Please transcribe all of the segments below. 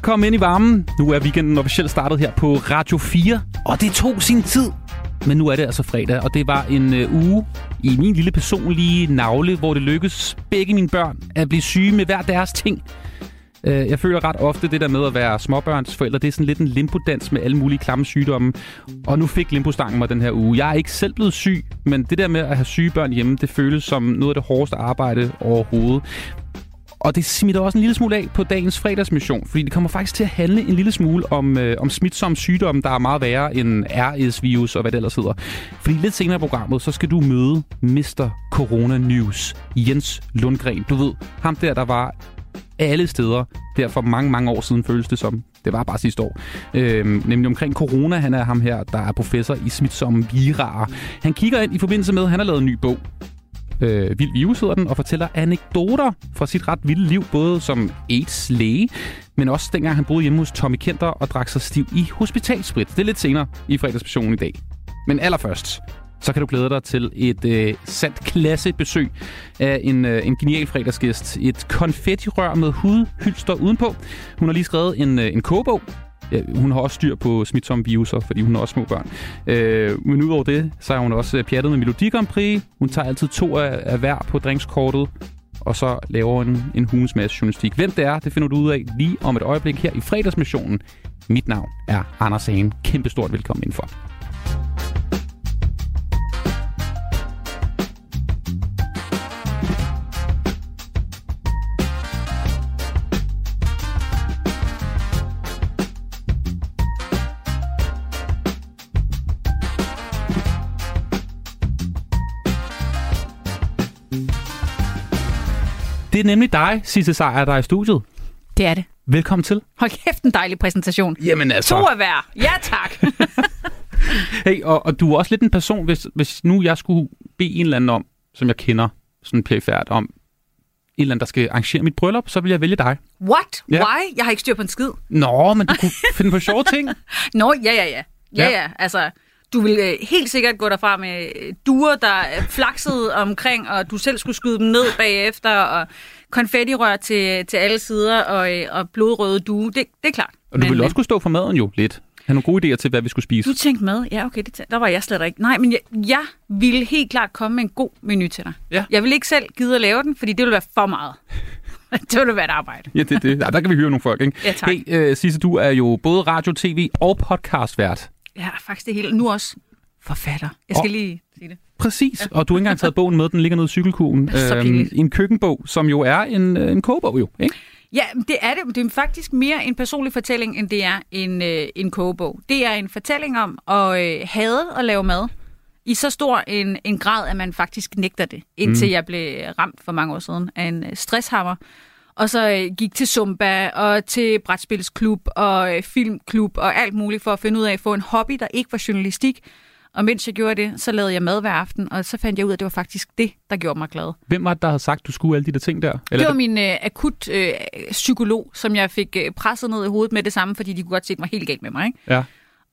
Bare kom ind i varmen. Nu er weekenden officielt startet her på Radio 4, og det tog sin tid. Men nu er det altså fredag, og det var en øh, uge i min lille personlige navle, hvor det lykkedes begge mine børn at blive syge med hver deres ting. Øh, Jeg føler ret ofte det der med at være småbørnsforældre, det er sådan lidt en limpodans med alle mulige klamme sygdomme. Og nu fik limpostangen mig den her uge. Jeg er ikke selv blevet syg, men det der med at have syge børn hjemme, det føles som noget af det hårdeste arbejde overhovedet. Og det smitter også en lille smule af på dagens fredagsmission, fordi det kommer faktisk til at handle en lille smule om, øh, om smitsomme sygdomme, der er meget værre end RS-virus og hvad det ellers hedder. Fordi lidt senere i programmet, så skal du møde Mr. Corona News, Jens Lundgren. Du ved, ham der, der var alle steder, der for mange, mange år siden føles det som. Det var bare sidste år. Øhm, nemlig omkring corona. Han er ham her, der er professor i smitsomme virarer. Han kigger ind i forbindelse med, at han har lavet en ny bog. Øh, Vild Virus hedder den, og fortæller anekdoter fra sit ret vilde liv, både som AIDS-læge, men også dengang han boede hjemme hos Tommy Kenter og drak sig stiv i hospitalsprit. Det er lidt senere i fredagsmissionen i dag. Men allerførst, så kan du glæde dig til et øh, sandt klassebesøg af en, øh, en genial fredagsgæst. Et konfettirør med hudhylster udenpå. Hun har lige skrevet en, øh, en kogebog. Ja, hun har også styr på smitsomme viruser, fordi hun har også små børn. Øh, men udover det, så er hun også øh, pjattet med Melodi Grand Prix. Hun tager altid to af, af hver på drinkskortet. Og så laver hun en hulens masse journalistik. Hvem det er, det finder du ud af lige om et øjeblik her i fredagsmissionen. Mit navn er Anders Hagen. Kæmpe stort velkommen indenfor. Det er nemlig dig, Sisse Sejer, der er i studiet. Det er det. Velkommen til. Hold kæft, en dejlig præsentation. Jamen altså. To af hver. Ja, tak. Hey, og, og du er også lidt en person, hvis, hvis nu jeg skulle bede en eller anden om, som jeg kender, sådan pæfærd om, en eller anden, der skal arrangere mit bryllup, så vil jeg vælge dig. What? Ja. Why? Jeg har ikke styr på en skid. Nå, men du kunne finde på sjove ting. Nå, ja, ja, ja. Ja, Ja. ja. Altså, du vil øh, helt sikkert gå derfra med øh, duer, der er flakset omkring, og du selv skulle skyde dem ned bagefter, og konfettirør til, til alle sider, og, øh, og blodrøde due. Det, det er klart. Og du ville øh, også kunne stå for maden jo lidt. Have nogle gode idéer til, hvad vi skulle spise. Du tænkte med? Ja, okay, det, der var jeg slet ikke. Nej, men jeg, jeg ville helt klart komme med en god menu til dig. Ja. Jeg vil ikke selv gide at lave den, fordi det ville være for meget. det ville være et arbejde. Ja, det det. Ja, der kan vi høre nogle folk, ikke? Ja, tak. Hey, uh, Sisse, du er jo både radio, tv og podcastvært. Ja, faktisk det hele. Nu også forfatter. Jeg skal Og- lige sige det. Præcis, og du har ikke engang taget bogen med, den ligger nede i. Så pinligt. en køkkenbog, som jo er en, øh, en kogebog jo, ikke? Ja, det er det. Det er faktisk mere en personlig fortælling, end det er en, øh, en kogebog. Det er en fortælling om at øh, hade at lave mad i så stor en, en grad, at man faktisk nægter det, indtil mm. jeg blev ramt for mange år siden af en øh, stresshammer. Og så øh, gik til Zumba og til brætspilsklub og øh, filmklub og alt muligt for at finde ud af at få en hobby, der ikke var journalistik. Og mens jeg gjorde det, så lavede jeg mad hver aften, og så fandt jeg ud af, at det var faktisk det, der gjorde mig glad. Hvem var det, der havde sagt, du skulle alle de der ting der? Det var min øh, akut øh, psykolog, som jeg fik øh, presset ned i hovedet med det samme, fordi de kunne godt se, at det var helt galt med mig. Ikke? Ja.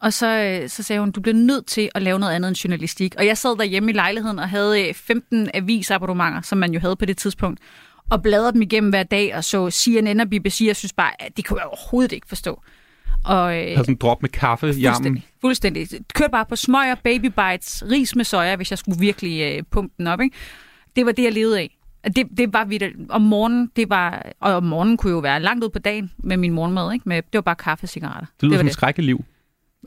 Og så, øh, så sagde hun, du bliver nødt til at lave noget andet end journalistik. Og jeg sad derhjemme i lejligheden og havde øh, 15 avisabonnementer, som man jo havde på det tidspunkt, og bladrede dem igennem hver dag og så CNN og BBC. Jeg synes bare, at det kunne jeg overhovedet ikke forstå. Og, øh, havde sådan en drop med kaffe i armen. Fuldstændig. Kørte bare på smøger, baby bites, ris med soja, hvis jeg skulle virkelig øh, pumpe den op. Ikke? Det var det, jeg levede af. Og Det, det var vidt, om morgenen, det var, og om morgenen kunne jo være langt ud på dagen med min morgenmad, ikke? Med, det var bare kaffe og cigaretter. Det lyder var som det. et skrækkeligt liv.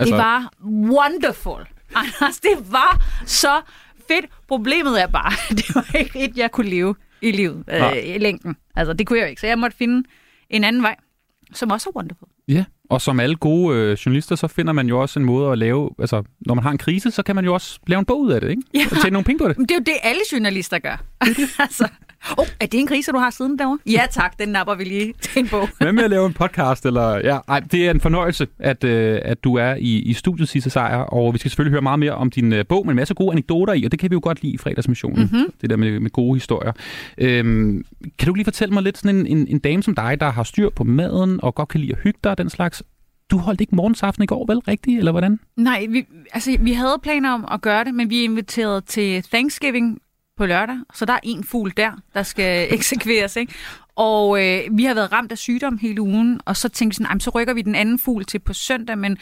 Altså... Det var wonderful. Anders, det var så fedt. Problemet er bare, det var ikke et, jeg kunne leve i livet Nej. øh, i længden. Altså, det kunne jeg jo ikke. Så jeg måtte finde en anden vej, som også er wonderful. Ja, og som alle gode øh, journalister, så finder man jo også en måde at lave... Altså, når man har en krise, så kan man jo også lave en bog ud af det, ikke? Ja. Og tjene nogle penge på det. Men det er jo det, alle journalister gør. altså, oh, er det en krise, du har siden derovre? Ja tak, den napper vi lige til en bog. Hvad med at lave en podcast? Eller, ja, ej, det er en fornøjelse, at, øh, at du er i, i studiet, Sisse Sejer, og vi skal selvfølgelig høre meget mere om din øh, bog med en masse gode anekdoter i, og det kan vi jo godt lide i fredagsmissionen, mm-hmm. det der med, med gode historier. Øhm, kan du lige fortælle mig lidt sådan en, en, en dame som dig, der har styr på maden, og godt kan lide at hygge dig og den slags. Du holdt ikke morgensaften i går, vel? Rigtigt, eller hvordan? Nej, vi, altså, vi havde planer om at gøre det, men vi er inviteret til Thanksgiving på lørdag, så der er en fugl der, der skal eksekveres, ikke? Og øh, vi har været ramt af sygdom hele ugen, og så tænkte vi sådan, så rykker vi den anden fugl til på søndag, men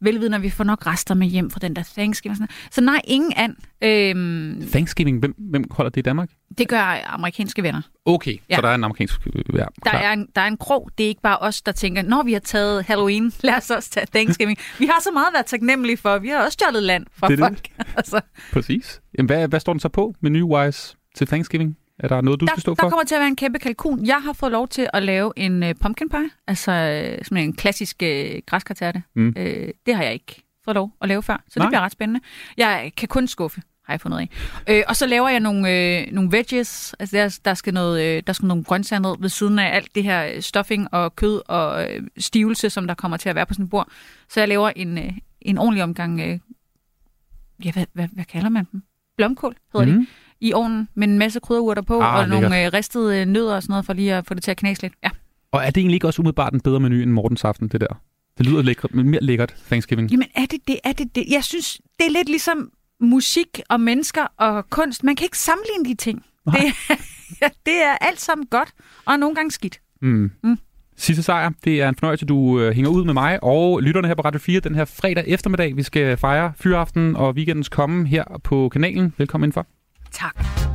velvidende, at vi får nok rester med hjem fra den der Thanksgiving. Sådan. Så nej, ingen and. Øhm, Thanksgiving, hvem, hvem holder det i Danmark? det gør amerikanske venner. Okay, ja. Så der er en amerikansk... Ja, Der er, en, der er en krog. Det er ikke bare os, der tænker, når vi har taget Halloween, lad os også tage Thanksgiving. Vi har så meget at være taknemmelige for. Vi har også stjålet land fra Det folk. altså, Præcis. Jamen, hvad, hvad står den så på menu-wise til Thanksgiving? Er der noget, du der, skal stå der for? kommer til at være en kæmpe kalkun. Jeg har fået lov til at lave en uh, pumpkin pie, altså uh, sådan en klassisk uh, græskartærte. Mm. Uh, det har jeg ikke fået lov at lave før, så Nej. det bliver ret spændende. Jeg kan kun skuffe, har jeg fundet af. Øh, og så laver jeg nogle, øh, nogle veggies, altså der, der, skal noget, øh, der skal nogle grøntsager ned ved siden af alt det her øh, stuffing og kød og øh, stivelse, som der kommer til at være på sådan et bord. Så jeg laver en, øh, en ordentlig omgang, øh, ja, hvad, hvad, hvad kalder man dem? Blomkål hedder mm. de, Mm. I ovnen med en masse krydderurter på, Ah, og nogle lækkert. øh, ristede øh, nødder og sådan noget, for lige at få det til at knase lidt. Ja. Og er det egentlig ikke også umiddelbart en bedre menu end Mortens aften, det der? Det lyder lækkert, men mere lækkert Thanksgiving. Jamen er det det? Er det det? Jeg synes, det er lidt ligesom musik og mennesker og kunst. Man kan ikke sammenligne de ting. Nej. Det, det er alt sammen godt, og nogle gange skidt. Mm. Mm. Sisse Sejr, det er en fornøjelse, du øh, hænger ud med mig og lytterne her på Radio 4 den her fredag eftermiddag. Vi skal fejre fyraften og weekendens komme her på kanalen. Velkommen indenfor. Tak.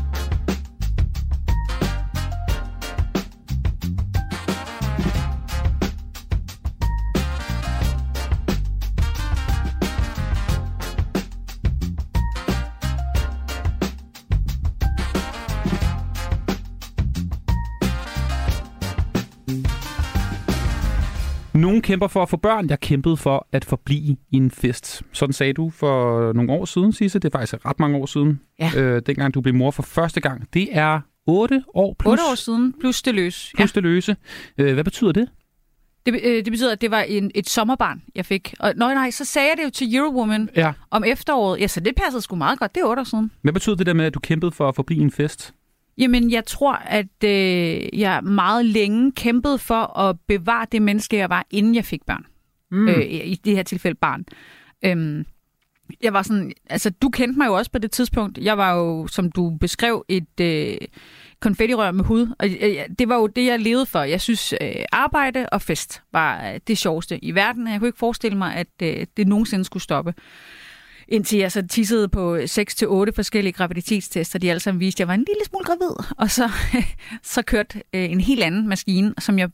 Nogen kæmper for at få børn. Jeg kæmpede for at forblive i en fest. Sådan sagde du for nogle år siden, Sisse. Det er faktisk ret mange år siden. Ja. Øh, dengang du blev mor for første gang. Det er 8 år plus, 8 år siden, plus det løs. Ja. plus det løse. Øh, hvad betyder det? Det, øh, det betyder, at det var en, et sommerbarn, jeg fik. Og nej, nej, så sagde jeg det jo til Eurowoman Ja. om efteråret. Ja, så det passede sgu meget godt. Det er 8 år siden. Hvad betyder det der med, at du kæmpede for at forblive i en fest? Jamen, jeg tror, at øh, jeg meget længe kæmpede for at bevare det menneske, jeg var, inden jeg fik børn. Mm. Øh, i det her tilfælde barn. Øhm, jeg var sådan, altså du kendte mig jo også på det tidspunkt. Jeg var jo, som du beskrev, et øh, konfettirør med hud. Og øh, det var jo det, jeg levede for. Jeg synes, øh, arbejde og fest var øh, det sjoveste i verden. Jeg kunne ikke forestille mig, at øh, det nogensinde skulle stoppe. Indtil jeg så tissede på 6-8 forskellige graviditetstester, de alle sammen viste, at jeg var en lille smule gravid. Og så, så kørte øh, en helt anden maskine, som jeg...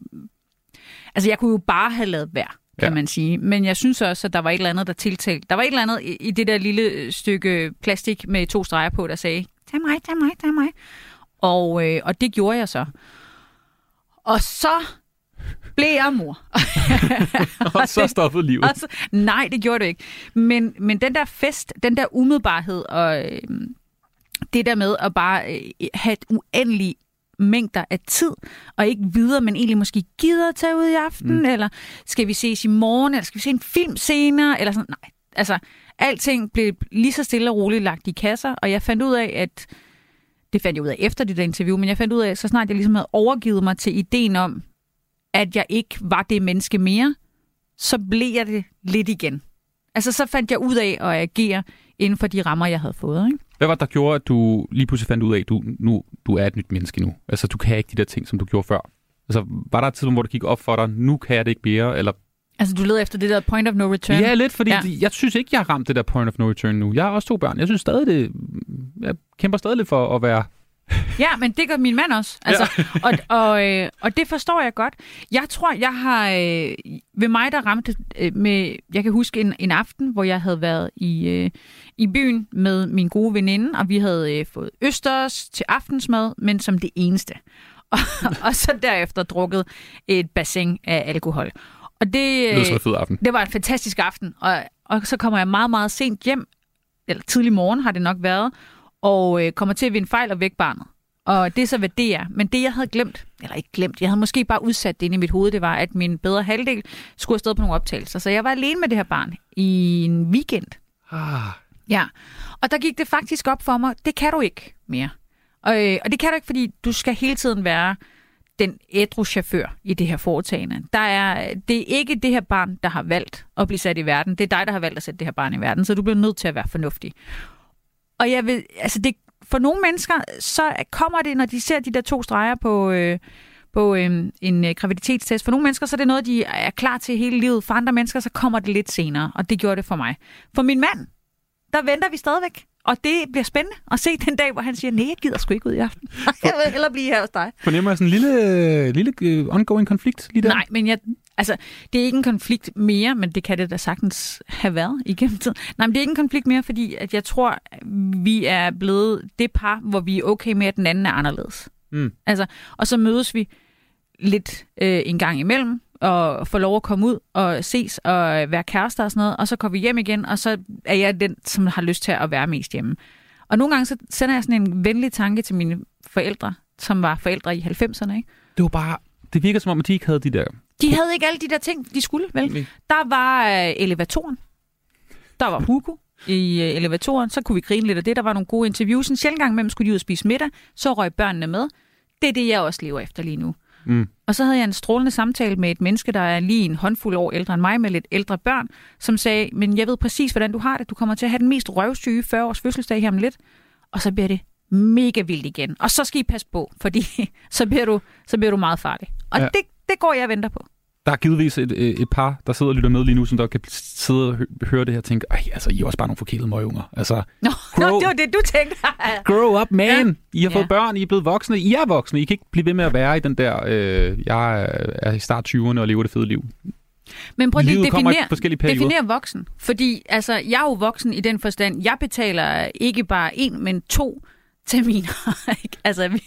Altså, jeg kunne jo bare have lavet være, kan Ja. ja. man sige. Men jeg synes også, at der var et eller andet, der tiltalte. Der var et eller andet i, i det der lille stykke plastik med to streger på, der sagde, tag mig, tag mig, tag mig. Og, øh, og det gjorde jeg så. Og så blev jeg mor. og så stoppede livet. Og så, nej, det gjorde det ikke. Men, men den der fest, den der umiddelbarhed og øh, det der med at bare øh, have et uendeligt mængder af tid, og ikke videre, men egentlig måske gider at tage ud i aften, mm. eller skal vi ses i morgen, eller skal vi se en film senere, eller sådan. Nej, altså, alting blev lige så stille og roligt lagt i kasser, og jeg fandt ud af, at det fandt jeg ud af efter det der interview, men jeg fandt ud af, så snart jeg ligesom havde overgivet mig til ideen om, at jeg ikke var det menneske mere, så blev jeg det lidt igen. Altså, så fandt jeg ud af at agere inden for de rammer, jeg havde fået. Ikke? Hvad var det, der gjorde, at du lige pludselig fandt ud af, at du, nu, du er et nyt menneske nu? Altså, du kan ikke de der ting, som du gjorde før. Altså, var der et tidspunkt, hvor det gik op for dig, nu kan jeg det ikke mere, eller... Altså, du leder efter det der point of no return. Ja, lidt, fordi ja. Ja. jeg synes ikke, jeg har ramt det der point of no return nu. Jeg har også to børn. Jeg synes stadig, det... Jeg kæmper stadig lidt for at være... Ja, men det gør min mand også. Altså, ja. og, og, øh, og det forstår jeg godt. Jeg tror, jeg har... Øh, ved mig, der ramte øh, med... Jeg kan huske en, en aften, hvor jeg havde været i, øh, i byen med min gode veninde, og vi havde øh, fået østers til aftensmad, men som det eneste. Og, og så derefter drukket et bassin af alkohol. Og det, Det lyder som en fed aften. det var en fantastisk aften, og, og så kommer jeg meget, meget sent hjem, eller tidlig morgen har det nok været, og øh, kommer til at vinde fejl og væk barnet. Og det er så, hvad det er. Men det, jeg havde glemt, eller ikke glemt, jeg havde måske bare udsat det inde i mit hoved, det var, at min bedre halvdel skulle afsted på nogle optagelser. Så jeg var alene med det her barn i en weekend. Ah, Ja, og der gik det faktisk op for mig, det kan du ikke mere. Og, øh, og det kan du ikke, fordi du skal hele tiden være den ædru chauffør i det her foretagende. Der er, det er ikke det her barn, der har valgt at blive sat i verden. Det er dig, der har valgt at sætte det her barn i verden, så du bliver nødt til at være fornuftig. Og jeg vil, altså det, for nogle mennesker, så kommer det, når de ser de der to streger på, øh, på øhm, en øh, graviditetstest. For nogle mennesker så er det noget, de er klar til hele livet. For andre mennesker så kommer det lidt senere, og det gjorde det for mig. For min mand, der venter vi stadigvæk. Og det bliver spændende at se den dag, hvor han siger, nej, jeg gider sgu ikke ud i aften. jeg vil hellere blive her hos dig. Fornemmer jeg sådan en lille, lille øh, ongoing konflikt lige der? Nej, men jeg, altså, det er ikke en konflikt mere, men det kan det da sagtens have været igennem tiden. Nej, men det er ikke en konflikt mere, fordi at jeg tror, vi er blevet det par, hvor vi er okay med, at den anden er anderledes. Mm. Altså, og så mødes vi lidt øh, en gang imellem, og får lov at komme ud og ses og være kærester og sådan noget, og så kommer vi hjem igen, og så er jeg den, som har lyst til at være mest hjemme. Og nogle gange så sender jeg sådan en venlig tanke til mine forældre, som var forældre i 90'erne, ikke? Det var bare... Det virker som om, at de ikke havde de der... De havde ikke alle de der ting, de skulle, vel? Nej. Der var øh, elevatoren. Der var Hugo i øh, elevatoren. Så kunne vi grine lidt af det. Der var nogle gode interviews. En sjældent gang imellem skulle de ud og spise middag. Så røg børnene med. Det er det, jeg også lever efter lige nu. Mm. Og så havde jeg en strålende samtale med et menneske, der er lige en håndfuld år ældre end mig, med lidt ældre børn, som sagde, men jeg ved præcis, hvordan du har det. Du kommer til at have den mest røvsyge 40 års fødselsdag her om lidt. Og så bliver det mega vildt igen. Og så skal I passe på, fordi så bliver du, så bliver du meget farlig. Og ja. det, det går jeg og venter på. Der er givetvis et, øh, et par, der sidder og lytter med lige nu, som der kan sidde og hø- høre det her og tænke, Ej, altså, I er også bare nogle forkælede møgunger. Altså, Nå, Grow- Nå, det var det, du tænkte. grow up, man! Ja. I har Ja. fået børn, I er blevet voksne. I er voksne. I kan ikke blive ved med at være i den der, øh, jeg er- i start 20'erne og lever det fede liv. Men prøv lige at definere, definere voksen. Fordi altså, jeg er jo voksen i den forstand, jeg betaler ikke bare en, men to terminer. ikke? altså, vi,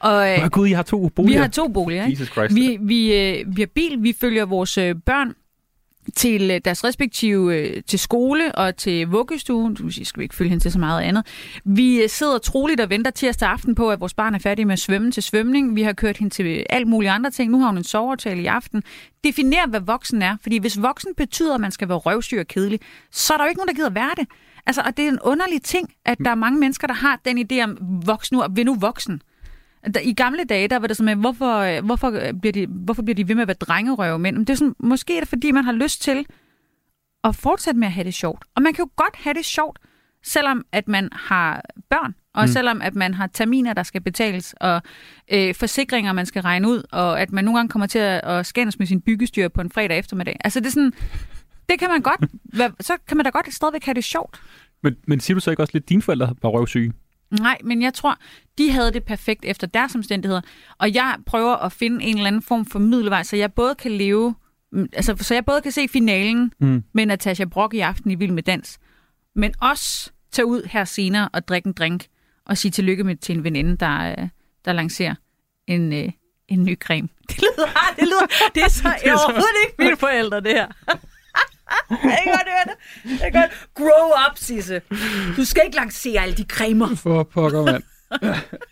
og, øh, gud, I har to vi boliger. har to boliger. Ikke? Jesus Christ. Vi, vi, øh, vi har bil, vi følger vores øh, børn til øh, deres respektive øh, til skole og til vuggestuen. Du skal vi ikke følge hende til så meget andet. Vi øh, sidder troligt og venter tirsdag aften på, at vores barn er færdig med at svømme til svømning. Vi har kørt hende til alt mulige andre ting. Nu har hun en soveaftale i aften. Definer, hvad voksen er. Fordi hvis voksen betyder, at man skal være røvsyg og kedelig, så er der jo ikke nogen, der gider være det. Altså, og det er en underlig ting, at der er mange mennesker, der har den idé om voksen nu, og vi er nu voksen. I gamle dage, der var det sådan med, hvorfor, øh, hvorfor, øh, bliver de, hvorfor bliver de ved med at være drengerøve mænd? Men det er sådan, måske er det, fordi man har lyst til at fortsætte med at have det sjovt. Og man kan jo godt have det sjovt, selvom at man har børn, og mm. selvom at man har terminer, der skal betales, og øh, forsikringer, man skal regne ud, og at man nogle gange kommer til at, at skændes med sin byggestyr på en fredag eftermiddag. Altså det er sådan, det kan man godt, så kan man da godt stadigvæk have det sjovt. Men, men siger du så ikke også lidt, at dine forældre var røvsyge? Nej, men jeg tror, de havde det perfekt efter deres omstændigheder. Og jeg prøver at finde en eller anden form for middelvej, så jeg både kan leve, mm, altså så jeg både kan se finalen Mm. med Natasha Brock i aften i Vild med Dans, men også tage ud her senere og drikke en drink og sige tillykke med til en veninde, der, øh, der lancerer en, øh, en ny creme. Det lyder, det lyder, det er så det er overhovedet ikke mine forældre, det her. Jeg kan godt høre det. Jeg kan godt. Grow up, Sisse. Du skal ikke lancere alle de cremer. For pokker, mand.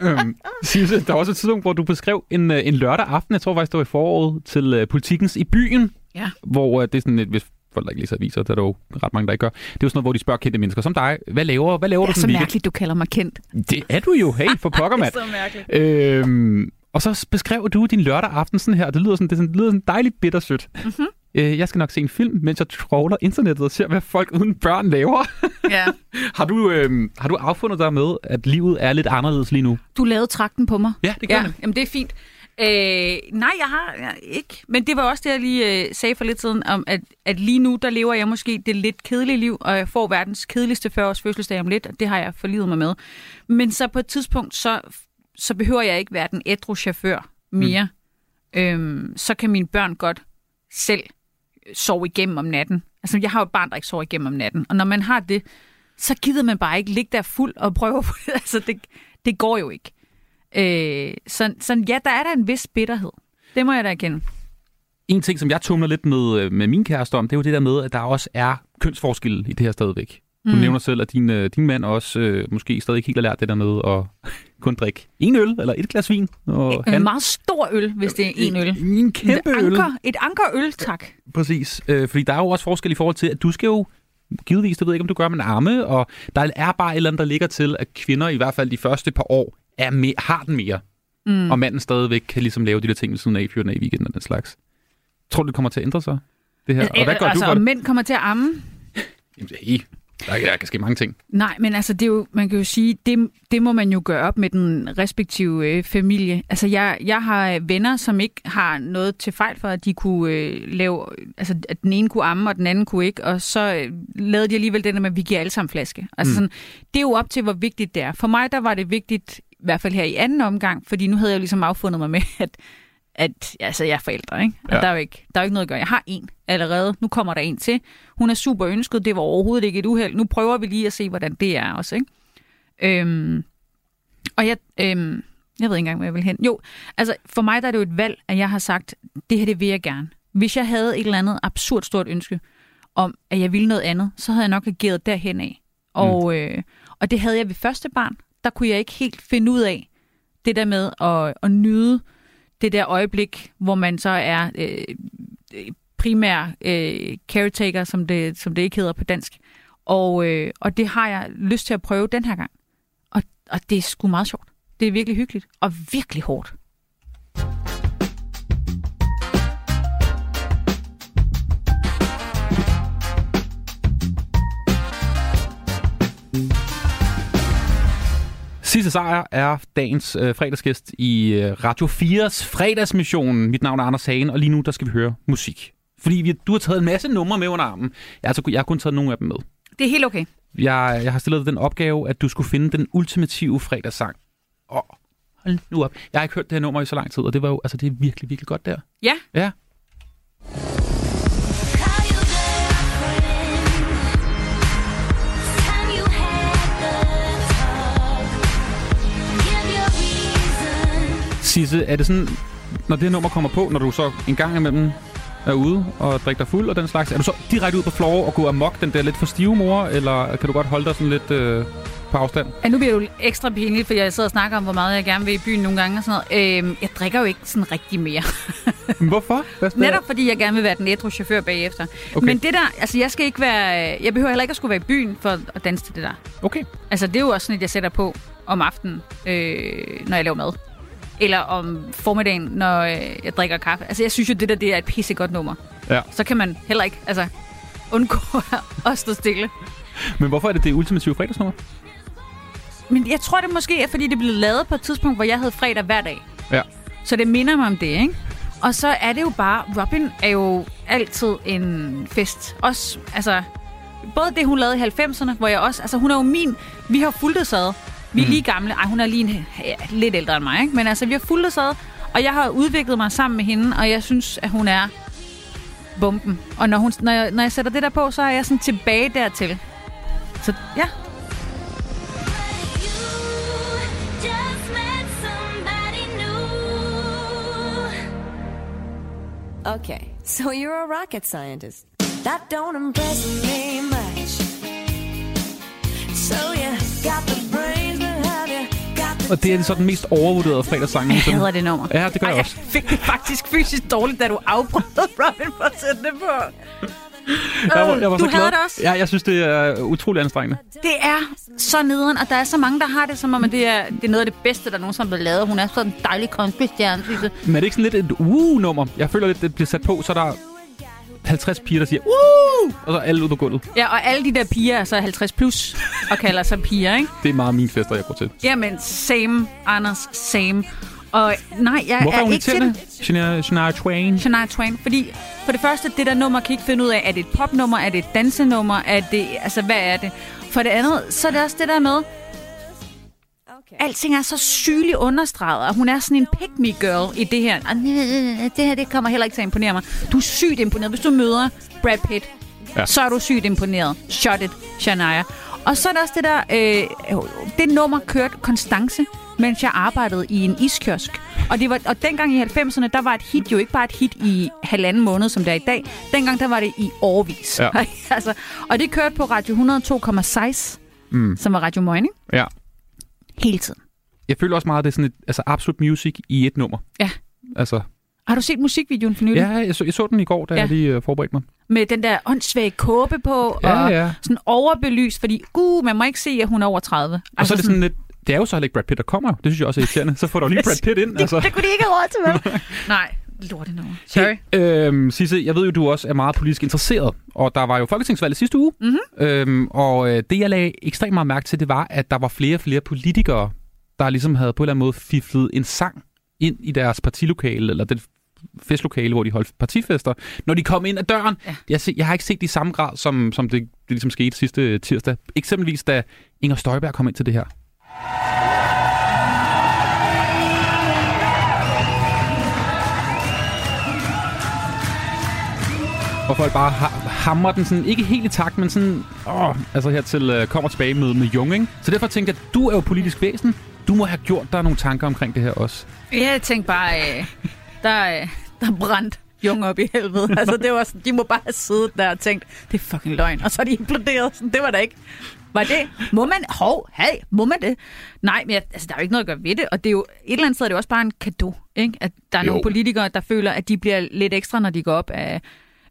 øhm, Sisse, der var også et tidspunkt, hvor du beskrev en, øh, en lørdag aften, jeg tror faktisk, det var i foråret, til uh, Politikens i byen, Ja. hvor uh, det er sådan et, hvis folk der ikke læser aviser, der er der jo ret mange, der ikke gør. Det er jo sådan noget, hvor de spørger kendte mennesker som dig, hvad laver, hvad laver Det er du så sådan en mærkeligt, du kalder mig kendt. Det er du jo, hey, for pokker, mand. så mærkeligt. Øhm, og så beskrev du din lørdag aften sådan her, det lyder sådan, det, er sådan, det lyder sådan dejligt bittersødt. Mhm. Mm-hmm. Øh, jeg skal nok se en film, mens jeg trawler internettet og ser, hvad folk uden børn laver. Ja. har, du, øhm, har du affundet dig med, at livet er lidt anderledes lige nu? Du lavede trakten på mig. Ja, det gør ja. det. Jamen, det er fint. Øh, nej, jeg har jeg, ikke. Men det var også det, jeg lige øh, sagde for lidt siden, om at, at lige nu, der lever jeg måske det lidt kedelige liv, og jeg får verdens kedeligste 40-års fødselsdag om lidt, og det har jeg forlivet mig med. Men så på et tidspunkt, så, så behøver jeg ikke være den ædru chauffør mere. Mm. Øhm, så kan mine børn godt selv sove igennem om natten. Altså, jeg har jo et barn, der ikke sover igennem om natten. Og når man har det, så gider man bare ikke ligge der fuld og prøve på det. Altså, det, det går jo ikke. Øh, så, så ja, der er der en vis bitterhed. Det må jeg da erkende. En ting, som jeg tumler lidt med, øh, med min kæreste om, det er jo det der med, at der også er kønsforskel i det her stadigvæk. Du mm. nævner selv, at din, øh, din mand også øh, måske stadig ikke helt har lært det der med at kun drikke en øl eller et glas vin. Og En meget stor øl, hvis det er en øl. En kæmpe et øl. anker, et anker øl, tak. Præcis. Øh, fordi der er jo også forskel i forhold til, at du skal jo givetvis, det ved jeg ikke, om du gør, men amme, og der er bare et eller andet, der ligger til, at kvinder i hvert fald de første par år er me- har den mere. Mm. Og manden stadigvæk kan ligesom lave de der ting ved siden af, den af i weekenden og den slags. Tror du, det kommer til at ændre sig? Det her? Og hvad gør altså, du det? mænd kommer til at amme? Jamen, hey, Der, der kan ske mange ting. Nej, men altså, det er jo, man kan jo sige, det, det må man jo gøre op med den respektive øh, familie. Altså, jeg, jeg har venner, som ikke har noget til fejl for, at de kunne øh, lave, altså, at den ene kunne amme, og den anden kunne ikke, og så øh, lavede de alligevel det der med, at vi giver alle sammen flaske. Altså, mm. sådan, det er jo op til, hvor vigtigt det er. For mig, der var det vigtigt, i hvert fald her i anden omgang, fordi nu havde jeg jo ligesom affundet mig med, at at altså, jeg er forældre, ikke? Og Ja. der, er jo ikke, der er jo ikke noget at gøre. Jeg har en allerede. Nu kommer der en til. Hun er super ønsket. Det var overhovedet ikke et uheld. Nu prøver vi lige at se, hvordan det er også, ikke? Øhm, og jeg, øhm, jeg ved ikke engang, hvor jeg vil hen. Jo, altså for mig der er det jo et valg, at jeg har sagt, det her det vil jeg gerne. Hvis jeg havde et eller andet absurd stort ønske om, at jeg ville noget andet, så havde jeg nok ageret derhen af. Og, mm. øh, og det havde jeg ved første barn. Der kunne jeg ikke helt finde ud af det der med at, at nyde det der øjeblik, hvor man så er øh, primær øh, caretaker, som det, som det ikke hedder på dansk. Og, øh, og det har jeg lyst til at prøve den her gang. Og, og det er sgu meget sjovt. Det er virkelig hyggeligt og virkelig hårdt. Sisse Sejer er dagens øh, fredagsgæst i øh, Radio 4's fredagsmission. Mit navn er Anders Hagen, og lige nu der skal vi høre musik. Fordi vi, du har taget en masse numre med under armen. Jeg, altså, jeg har kun taget nogle af dem med. Det er helt okay. Jeg, jeg har stillet den opgave, at du skulle finde den ultimative fredagssang. Og hold nu op. Jeg har ikke hørt det her nummer i så lang tid, og det var jo, altså det er virkelig, virkelig godt der. Ja, Ja. Sisse, er det sådan, når det her nummer kommer på, når du så en gang imellem er ude og drikker dig fuld og den slags, er du så direkte ud på floor og gå amok den der lidt for stive mor, eller kan du godt holde dig sådan lidt øh, på afstand? Ja, nu bliver det jo ekstra pinligt, for jeg sidder og snakker om, hvor meget jeg gerne vil i byen nogle gange og sådan noget. Øhm, jeg drikker jo ikke sådan rigtig mere. Men Hvorfor? Netop fordi jeg gerne vil være den ædru chauffør bagefter. Okay. Men det der, altså jeg skal ikke være, jeg behøver heller ikke at skulle være i byen for at danse til det der. Okay. Altså det er jo også sådan, at jeg sætter på om aftenen, øh, når jeg laver mad. Eller om formiddagen, når øh, jeg drikker kaffe. Altså jeg synes jo, det der det er et pissegodt nummer. Ja. Så kan man heller ikke altså, undgå at stå stille. Men hvorfor er det det ultimative fredagsnummer? Men jeg tror det måske er, fordi det blev lavet på et tidspunkt, hvor jeg havde fredag hver dag. Ja. Så det minder mig om det, ikke? Og så er det jo bare, Robin er jo altid en fest. Også, altså, både det, hun lavede i 90'erne, hvor jeg også, altså hun er jo min, vi har fulgtes ad. Vi er lige gamle. Ej, hun er lige en, ja, lidt ældre end mig, ikke? Men altså, vi har fulgtes ad, og jeg har udviklet mig sammen med hende, og jeg synes, at hun er bomben. Og når, hun, når, jeg, når jeg sætter det der på, så er jeg sådan tilbage dertil. Så ja. Okay, so you're a rocket scientist. That don't impress me much. So you got the Og det er så den mest overvurderede fredagssang. jeg hader det nummer. Ja, det gør Ej, jeg jeg også. fik det faktisk fysisk dårligt, da du afbrød Robin for at sætte det på. Jeg var, jeg var du så glad. det også? Ja, jeg synes, det er utrolig anstrengende. Det er så nederen, og der er så mange, der har det, som om at det er, det er noget af det bedste, der nogensinde er blevet lavet. Hun er sådan en dejlig country-stjerne, synes jeg. Men er det ikke sådan lidt et uh-nummer? Jeg føler lidt, det bliver sat på, så er der 50 piger, der siger uh! Og så er alle ude på gulvet. Ja, og alle de der piger er så 50 plus og kalder sig piger, ikke? Det er meget mine fester, jeg går til. Jamen, same, Anders, same. Og nej, jeg Hvorfor er er ikke til det. Shania, Shania Twain. Shania Twain, fordi for det første, det der nummer kan ikke finde ud af, er det et popnummer, er det et dansenummer, er det, altså hvad er det? For det andet, så er det også det der med. Alting er så sygeligt understreget, og hun er sådan en pick-me girl i det her. Og Det her, det kommer heller ikke til at imponere mig. Du er sygt imponeret. Hvis du møder Brad Pitt, Ja. så er du sygt imponeret. Shot it, Shania. Og så er der også det der, øh, det nummer kørte konstance, mens jeg arbejdede i en iskiosk. Og, det var, og dengang i 90'erne, der var et hit jo ikke bare et hit i halvanden måned, som det er i dag. Dengang, der var det i årvis. Ja. altså, og det kørte på Radio 102,6, mm. som var Radio Morning, Ja. Hele tiden. Jeg føler også meget, at det er sådan et altså absolut music i et nummer. Ja. Altså, Har du set musikvideoen for nylig? ja, jeg så, jeg så den i går, da ja. Jeg lige uh, forberedte mig. Med den der åndssvage kåbe på, Ja, og ja. sådan overbelyst, fordi uh, man må ikke se, at hun er over 30. Og så er det sådan lidt... Det er jo så heller ikke Brad Pitt, der kommer. Det synes jeg også er irriterende. Så får du lige Brad Pitt ind. Altså. Det kunne de ikke have råd til, vel? Nej, Lortenummer. Sorry. Hey, øhm, Sisse, jeg ved jo, du også er meget politisk interesseret, og der var jo folketingsvalg i sidste uge, Mhm. øhm, og øh, det, jeg lagde ekstremt meget mærke til, det var, at der var flere og flere politikere, der ligesom havde på en eller anden måde fiflet en sang ind i deres partilokale, eller det festlokale, hvor de holdt partifester, når de kom ind ad døren. Ja. Jeg, se, jeg har ikke set det i samme grad, som, som det, det ligesom skete sidste tirsdag. Eksempelvis, da Inger Støjberg kom ind til det her. Hvor folk bare ha- hamrer den sådan, ikke helt i takt, men sådan, åh, altså her til uh, kommer tilbage med, med Jung, ikke? Så derfor tænkte jeg, at du er jo politisk væsen. Du må have gjort dig nogle tanker omkring det her også. Jeg tænkte bare, øh, der, øh, der er brændt Jung op i helvede. Altså, det var sådan, de må bare have siddet der og tænkt, det er fucking løgn. Og så er de imploderet. Sådan, det var da ikke. Var det? Må man? Hov, hey, må man det? Nej, men jeg, altså, der er jo ikke noget at gøre ved det. Og det er jo, et eller andet sted er det også bare en gave, ikke? At der er Jo. nogle politikere, der føler, at de bliver lidt ekstra, når de går op af,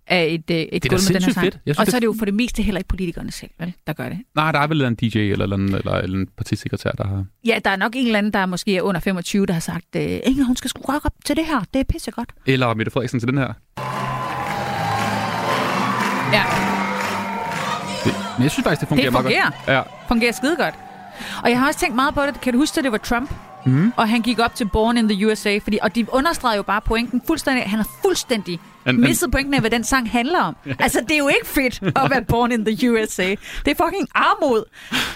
af et, øh, et da gulv med den her sang. fedt. Jeg synes, Og så det- er det jo for det meste heller ikke politikerne selv, vel, der gør det. Nej, der er vel en DJ eller, eller, en, eller, eller en partisekretær, der har... Ja, der er nok en eller anden, der måske er under 25, der har sagt, øh, Inger, hun skal sgu godt op til det her. Det er pissegodt. Eller Mette Frederiksen til den her. Ja. Det, men jeg synes faktisk, det fungerer, Det meget fungerer. godt. Ja. fungerer skide godt. Og jeg har også tænkt meget på det. Kan du huske, at det var Trump? Mm. Og han gik op til Born in the USA. Fordi, og de understregede jo bare pointen fuldstændig. Han har fuldstændig Han- misset pointen af, hvad den sang handler om. Altså, det er jo ikke fedt at være Born in the USA. Det er fucking armod.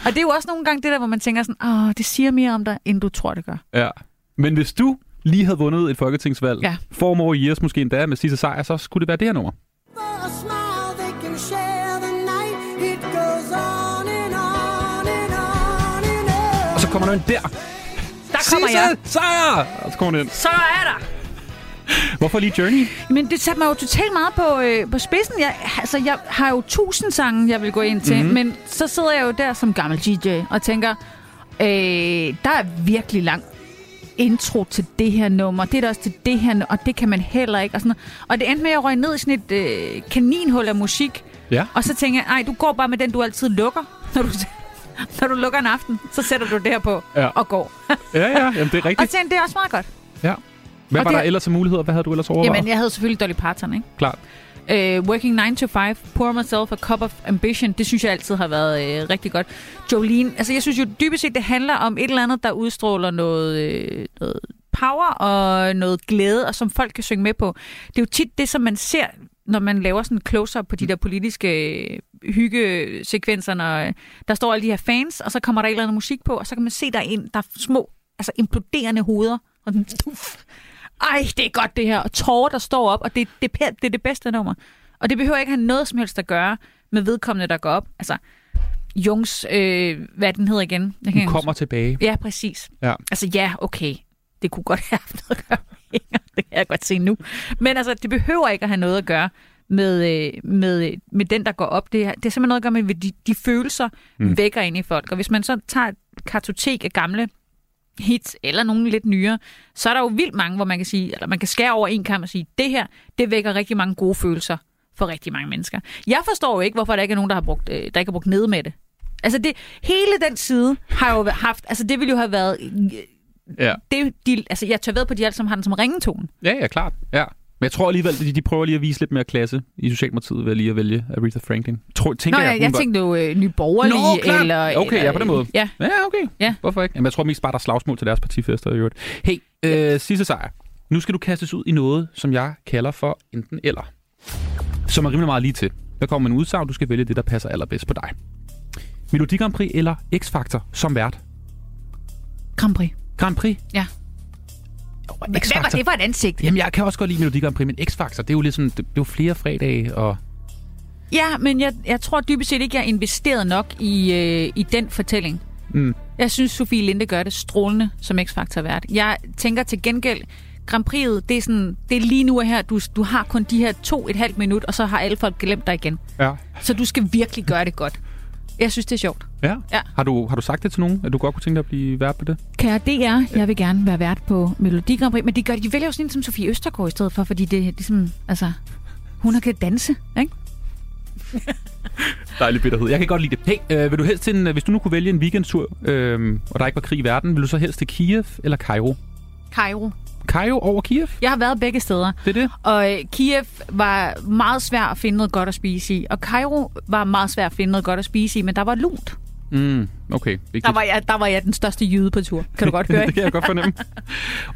Og det er jo også nogle gange det der, hvor man tænker sådan, åh, det siger mere om dig, end du tror, det gør. ja. Men hvis du lige havde vundet et folketingsvalg, Ja. for more years måske endda med Sisse Sejr, så skulle det være det her nummer. And and and. Og så kommer der en der. Der kommer jeg. Sejr! Og så kommer den ind. Så er der. Hvorfor lige Journey? Men det satte mig jo totalt meget på, øh, på spidsen. Jeg, altså, jeg har jo tusind sange, jeg vil gå ind til, Mhm. mm-hmm. men så sidder jeg jo der som gammel DJ og tænker, øh, der er virkelig lang intro til det her nummer. Det er der også til det her, og det kan man heller ikke. Og, sådan noget. og det endte med, at jeg røg ned i sådan et øh, kaninhul af musik, Ja. og så tænker jeg, ej, du går bare med den, du altid lukker, når du, når du lukker en aften. Så sætter du det her på Ja. og går. Ja, ja, jamen, det er og rigtigt. tænkte, det er også meget godt. Ja. Hvad Og var det- der ellers af muligheder? Hvad havde du ellers overvejet? Jamen, jeg havde selvfølgelig Dolly Parton, ikke? Klart. Uh, working 9 to 5, Pour Myself a Cup of Ambition, det synes jeg altid har været uh, rigtig godt. Jolene, altså jeg synes jo dybest set, det handler om et eller andet, der udstråler noget, uh, noget power og noget glæde, og som folk kan synge med på. Det er jo tit det, som man ser, når man laver sådan en close-up på de der politiske hyggesekvenser, når der står alle de her fans, og så kommer der et eller andet musik på, og så kan man se, der er, en, der er små, altså imploderende hoveder, og den, ej, det er godt det her. Og tårer, der står op, og det, det, det er det bedste nummer. Og det behøver ikke have noget som helst at gøre med vedkommende, der går op. Altså, Jungs, øh, hvad den hedder igen? Jeg Hun ikke kommer tilbage. huske. Ja, præcis. Ja. Altså, ja, okay. Det kunne godt have haft noget at gøre med. Det kan jeg godt se nu. Men altså, det behøver ikke at have noget at gøre med, øh, med, med den, der går op. Det, er- det er simpelthen noget at gøre med, at de, de følelser mm. vækker ind i folk. Og hvis man så tager et kartotek af gamle hits, eller nogle lidt nyere, så er der jo vildt mange, hvor man kan sige, eller man kan skære over en kamp og sige, det her, det vækker rigtig mange gode følelser for rigtig mange mennesker. Jeg forstår jo ikke, hvorfor der ikke er nogen, der har brugt, øh, der ikke har brugt nede med det. Altså det, hele den side har jo haft, altså det ville jo have været, øh, Ja. det, de, altså jeg tør ved på, de alle sammen har den som ringetone. Ja, ja, klart. Ja. Men jeg tror alligevel, de, de prøver lige at vise lidt mere klasse i Socialdemokratiet ved lige at vælge Aretha Franklin. Tror, tænker Nå, jeg, jeg umiddelbart. tænkte jo øh, Nye Borgerlige, Nå, eller... Okay, eller, ja, på den måde. Ja, Ja, okay. Ja. Hvorfor ikke? Jamen, jeg tror mest bare, der er slagsmål til deres partifester i øvrigt. Hey, øh, sidste sejr. Nu skal du kastes ud i noget, som jeg kalder for enten eller. Som er rimelig meget lige til. Der kommer en udsagn, du skal vælge det, der passer allerbedst på dig. Melodi Grand Prix eller X-Factor som vært? Grand Prix. Grand Prix? Ja. Jo, Hvad var det for et ansigt? Jamen, jeg kan også godt lide Melodi Grand Prix, men X-Factor, det er jo ligesom, det, det er jo flere fredage, og Ja, men jeg, jeg tror dybest set ikke, jeg er investeret nok i, øh, i den fortælling. Mm. Jeg synes, Sofie Linde gør det strålende som X-Factor vært. Jeg tænker til gengæld, Grand Prix'et, det er, sådan, det er lige nu her, du, du har kun de her to et halvt minut, og så har alle folk glemt dig igen. ja. Så du skal virkelig gøre det godt. Jeg synes, det er sjovt. Ja. Ja. Har, du, har du sagt det til nogen, at du godt kunne tænke dig at blive vært på det? Kære DR, jeg vil gerne være vært på Melodi Grand Prix, men de, gør, de vælger jo sådan en som Sofie Østergaard i stedet for, fordi det er ligesom, altså, hun har kan danse, ikke? Dejlig bitterhed. Jeg kan godt lide det. Hey, øh, vil du helst til en, hvis du nu kunne vælge en weekendtur, øh, og der ikke var krig i verden, vil du så helst til Kiev eller Cairo? Cairo. Kajo over Kiev? Jeg har været begge steder. Det er det? Og øh, Kiev var meget svær at finde noget godt at spise i. Og Cairo var meget svær at finde noget godt at spise i, men der var lunt. Mm, okay. Vigtigt. Der var jeg, der var jeg den største jyde på tur. Kan du godt høre, det kan jeg godt fornemme.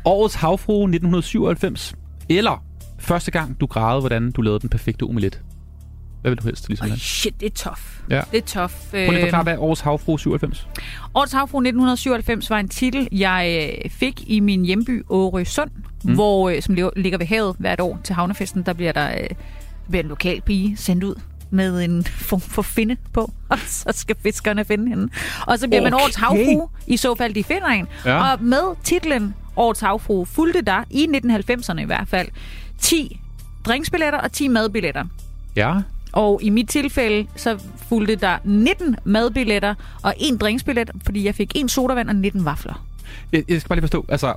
Årets havfru 1997. Eller første gang, du gravede, hvordan du lavede den perfekte omelet. Hvad vil du helst, ligesom have? shit, det er tough. Ja. Det er tough. Prøv lige at forklare, hvad årets havfru 97? Årets havfru 1997 var en titel, jeg øh, fik i min hjemby Årø Sund, mm. hvor, øh, som ligger ved havet hvert år til havnefesten. Der bliver der øh, bliver en lokal pige sendt ud med en form for finde på, og så skal fiskerne finde hende. Og så bliver okay. man årets havfru, i så fald de finder en. Ja. Og med titlen Årets havfru fulgte der, i 1990'erne i hvert fald, 10 drinksbilletter og 10 madbilletter. Ja. Og i mit tilfælde, så fulgte der 19 madbilletter og en drinksbillet, fordi jeg fik en sodavand og 19 vafler. Jeg, jeg skal bare lige forstå, altså,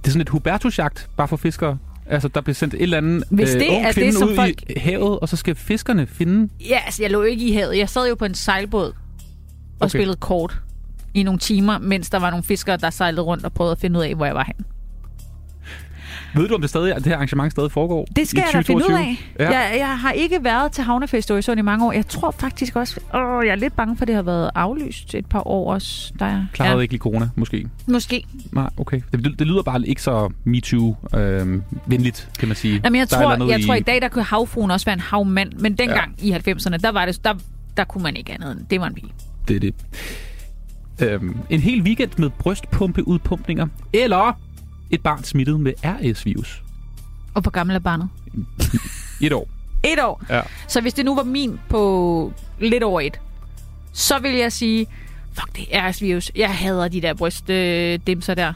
det er sådan et Hubertus-jagt, bare for fiskere. Altså, der bliver sendt et eller andet Hvis det ung er det, som ud folk- i havet, og så skal fiskerne finde... Ja, altså jeg lå ikke i havet. Jeg sad jo på en sejlbåd og okay. spillede kort i nogle timer, mens der var nogle fiskere, der sejlede rundt og prøvede at finde ud af, hvor jeg var hen. Ved du, om det, stadig, det her arrangement stadig foregår Det skal i jeg da finde ud 2022? af. Ja. Jeg, jeg har ikke været til Havnefest i Øresund i mange år. Jeg tror faktisk også, åh, jeg er lidt bange for, at det har været aflyst et par år også. Der, Klarede ja. ikke lige corona, måske. Måske. Nej, okay. Det, det lyder bare ikke så MeToo-venligt, kan man sige. Jamen, jeg Der er tror, jeg tror, i- i dag, der kunne havfruen også være en havmand. Men dengang ja. i 90'erne, der, var det, der, der kunne man ikke andet end, det var en pige. Det er det. Øhm, en hel weekend med brystpumpeudpumpninger, eller et barn smittet med RS-virus. Og hvor gammel er barnet? Et år. Et år. Ja. Så hvis det nu var min på lidt over et, så vil jeg sige, fuck det er RS-virus. Jeg hader de der brystdimser der.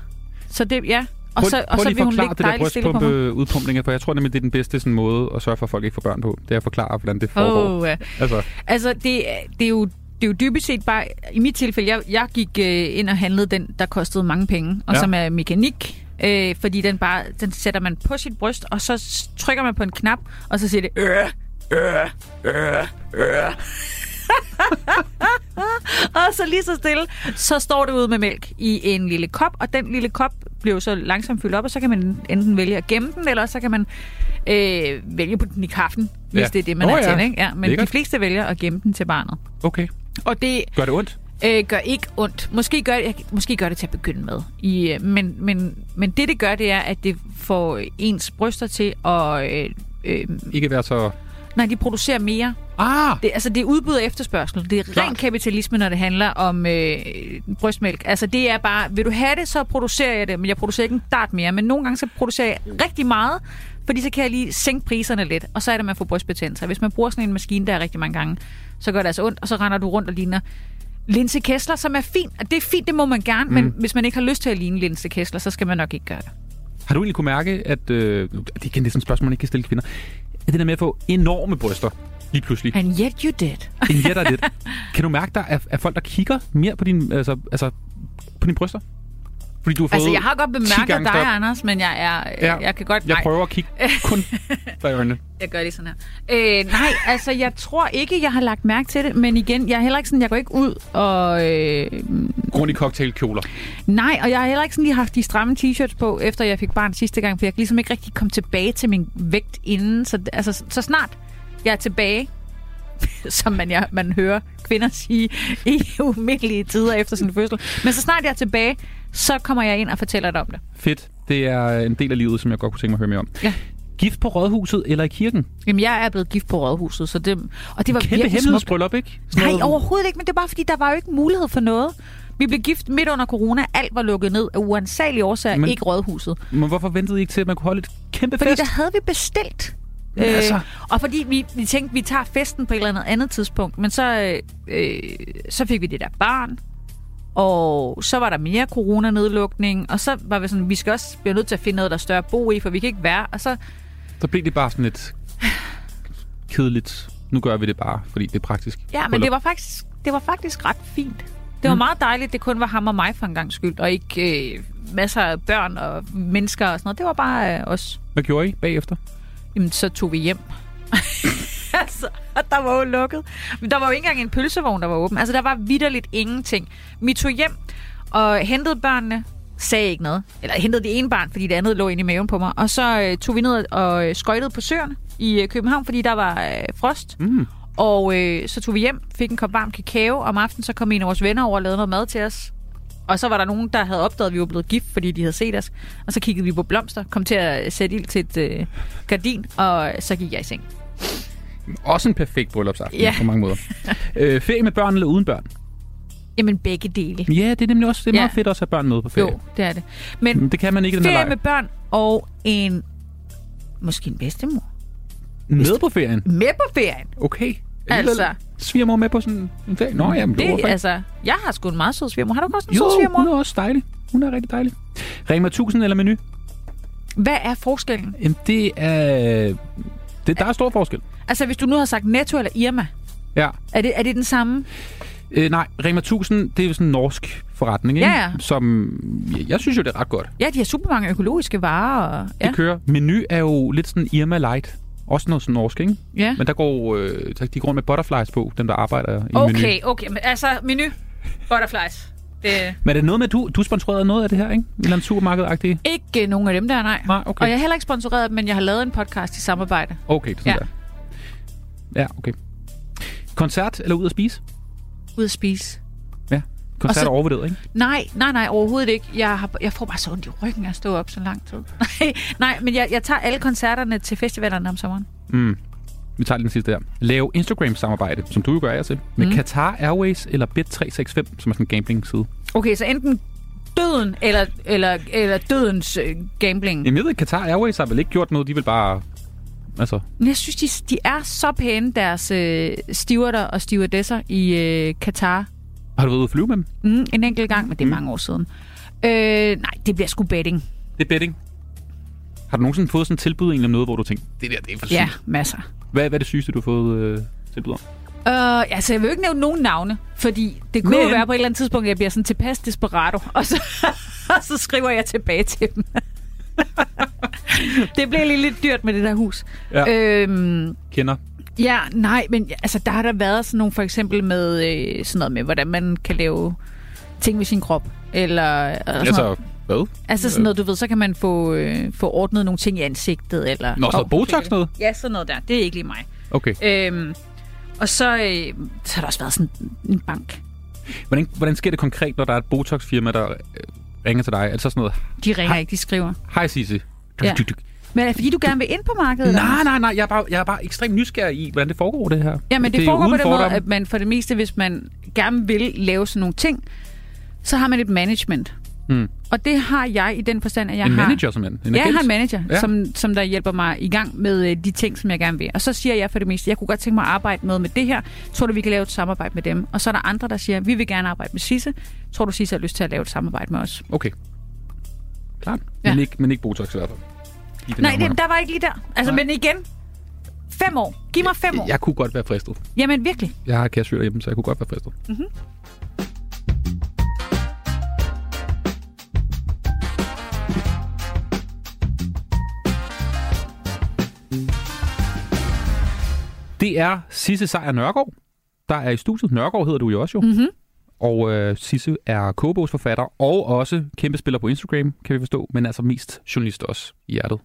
Så det, ja. Og Prøv, så, og prøv så vil hun ligge det der brystpumpeudpumpninger, for jeg tror nemlig, det er den bedste sådan, måde at sørge for, at folk ikke får børn på. Det er at forklare, hvordan det foregår. Oh, ja. Altså, Altså, det, det er jo det er jo dybest set bare, i mit tilfælde, jeg, jeg gik øh, ind og handlede den, der kostede mange penge, og ja. som er mekanik, øh, fordi den bare, den sætter man på sit bryst, og så trykker man på en knap, og så siger det, øh, øh, øh, øh. og så lige så stille, så står det ude med mælk i en lille kop, og den lille kop bliver så langsomt fyldt op, og så kan man enten vælge at gemme den, eller så kan man øh, vælge på den i kaffen, hvis Ja. det er det, man Nå er ja. til. Ikke? Ja, men Lækkert. de fleste vælger at gemme den til barnet. okay. Og det Gør det ondt? Øh, gør ikke ondt. Måske gør, det, måske gør det til at begynde med. I, øh, men, men, men det, det gør, det er, at det får ens bryster til at... Øh, øh, Ikke være så... nej, de producerer mere. Ah! Det, altså, det er udbud og efterspørgsel. Det er Klart. ren kapitalisme, når det handler om øh, brystmælk. Altså, det er bare, vil du have det, så producerer jeg det, men jeg producerer ikke en dart mere. Men nogle gange, så producerer jeg rigtig meget, fordi så kan jeg lige sænke priserne lidt, og så er det, man får brystbetændelse. Hvis man bruger sådan en maskine, der er rigtig mange gange, så gør det altså ondt, og så render du rundt og ligner Linse Kessler, som er fint. Det er fint, det må man gerne, mm. men hvis man ikke har lyst til at ligne Linse Kessler, så skal man nok ikke gøre det. Har du egentlig kunne mærke, at... Øh, det er sådan et spørgsmål, man ikke kan stille kvinder. At det der med at få enorme bryster, lige pludselig. And yet you did. En jætter lidt. Kan du mærke, der er, er folk, der kigger mere på din, altså, altså, på dine bryster? Fordi du har fået Altså, jeg har godt 10 bemærket dig, større- Anders, men jeg er... Ja, jeg kan godt... Jeg nej. prøver at kigge kun i øjnene. Jeg gør det sådan her. Øh, nej, altså jeg tror ikke, jeg har lagt mærke til det, men igen, jeg er heller ikke sådan, jeg går ikke ud og... Øh, Grund i cocktailkjoler. nej, og jeg har heller ikke sådan lige haft de stramme t-shirts på, efter jeg fik barn sidste gang, for jeg kan ligesom ikke rigtig komme tilbage til min vægt inden. Så, altså, så snart jeg er tilbage, som man, jeg, man hører kvinder sige i umindelige tider efter sin fødsel. Men så snart jeg er tilbage, så kommer jeg ind og fortæller dig om det. Fedt. Det er en del af livet, som jeg godt kunne tænke mig at høre mere om. Ja. Gift på rådhuset eller i kirken? Jamen, jeg er blevet gift på rådhuset, så det, og det var Kæmpe hemmelighedsbryllup, ikke? Sådan Nej, overhovedet ikke, men det er bare fordi, der var jo ikke mulighed for noget. Vi blev gift midt under corona. Alt var lukket ned af uansagelige årsager, Men- ikke rådhuset. Men hvorfor ventede I ikke til, at man kunne holde et kæmpe Fordi fest? der havde vi bestilt. Men altså- og fordi vi, vi tænkte, vi tager festen på et eller andet andet tidspunkt, men så, øh, så fik vi det der barn, og så var der mere coronanedlukning, og så var vi sådan, vi skal også blive nødt til at finde noget, der er større at bo i, for vi kan ikke være. Og så, Så blev det bare sådan lidt kedeligt. Nu gør vi det bare, fordi det er praktisk. ja, men det var faktisk, det var faktisk ret fint. Det var Mm. meget dejligt, det kun var ham og mig for en gang skyld, og ikke øh, masser af børn og mennesker og sådan noget. Det var bare øh, os. Hvad gjorde I bagefter? Jamen, så tog vi hjem. altså, og der var jo lukket. Men der var jo ikke engang en pølsevogn, der var åben. Altså, der var vidderligt ingenting. Vi tog hjem og hentede børnene, sagde ikke noget. Eller hentede det ene barn, fordi det andet lå inde i maven på mig. Og så øh, tog vi ned og øh, skøjtede på søerne i øh, København, fordi der var øh, frost. Mm. Og øh, så tog vi hjem, fik en kop varm kakao. Om aftenen så kom en af vores venner over og lavede noget mad til os. Og så var der nogen, der havde opdaget, at vi var blevet gift, fordi de havde set os. Og så kiggede vi på blomster, kom til at sætte ild til et øh, gardin, og så gik jeg i seng. Også en perfekt bryllupsaften Ja. på mange måder. øh, ferie med børn eller uden børn? Jamen begge dele. Ja, det er nemlig også det er Ja. meget fedt også at have børn med på ferie. Jo, det er det. Men Men det kan man ikke i den her ferie med børn og en... Måske en bedstemor. Med på ferien? Med på ferien. Okay. Altså. Svigermor med på sådan en ferie? Nå, jamen, det, Det, altså, jeg har sgu en meget sød svigermor. Har du også en Jo, sød hun svigermor? er også dejlig. Hun er rigtig dejlig. Rema 1000 eller menu? Hvad er forskellen? Jamen, det er... Det, der er stor forskel. Altså, hvis du nu har sagt Netto eller Irma, Ja. er det, er det den samme? Øh, nej, Rema 1000, det er jo sådan en norsk forretning, ikke? Ja, ja. Som, jeg, jeg synes jo, det er ret godt. Ja, de har super mange økologiske varer. Og, ja. Det kører. Menu er jo lidt sådan Irma Light. Også noget sådan norsk, ikke? ja. Men der går, øh, de går rundt med butterflies på, dem der arbejder i menu. Okay, okay. Men altså, menu. Butterflies. Det Men er det noget med, du, du sponsorerede noget af det her, ikke? En eller anden supermarked-agtig? ikke øh, nogen af dem der, nej. Nej, okay. Og jeg er heller ikke sponsoreret, men jeg har lavet en podcast i samarbejde. Okay, det er sådan Ja. der. Ja, okay. Koncert eller ud at spise? Ud at spise. Ja. Koncert så- er overvurderet, ikke? Nej, nej, nej, overhovedet ikke. Jeg, har, jeg får bare så ondt i ryggen af at stå op så lang tid. Nej, nej men jeg, jeg tager alle koncerterne til festivalerne om sommeren. Mm. Vi tager den sidste her. Lave Instagram-samarbejde, som du jo gør og til, med Mm. Qatar Airways eller Bet365, som er sådan en gambling-side. Okay, så enten døden eller, eller, eller dødens øh, gambling. Jamen, jeg ved, at Qatar Airways har vel ikke gjort noget, de vil bare... Altså, Men jeg synes, de, de er så pæne, deres øh, stewarder og stewardesser i øh, Katar. har du været ude at flyve med dem? Mm, en enkelt gang, men det er mange år siden. Øh, nej, det bliver sgu betting. Det er betting. Har du nogensinde fået sådan et tilbud egentlig om noget, hvor du tænkte, det der, det er for sygt? Ja, masser. Hvad, hvad er det sygeste, du har fået øh, tilbud om? Øh, altså, jeg vil jo ikke nævne nogen navne, fordi det kunne Men- jo være på et eller andet tidspunkt, at jeg bliver sådan tilpas desperado, og så, og så skriver jeg tilbage til dem. det blev lige lidt dyrt med det der hus. Ja. Øhm, Kender? ja, nej, men altså, der har der været sådan nogle, for eksempel med øh, sådan noget med, hvordan man kan lave ting med sin krop. Eller, eller sådan Altså, noget. hvad? altså sådan noget, du ved, så kan man få, øh, få ordnet nogle ting i ansigtet. Eller, Nå, sådan Botox noget? Ja, sådan noget der. Det er ikke lige mig. Okay. Øhm, og så, øh, så har der også været sådan en bank. Hvordan, hvordan sker det konkret, når der er et Botox-firma, der øh, ringer til dig? Er det så sådan noget, De ringer ikke, de skriver. hej Sisse. Ja. Men er det fordi, du gerne vil ind på markedet? Nej, nej, nej. Jeg er, bare, jeg er bare ekstremt nysgerrig i, hvordan det foregår, det her. Ja, men det, det foregår på den måde, at man for det meste, hvis man gerne vil lave sådan nogle ting, så har man et management. Mm. Og det har jeg i den forstand, at jeg En har... manager, simpelthen. En Ja, jeg har en manager, Ja. som, som der hjælper mig i gang med øh, de ting, som jeg gerne vil. Og så siger jeg for det meste, jeg kunne godt tænke mig at arbejde noget med det her. Tror du, vi kan lave et samarbejde med dem? Og så er der andre, der siger, vi vil gerne arbejde med Sisse. Tror du, Sisse har lyst til at lave et samarbejde med os? Okay. Klart. Ja. Men, ikke, men ikke Botox i hvert fald. I Nej, det, der var ikke lige der. Altså, Nej. men igen, fem år. Giv mig fem år. Jeg kunne godt være fristet. Jamen, virkelig. Jeg har cashew derhjemme, så jeg kunne godt være fristet. Mhm. Det er Sisse Sejer Nørgaard, der er i studiet. Nørgaard hedder du jo også jo. Mm-hmm. Og øh, Sisse er kogebogsforfatter og også kæmpe spiller på Instagram, kan vi forstå. Men altså mest journalist også i hjertet.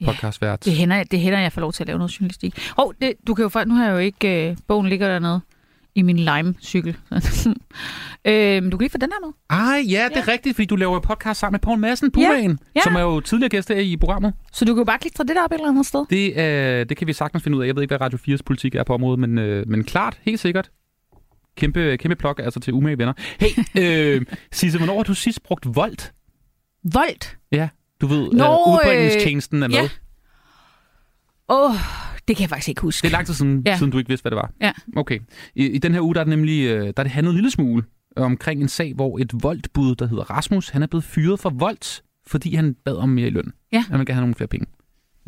Ja, Podcastvært. Det hænder, det hænder, jeg får lov til at lave noget journalistik. Hov, det, du kan jo faktisk, nu har jeg jo ikke, øh, bogen ligger dernede i min Lime-cykel. øhm, du kan lige få den her med. Ah, ja, det er Ja. rigtigt, fordi du laver podcast sammen med Poul Madsen, Bumaen, ja. som er jo tidligere gæst i programmet. Så du kan jo bare klistre det der op et eller andet sted. Det, øh, det kan vi sagtens finde ud af. Jeg ved ikke, hvad Radio 4's politik er på området, men, øh, men klart, helt sikkert. Kæmpe, kæmpe plok altså til umage venner. Hey, øh, Sisse, hvornår har du sidst brugt Volt? Volt. Ja, du ved, Nå, øh, udbringningstjenesten er med. ja. Åh, oh, det kan jeg faktisk ikke huske. Det er lang tid siden, ja. Siden du ikke vidste, hvad det var. Ja. Okay. I, I den her uge, der er det nemlig øh, der er det handlet en lille smule omkring en sag, hvor et voldbud, der hedder Rasmus, han er blevet fyret for voldt, fordi han bad om mere i løn. Ja. Han vil gerne have nogle flere penge.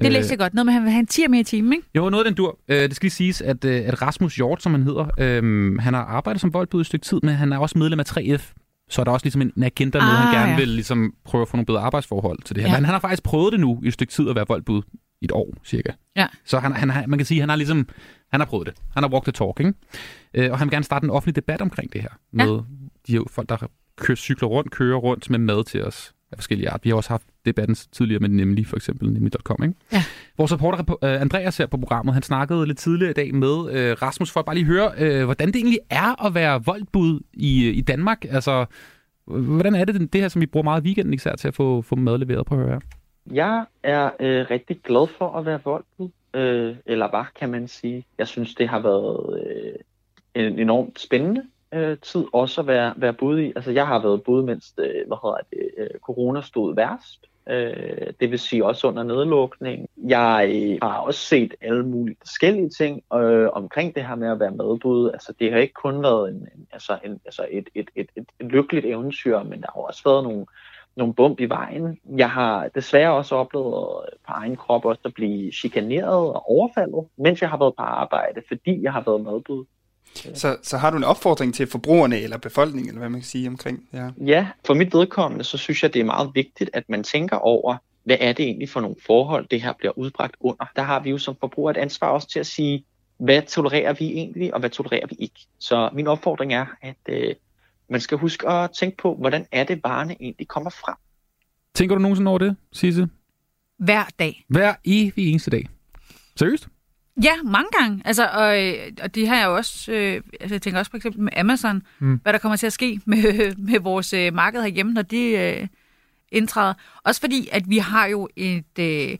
Det læste jeg godt. Noget med, at han vil have en 10 mere i timen, ikke? Jo, noget af den dur. Øh, det skal lige siges, at, øh, at Rasmus Hjort, som han hedder, øh, han har arbejdet som voldbud et stykke tid, men han er også medlem af 3F. Så er der også ligesom en en agenda med, ah, han gerne ja. vil ligesom prøve at få nogle bedre arbejdsforhold til det her. Ja. Men han har faktisk prøvet det nu i et stykke tid at være voldbud et år, cirka. Ja. Så han, han, har- man kan sige, at han har ligesom, han har prøvet det. Han har walked the talk, ikke? Øh, og han vil gerne starte en offentlig debat omkring det her. Med de her folk, der kører, cykler rundt, kører rundt med mad til os af forskellige art. Vi har også haft debatten tidligere med Nemlig, for eksempel, nemlig.com. Ikke? Ja. Vores reporter øh, Andreas her på programmet, han snakkede lidt tidligere i dag med øh, Rasmus, for at bare lige høre, øh, hvordan det egentlig er at være voldbud i, i Danmark. Altså, øh, hvordan er det, det her, som vi bruger meget i weekenden, især til at få, få mad leveret på at høre? Jeg er øh, rigtig glad for at være volden, øh, eller var, kan man sige. Jeg synes, det har været øh, en enormt spændende øh, tid også at være, være bud i. Altså, jeg har været bud, mens øh, hvad hedder det, øh, corona stod værst. Øh, det vil sige også under nedlukning. Jeg øh, har også set alle mulige forskellige ting øh, omkring det her med at være medbud. Altså, det har ikke kun været en, en, altså, en, altså et, et, et, et, et lykkeligt eventyr, men der har også været nogle nogle bump i vejen. Jeg har desværre også oplevet på egen krop også at blive chikaneret og overfaldet, mens jeg har været på arbejde, fordi jeg har været medbud. Så, så har du en opfordring til forbrugerne eller befolkningen, eller hvad man kan sige omkring ja. Ja, for mit vedkommende, så synes jeg, det er meget vigtigt, at man tænker over, hvad er det egentlig for nogle forhold, det her bliver udbragt under. Der har vi jo som forbruger et ansvar også til at sige, hvad tolererer vi egentlig, og hvad tolererer vi ikke. Så min opfordring er, at øh, man skal huske at tænke på, hvordan er det, varerne egentlig kommer fra. Tænker du nogensinde over det, Sisse? Hver dag. Hver evig eneste dag. Seriøst? Ja, mange gange. Altså, og, øh, og det har jeg jo også, øh, altså jeg tænker også for eksempel med Amazon, mm. hvad der kommer til at ske med, med vores øh, marked herhjemme, når de øh, indtræder. Også fordi, at vi har jo et, øh,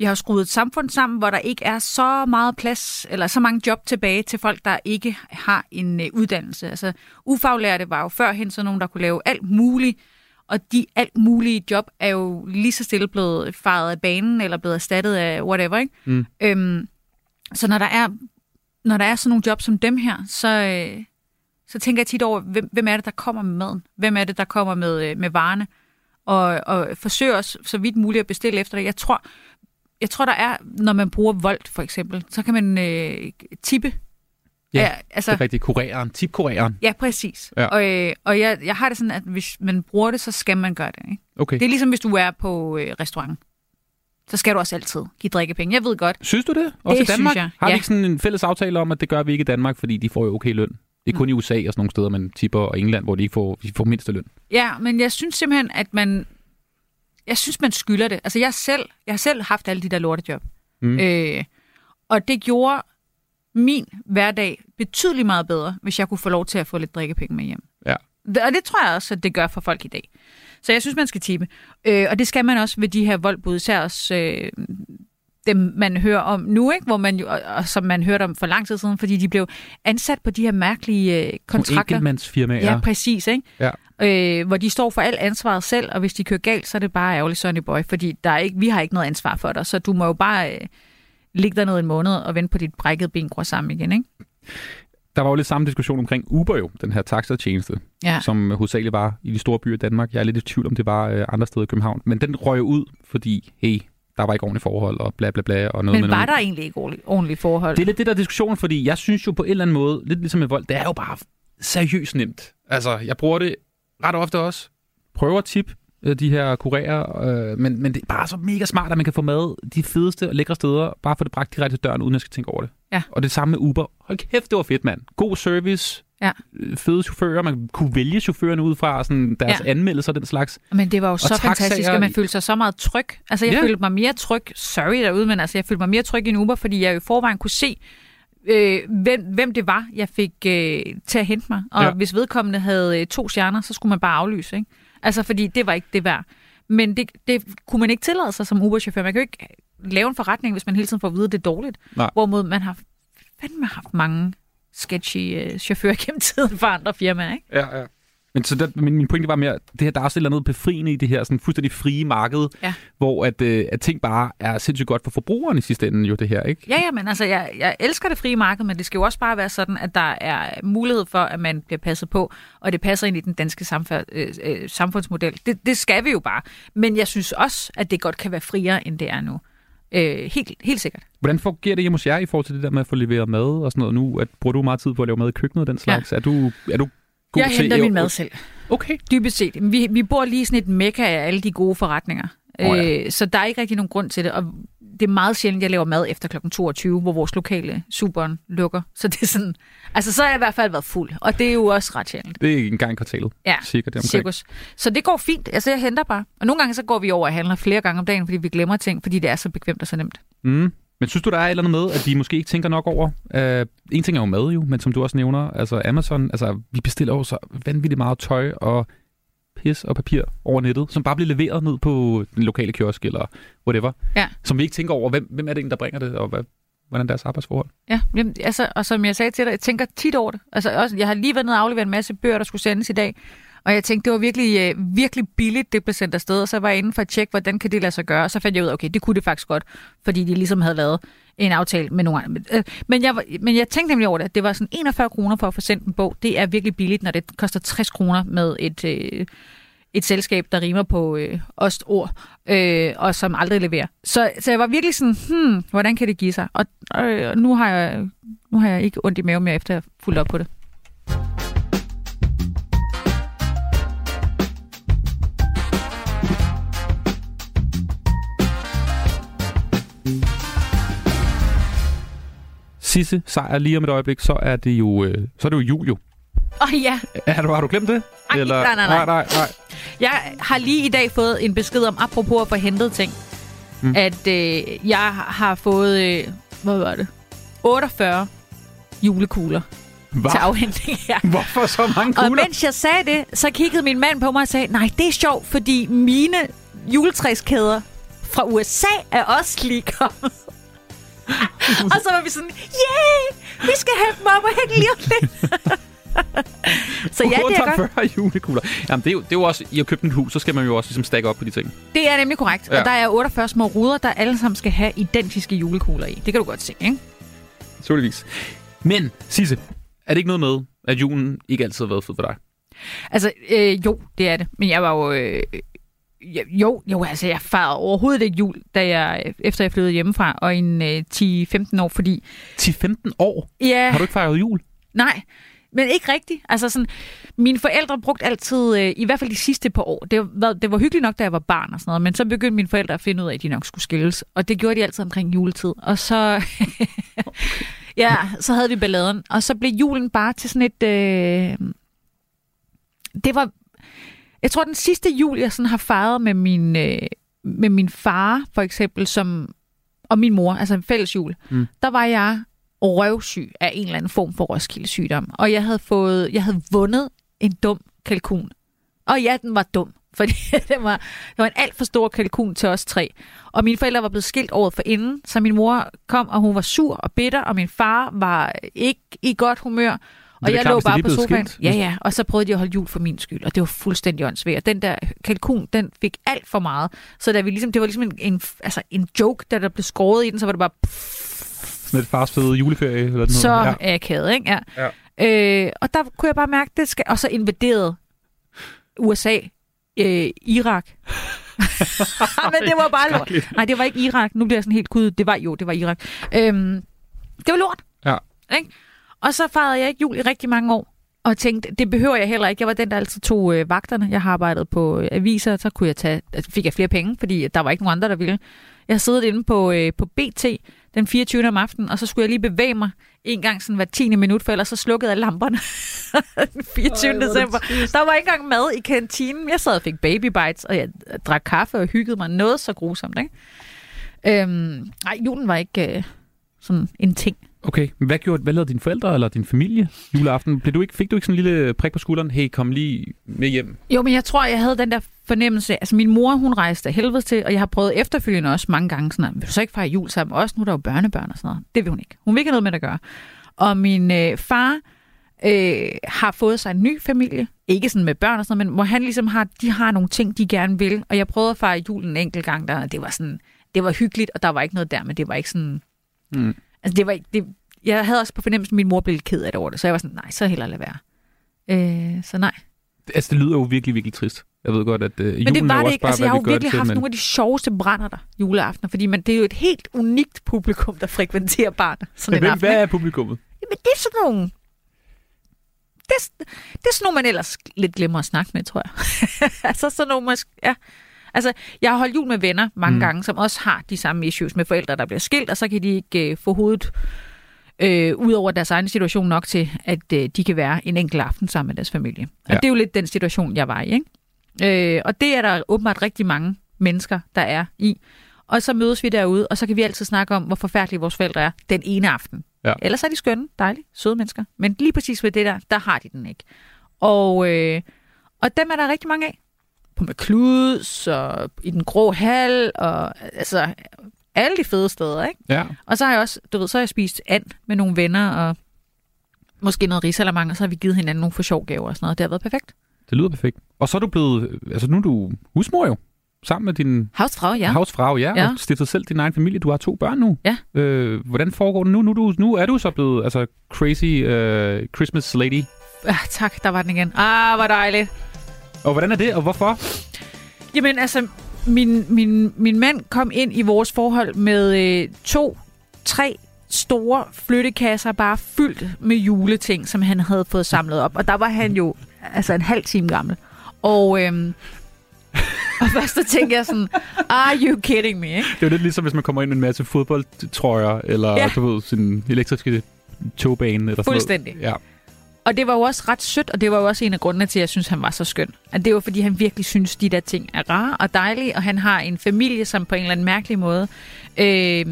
vi har skruet et samfund sammen, hvor der ikke er så meget plads, eller så mange job tilbage til folk, der ikke har en øh, uddannelse. Altså, ufaglærte var jo førhen sådan nogen, der kunne lave alt muligt, og de alt mulige job er jo lige så stille blevet faret af banen, eller blevet erstattet af whatever, ikke? Mm. Øhm, så når der er når der er sådan nogle jobs som dem her, så, øh, så tænker jeg tit over, hvem, hvem er det, der kommer med maden? Hvem er det, der kommer med, øh, med varerne? Og, og forsøger så vidt muligt at bestille efter det. Jeg tror, jeg tror, der er, når man bruger Volt for eksempel, så kan man øh, tippe. Ja, Ja, altså- det er rigtigt. Kureren, tipkureren. Ja, præcis. Ja. Og, øh, og jeg, jeg har det sådan, at hvis man bruger det, så skal man gøre det. Ikke? Okay. Det er ligesom, hvis du er på øh, restaurant. Så skal du også altid give drikkepenge. Jeg ved godt, Synes du det? Også Det i Danmark? synes jeg, Har vi ja. ikke sådan en fælles aftale om, at det gør vi ikke i Danmark, fordi de får jo okay løn? Det er kun i USA og sådan nogle steder, man tipper, og England, hvor de ikke får, de får mindste løn. Ja, men jeg synes simpelthen, at man... Jeg synes, man skylder det. Altså, jeg, selv, jeg har selv haft alle de der lortejob. Mm. Øh, og det gjorde min hverdag betydeligt meget bedre, hvis jeg kunne få lov til at få lidt drikkepenge med hjem. Ja. Og det tror jeg også, at det gør for folk i dag. Så jeg synes, man skal tippe. Øh, og det skal man også ved de her voldbud, især også øh, dem, man hører om nu, ikke? Hvor man jo, og, og som man hørte om for lang tid siden, fordi de blev ansat på de her mærkelige øh, Nogle kontrakter. enkeltmandsfirmaer. Ja, præcis, ikke? Ja. Øh, hvor de står for alt ansvaret selv, og hvis de kører galt, så er det bare ærgerligt, Sonny Boy, fordi der er ikke, vi har ikke noget ansvar for dig, så du må jo bare øh, ligge der ned en måned og vente på dit brækkede ben gror sammen igen, ikke? Der var jo lidt samme diskussion omkring Uber jo, den her taxatjeneste, Ja. som hovedsageligt var i de store byer i Danmark. Jeg er lidt i tvivl om, det var øh, andre steder i København. Men den røg ud, fordi, hey, der var ikke ordentligt forhold, og bla bla bla, og noget Men med var noget. der egentlig ikke ordentligt forhold? Det er lidt det der diskussion, fordi jeg synes jo på en eller anden måde, lidt ligesom med vold, det er jo bare seriøst nemt. Altså, jeg bruger det ret ofte også. Prøver tip øh, de her kurerer, øh, men, men det er bare så mega smart, at man kan få mad de fedeste og lækre steder, bare få det bragt direkte til døren, uden at jeg skal tænke over det. Ja. Og det samme med Uber. Hold kæft, det var fedt, mand. God service, Ja. øh, fede chauffører, man kunne vælge chaufførerne ud fra sådan deres Ja. anmeldelser og den slags. Men det var jo så taxaer fantastisk, at man følte sig så meget tryg. Altså, jeg ja. følte mig mere tryg, sorry derude, men altså, jeg følte mig mere tryg i en Uber, fordi jeg jo i forvejen kunne se, øh, hvem, hvem det var, jeg fik øh, til at hente mig. Og Ja. hvis vedkommende havde øh, to stjerner, så skulle man bare aflyse, ikke? Altså, fordi det var ikke det værd. Men det, det kunne man ikke tillade sig som Uber-chauffør. Man kan jo ikke lave en forretning, hvis man hele tiden får at vide, at det er dårligt. Nej. Hvorimod man har fandme haft mange sketchy øh, chauffører gennem tiden for andre firmaer, ikke? Ja, ja. Men så der, min, min pointe var mere, det her, der er også et eller andet befriende i det her sådan fuldstændig frie marked, Ja. hvor at, øh, at ting bare er sindssygt godt for forbrugeren i sidste ende jo det her, ikke? Ja, ja, men altså, jeg, jeg elsker det frie marked, men det skal jo også bare være sådan, at der er mulighed for, at man bliver passet på, og det passer ind i den danske samfund, øh, øh, samfundsmodel. Det, det skal vi jo bare. Men jeg synes også, at det godt kan være friere, end det er nu. Øh, helt, helt sikkert. Hvordan fungerer det hjemme hos jer i forhold til det der med at få leveret mad og sådan noget nu? At, bruger du meget tid på at lave mad i køkkenet og den slags? Ja. Er, du, er du god jeg til... henter min mad selv. Okay. Dybest set. Vi, vi bor lige sådan et mekka af alle de gode forretninger. Åh, ja. øh, så der er ikke rigtig nogen grund til det. Og det er meget sjældent, jeg laver mad efter kl. 22, hvor vores lokale superen lukker. Så det er sådan, altså så har jeg i hvert fald været fuld, og det er jo også ret sjældent. Det er en gang i kvartalet. Ja, Cirka det cirkus. Så det går fint. Altså, jeg henter bare. Og nogle gange så går vi over og handler flere gange om dagen, fordi vi glemmer ting, fordi det er så bekvemt og så nemt. Mm. Men synes du, der er et eller andet med, at de måske ikke tænker nok over? Uh, en ting er jo mad jo, men som du også nævner, altså Amazon, altså vi bestiller jo så vanvittigt meget tøj og pis og papir over nettet, som bare bliver leveret ned på den lokale kiosk eller whatever. Ja. Som vi ikke tænker over, hvem, hvem er det egentlig, der bringer det, og hvad, hvordan er deres arbejdsforhold? Ja, jamen, altså, og som jeg sagde til dig, jeg tænker tit over det. Altså, også, jeg har lige været nede og afleveret en masse bøger, der skulle sendes i dag, og jeg tænkte, det var virkelig, øh, virkelig billigt, det blev sendt afsted, og så var jeg inde for at tjekke, hvordan kan det lade sig gøre, og så fandt jeg ud af, okay, det kunne det faktisk godt, fordi de ligesom havde lavet en aftale med nogle andre. Men øh, jeg, var- men jeg tænkte nemlig over det, at det var sådan 41 kroner for at få sendt en bog. Det er virkelig billigt, når det koster 60 kroner med et, øh, et selskab, der rimer på øh, ostord, øh, og som aldrig leverer. Så, så jeg var virkelig sådan, hmm, hvordan kan det give sig? Og øh, nu, har jeg, nu har jeg ikke ondt i maven mere, efter jeg fulgt op på det. Sisse sejr lige om et øjeblik, så er det jo, øh, så er det jo jul jo. Åh oh, ja, Er du, har du glemt det? Ej, nej, nej, nej. nej, nej, nej. jeg har lige i dag fået en besked om, apropos at få hentet ting, Mm. at øh, jeg har fået, øh, hvad var det, 48 julekugler Hva? til afhentning her. Hvorfor så mange Og kugler? mens jeg sagde det, så kiggede min mand på mig og sagde, nej, det er sjovt, fordi mine juletræskæder fra USA er også lige kommet. og så var vi sådan, yeah, vi skal have dem op og hænge lige om lidt. så ja, det er godt. 48 julekugler. Jamen, det er, jo, det er jo også, I har købt et hus, så skal man jo også ligesom stakke op på de ting. Det er nemlig korrekt. Ja. Og der er 48 små ruder, der alle sammen skal have identiske julekugler i. Det kan du godt se, ikke? Naturligvis. Men, Sisse, er det ikke noget med, at julen ikke altid har været fed for dig? Altså, øh, jo, det er det. Men jeg var jo... Øh, jo, jo, altså, jeg fejrede overhovedet ikke jul, da jeg, efter jeg flyttede hjemmefra, og i en øh, 10-15 år, fordi... 10-15 år? Ja, Har du ikke fejret jul? nej, men ikke rigtigt. Altså sådan, mine forældre brugte altid, øh, i hvert fald de sidste par år, det var, det var hyggeligt nok, da jeg var barn og sådan noget, men så begyndte mine forældre at finde ud af, at de nok skulle skilles, og det gjorde de altid omkring juletid. Og så, ja, så havde vi balladen, og så blev julen bare til sådan et, øh, det var, jeg tror den sidste jul, jeg sådan har fejret med min, øh, med min far, for eksempel, som, og min mor, altså en fælles jul, Mm. der var jeg røvsyg af en eller anden form for Roskilde sygdom. Og jeg havde, fået, jeg havde vundet en dum kalkun. Og ja, den var dum, fordi det var, det var en alt for stor kalkun til os tre. Og mine forældre var blevet skilt året for inden, så min mor kom, og hun var sur og bitter, og min far var ikke i godt humør. Og jeg klart, lå bare på sofaen. skilt. Ja, ja. Og så prøvede de at holde jul for min skyld, og det var fuldstændig åndssvagt. Den der kalkun, den fik alt for meget. Så da vi ligesom, det var ligesom en, en, altså en joke, da der blev skåret i den, så var det bare Med et fars fede juleferie? Eller noget. så Ja. akavet, ikke? Ja. Ja. Øh, og der kunne jeg bare mærke, det skal... Og så invaderede USA øh, Irak. Men det var bare lort. Nej, det var ikke Irak. Nu bliver jeg sådan helt kud. Det var jo, det var Irak. Øhm, det var lort. Ja. Ikke? Og så fejrede jeg ikke jul i rigtig mange år. Og tænkte, det behøver jeg heller ikke. Jeg var den, der altid tog øh, vagterne. Jeg har arbejdet på øh, aviser, så kunne jeg tage, altså, fik jeg flere penge, fordi der var ikke nogen andre, der ville. Jeg siddet inde på, øh, på BT den 24. om aftenen, og så skulle jeg lige bevæge mig en gang sådan hver 10. minut, for ellers så slukkede alle lamperne den 24. Ej, december. Der var ikke engang mad i kantinen. Jeg sad og fik baby bites, og jeg drak kaffe og hyggede mig noget så grusomt. Ikke? Øhm, nej, julen var ikke øh, sådan en ting. Okay, hvad gjorde hvad lavede dine forældre eller din familie juleaften? Blev du ikke, fik du ikke sådan en lille prik på skulderen? Hey, kom lige med hjem. Jo, men jeg tror, jeg havde den der fornemmelse. Altså, min mor, hun rejste af helvede til, og jeg har prøvet efterfølgende også mange gange sådan, vil du så ikke fejre jul sammen os? Nu er der jo børnebørn og sådan noget. Det vil hun ikke. Hun vil ikke have noget med at gøre. Og min øh, far øh, har fået sig en ny familie. Ikke sådan med børn og sådan noget, men hvor han ligesom har, de har nogle ting, de gerne vil. Og jeg prøvede at fejre julen en enkelt gang, der, og det var sådan, det var hyggeligt, og der var ikke noget der, men det var ikke sådan... Mm. Altså, det var ikke... Det, jeg havde også på fornemmelsen, at min mor blev lidt ked af det over det, så jeg var sådan, nej, så hellere lade være. Øh, så nej. Altså, det lyder jo virkelig, virkelig trist. Jeg ved godt, at uh, julen Men det var det også ikke. bare, Altså, jeg har vi jo gør virkelig haft men... nogle af de sjoveste brænder der juleaftener, fordi man, det er jo et helt unikt publikum, der frekventerer barnet sådan en Hvem, aften. hvad er publikummet? Jamen, det er sådan nogle... Det er, det er sådan nogle, man ellers lidt glemmer at snakke med, tror jeg. altså sådan nogle, måske, ja. Altså, jeg har holdt jul med venner mange Mm. gange, som også har de samme issues med forældre, der bliver skilt, og så kan de ikke øh, få hovedet øh, ud over deres egen situation nok til, at øh, de kan være en enkelt aften sammen med deres familie. Og Ja. det er jo lidt den situation, jeg var i. Ikke? Øh, og det er der åbenbart rigtig mange mennesker, der er i. Og så mødes vi derude, og så kan vi altid snakke om, hvor forfærdelige vores forældre er den ene aften. Ja. Ellers er de skønne, dejlige, søde mennesker. Men lige præcis ved det der, der har de den ikke. Og, øh, og dem er der rigtig mange af. På McCluds og i den grå hal, og altså alle de fede steder, ikke? Ja. Og så har jeg også, du ved, så har jeg spist and med nogle venner, og måske noget risalamang, og så har vi givet hinanden nogle for sjov gaver og sådan noget. Det har været perfekt. Det lyder perfekt. Og så er du blevet, altså nu er du husmor jo, sammen med din Havsfrag, ja. havsfrau, ja, Ja. og stiftet selv din egen familie. Du har to børn nu. Ja. Øh, hvordan foregår det nu? Nu, du, nu er du så blevet altså, crazy uh, Christmas lady. Ah, tak, der var den igen. Ah, hvor dejligt. Og hvordan er det, og hvorfor? Jamen altså, min, min, min mand kom ind i vores forhold med øh, to, tre store flyttekasser, bare fyldt med juleting, som han havde fået samlet op. Og der var han jo altså en halv time gammel. Og, øhm, og først så tænkte jeg sådan, are you kidding me, ikke? Det er jo lidt ligesom, hvis man kommer ind med en masse fodboldtrøjer, eller Ja. ja. du ved, sin elektriske togbane. Eller Fuldstændig. Sådan noget. Og det var jo også ret sødt, og det var jo også en af grundene til, at jeg synes, han var så skøn. At det var, fordi han virkelig synes, de der ting er rare og dejlige, og han har en familie, som på en eller anden mærkelig måde, øh,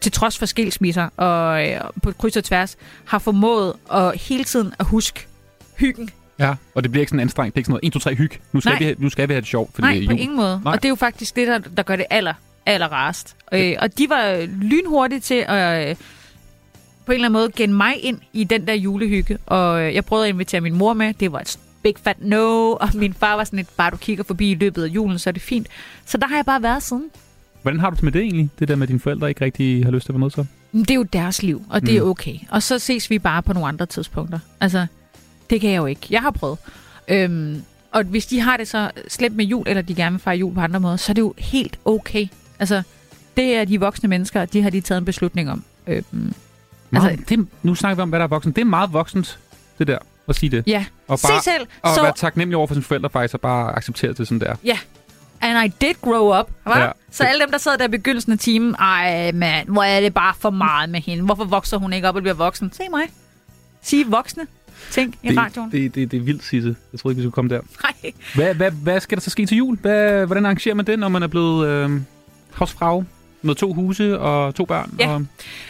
til trods for skilsmisser og øh, på kryds og tværs, har formået at hele tiden at huske hyggen. Ja. Og det bliver ikke sådan anstrengt. Det er ikke sådan noget 1, 2, 3 hyg. Nu skal, Nej. vi, have- nu skal vi have det sjovt, fordi Nej, det er på ingen måde. Nej. Og det er jo faktisk det, der, der gør det aller, aller rarest. Øh, og de var lynhurtige til at øh, på en eller anden måde genne mig ind i den der julehygge. Og øh, jeg prøvede at invitere min mor med. Det var et big fat no. Og min far var sådan lidt, bare du kigger forbi i løbet af julen, så er det fint. Så der har jeg bare været siden. Hvordan har du det med det egentlig? Det der med, at dine forældre ikke rigtig har lyst til at være med så? Det er jo deres liv, og det er Mm. okay. Og så ses vi bare på nogle andre tidspunkter. Altså, det kan jeg jo ikke. Jeg har prøvet. Øhm, og hvis de har det så slemt med jul, eller de gerne vil fejre jul på andre måder, så er det jo helt okay. Altså, det er de voksne mennesker, de har de taget en beslutning om. Øhm, Altså, Altså- det, nu snakker vi om, hvad der er voksen. Det er meget voksent, det der, at sige det. ja, Og se bare selv. og Så, være taknemmelig over for sine forældre faktisk, og bare acceptere det sådan der. and I did grow up. Hva? Ja. Ja. Så alle dem, der sad der i begyndelsen af timen, ej mand, hvor er det bare for meget med hende. Hvorfor vokser hun ikke op og bliver voksen? Se mig. Sige voksne ting i det, radioen. Det, det, det er vildt, Sisse. Jeg troede ikke, vi skulle komme der. Nej. Hvad, hvad, hvad skal der så ske til jul? Hvad, hvordan arrangerer man det, når man er blevet øh, havsfrag med to huse og to børn? Ja. Og,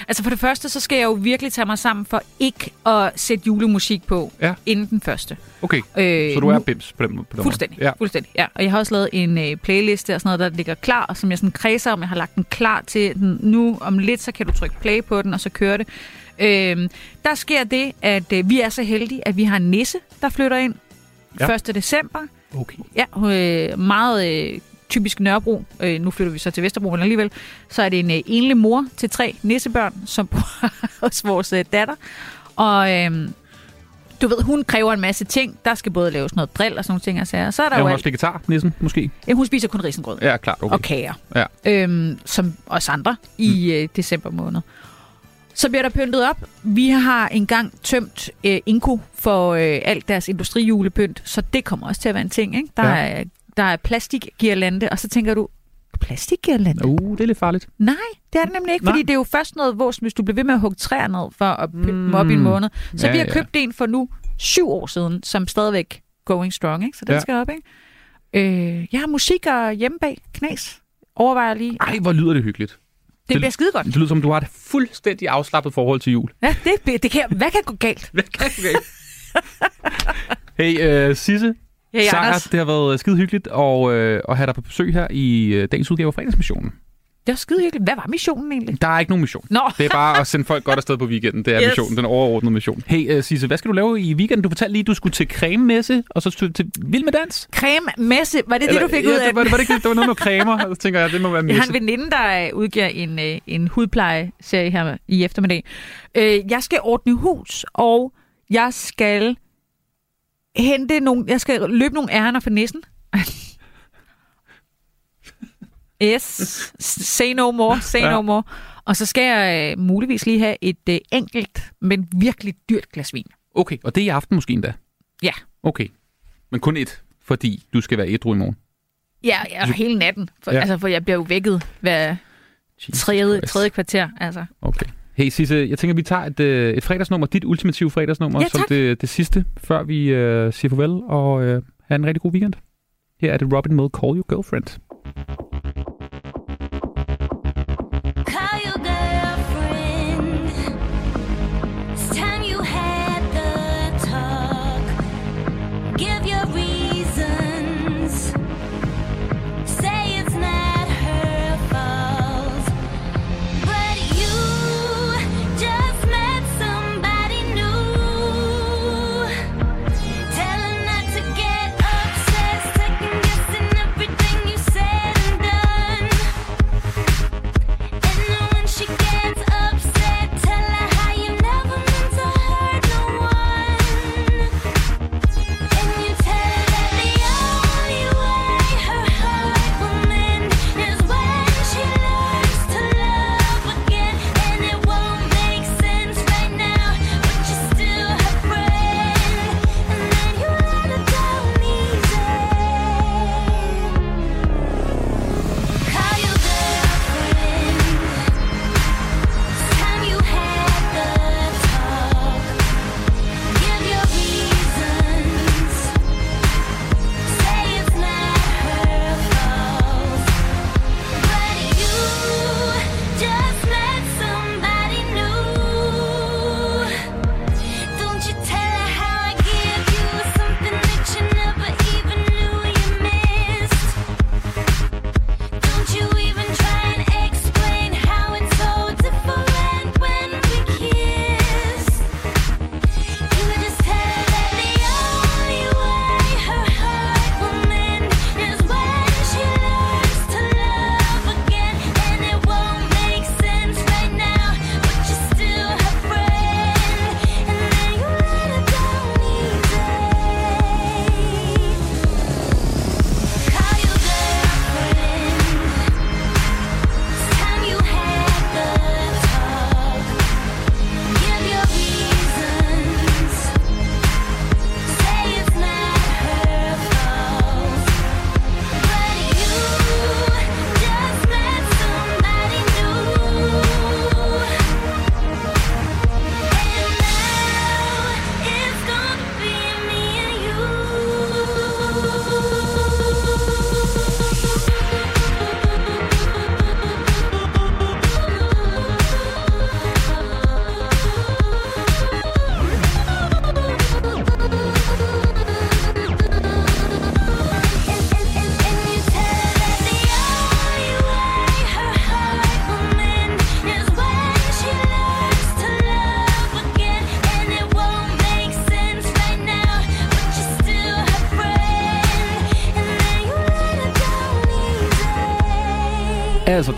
Altså for det første, så skal jeg jo virkelig tage mig sammen for ikke at sætte julemusik på Ja. inden den første. okay, Øh, så du er bims på den, på den måde. Fuldstændig, Ja. ja. fuldstændig. Ja. Og jeg har også lavet en øh, playliste og sådan noget, der ligger klar, og som jeg sådan kredser om. Jeg har lagt den klar til den nu. Om lidt, så kan du trykke play på den, og så kører det. Øh, der sker det, at øh, vi er så heldige, at vi har en nisse, der flytter ind Ja. 1. december. Okay. Ja, øh, meget øh, typisk Nørrebro. Øh, nu flytter vi så til Vesterbro, men alligevel. Så er det en øh, enlig mor til tre nissebørn, som bor hos vores øh, datter. Og øh, du ved, hun kræver en masse ting. Der skal både laves noget drill og sådan nogle ting. Og sager. så er der Er jo hun alt. også vegetar, Nissen, måske? Jamen, hun spiser kun risengrød Ja, klart. Okay. og kager. Ja. Øhm, som os andre i øh, december måned. Så bliver der pyntet op. Vi har engang tømt øh, Inko for øh, alt deres industrijulepynt, så det kommer også til at være en ting. Ikke? Der, Ja. er, der er plastikgirlande, og så tænker du, plastikgirlande? Uh, det er lidt farligt. Nej, det er det nemlig ikke, Nej. fordi det er jo først noget, hvor hvis du bliver ved med at hugge træer ned for at pynte dem op i en Mm. måned. Så Ja, vi har ja. købt en for nu syv år siden, som stadigvæk going strong, ikke? så den Ja. ja. skal op. Ikke? Øh, jeg har musik og hjemme bag knas. Overvejer lige. Ej, hvor lyder det hyggeligt. Det bliver skide godt. Det lyder som, du har et fuldstændig afslappet forhold til jul. Ja, det, det kan, hvad kan gå galt? Hvad kan okay. Hey, uh, Sisse, Hey, Sarah, Anders. det har været skide hyggeligt at, øh, at have dig på besøg her i øh, dagens udgave af Fredagsmissionen. Det var skide hyggeligt. Hvad var missionen egentlig? Der er ikke nogen mission. Nå, Det er bare at sende folk godt afsted på weekenden. Det er yes. Missionen, den overordnede mission. Hey, uh, Sisse, hvad skal du lave i weekenden? Du fortalte lige, at du skulle til creme-messe, og så til, til Vild med Dans. creme messe. Var det Eller- det, du fik ja, ud af det, var, det, var det, ikke, det var noget med cremer, og så tænker jeg, det må være Jeg har messe. en veninde, der øh, udgiver en, øh, en hudplejeserie her i eftermiddag. Øh, jeg skal ordne hus, og jeg skal hente nogle, jeg skal løbe nogle ærner for nissen. yes, say no more, say Ja. no more. Og så skal jeg øh, muligvis lige have et øh, enkelt, men virkelig dyrt glas vin. Okay, og det er i aften måske endda? Ja. Okay, men kun et, fordi du skal være ædru i morgen. Ja, ja hele natten. For, Ja. altså, for jeg bliver jo vækket hver tredje, tredje kvarter. Altså. Okay. Hey Sisse, jeg tænker, vi tager et, øh, et fredagsnummer, dit ultimative fredagsnummer, Ja, som det, det sidste, før vi øh, siger farvel og øh, have en rigtig god weekend. Her er det Robin med Call Your Girlfriend.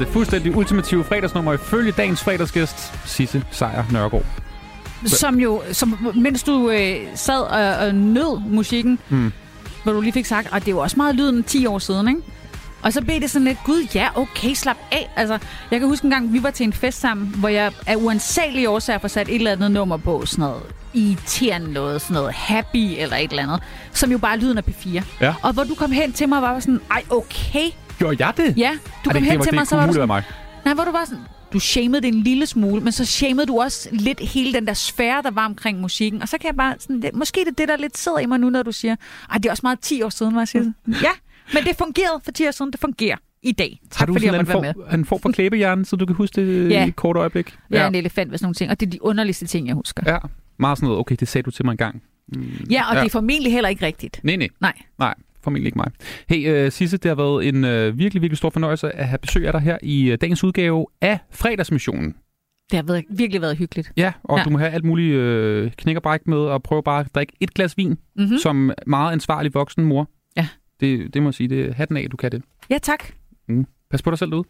Det fuldstændig ultimative fredagsnummer ifølge dagens fredagsgæst, Sisse Sejer Nørgaard. Som jo, som, mens du øh, sad og, og nød musikken, Mm. hvor du lige fik sagt, og det er jo også meget lyden 10 år siden, ikke? Og så blev det sådan lidt, gud ja, okay, slap af. Altså, jeg kan huske en gang, vi var til en fest sammen, hvor jeg af uansagelige årsager får sat et eller andet nummer på, sådan noget irriterende noget, sådan noget happy eller et eller andet, som jo bare lyden af P4. Ja. Og hvor du kom hen til mig og var sådan, ej, okay. Gjorde jeg det? Ja, du Ej, kom det, hen det, til mig, så var du sådan, mig. Nej, hvor du var sådan, du shamede det en lille smule, men så shamede du også lidt hele den der sfære, der var omkring musikken. Og så kan jeg bare sådan, det, måske det er det, der lidt sidder i mig nu, når du siger, ej, det er også meget 10 år siden, var jeg siger. Ja, men det fungerede for 10 år siden, det fungerer i dag. Tak Har du fordi sådan en form, med. en form for klæbehjerne, så du kan huske det Ja. i et kort øjeblik? Jeg er en elefant ved sådan nogle ting, og det er de underligste ting, jeg husker. Ja, meget sådan noget, okay, det sagde du til mig engang. Mm. Ja, og Ja. det er formentlig heller ikke rigtigt. Nej, nej. Nej. Nej, formentlig ikke mig. Hey, uh, Sisse, det har været en uh, virkelig, virkelig stor fornøjelse at have besøg af dig her i uh, dagens udgave af Fredagsmissionen. Det har været, virkelig været hyggeligt. Ja, og ja. Du må have alt muligt uh, knæk og bræk med, og prøve bare at drikke et glas vin, Mm-hmm. mm. som meget ansvarlig voksen mor. Ja. Det, det må jeg sige, det er hatten af, du kan det. Ja, tak. Pas på dig selv derude.